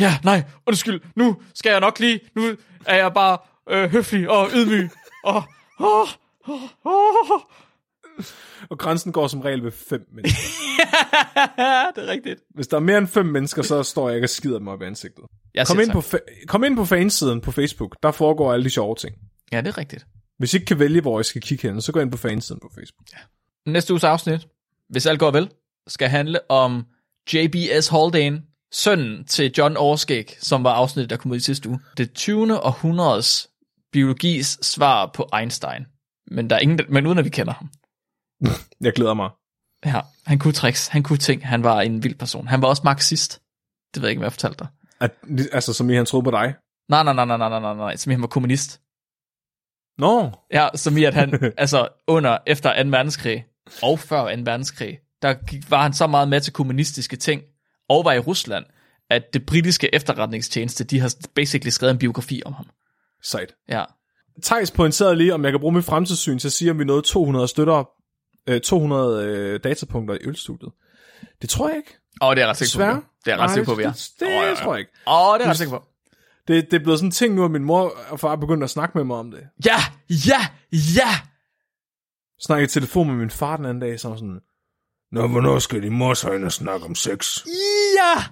[SPEAKER 2] ja, nej, undskyld, nu skal jeg nok lige, nu er jeg bare øh, høflig og ydmyg, [laughs] og, oh, oh, oh.
[SPEAKER 1] Og grænsen går som regel ved fem mennesker. [laughs]
[SPEAKER 2] det er rigtigt.
[SPEAKER 1] Hvis der er mere end fem mennesker, så står jeg ikke og skider dem op i ansigtet.
[SPEAKER 2] Jeg
[SPEAKER 1] Kom ind, på fa- kom ind på fansiden på Facebook. Der foregår alle de sjove ting.
[SPEAKER 2] Ja, det er rigtigt.
[SPEAKER 1] Hvis I ikke kan vælge, hvor I skal kigge hen, så gå ind på fansiden på Facebook.
[SPEAKER 2] Næste uges afsnit, hvis alt går vel, skal handle om JBS Haldane, sønnen til John Overskæg, som var afsnittet, der kom ud i sidste uge. Det 20. århundredes biologis svar på Einstein. Men, der er ingen, men uden at vi kender ham. [laughs]
[SPEAKER 1] Jeg glæder mig.
[SPEAKER 2] Ja, han kunne tricks, han kunne ting, han var en vild person. Han var også marxist. Det ved jeg ikke, hvad jeg fortalte dig.
[SPEAKER 1] At, altså, som I han troede på dig.
[SPEAKER 2] Nej, nej, nej, nej, nej, nej, nej, nej, som i han var kommunist.
[SPEAKER 1] Nå,
[SPEAKER 2] Ja, som i at han, [laughs] altså under, efter 2. verdenskrig, og før 2. verdenskrig, der gik, var han så meget med til kommunistiske ting, og var i Rusland, at det britiske efterretningstjeneste, de har basically skrevet en biografi om ham.
[SPEAKER 1] sejt.
[SPEAKER 2] Ja.
[SPEAKER 1] Thijs pointerede lige, om jeg kan bruge mit fremtidssyn til at sige, om vi nåede 200 støtter, øh, 200 øh, datapunkter i ølstudiet. Det tror jeg ikke.
[SPEAKER 2] Og det er ret sikker på. Det er ret sikker på, vi er.
[SPEAKER 1] Det, det,
[SPEAKER 2] Åh, ja, ja.
[SPEAKER 1] tror jeg ikke.
[SPEAKER 2] Åh, det er ret sikker på.
[SPEAKER 1] Det, det er blevet sådan en ting nu, at min mor og far er begyndt at snakke med mig om det.
[SPEAKER 2] Ja, ja, ja!
[SPEAKER 1] Snakkede i telefon med min far den anden dag, var sådan, Nå, hvornår skal din mor så ind og snakke om sex?
[SPEAKER 2] Ja!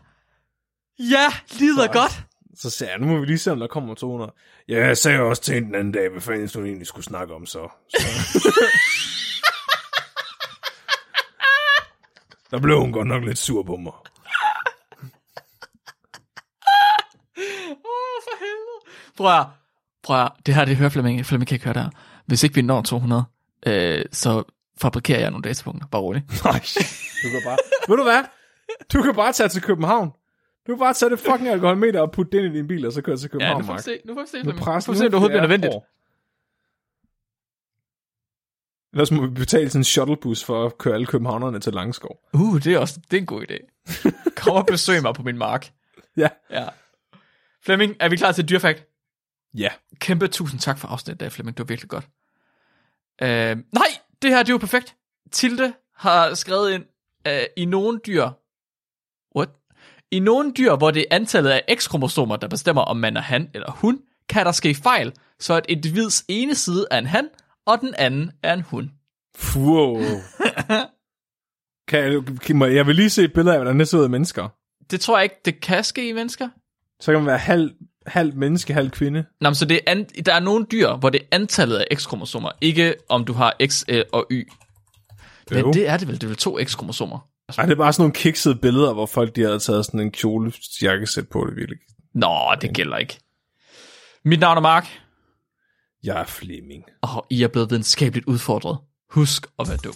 [SPEAKER 2] Ja, lyder godt.
[SPEAKER 1] Så sagde jeg, nu må vi lige se, om der kommer 200. Ja, jeg sagde også til hende den anden dag, hvad fanden hun egentlig skulle snakke om så. så. [laughs] der blev hun godt nok lidt sur på mig.
[SPEAKER 2] Åh, for helvede. Prøv at, prøv at, det her, det hører Flemming, Flemming kan ikke høre det her. Hvis ikke vi når 200, øh, så fabrikerer jeg nogle datapunkter. Bare roligt. [laughs]
[SPEAKER 1] Nej, du kan bare... Ved du hvad? Du kan bare tage til København. Du kan bare tage det fucking alkoholmeter og putte det ind i din bil, og så køre til
[SPEAKER 2] Ja,
[SPEAKER 1] København,
[SPEAKER 2] nu får vi
[SPEAKER 1] Mark.
[SPEAKER 2] se. Nu får vi se,
[SPEAKER 1] Nu
[SPEAKER 2] får vi se, om det overhovedet bliver nødvendigt.
[SPEAKER 1] Ellers må vi betale sådan en shuttlebus for at køre alle københavnerne til Langskov.
[SPEAKER 2] Uh, det er også det er en god idé. [laughs] Kom og besøg mig på min mark.
[SPEAKER 1] Ja.
[SPEAKER 2] Ja. Flemming, er vi klar til dyrfakt?
[SPEAKER 1] Ja.
[SPEAKER 2] Kæmpe tusind tak for afsnittet der, Flemming. Det var virkelig godt. Øh, nej, det her det er jo perfekt. Tilde har skrevet ind, øh, i nogle dyr... What? I nogle dyr, hvor det er antallet af X-kromosomer, der bestemmer, om man er han eller hun, kan der ske fejl, så et individs ene side er en han, og den anden er en hun.
[SPEAKER 1] Wow. kan jeg, jeg vil lige se et billede af, hvordan det ser ud af mennesker.
[SPEAKER 2] Det tror jeg ikke, det kan ske i mennesker.
[SPEAKER 1] Så kan man være halv, halv menneske, halv kvinde.
[SPEAKER 2] Nå, men så det er an, der er nogle dyr, hvor det er antallet af X-kromosomer, ikke om du har X øh, og Y. Men det er det vel. Det er vel to X-kromosomer.
[SPEAKER 1] Ej, det er bare sådan nogle kiksede billeder, hvor folk de havde taget sådan en kjole jakkesæt på det virkelig.
[SPEAKER 2] Nå, det gælder ikke. Mit navn er Mark,
[SPEAKER 1] Jeg er Flemming.
[SPEAKER 2] og I er blevet videnskabeligt udfordret. Husk at være dum.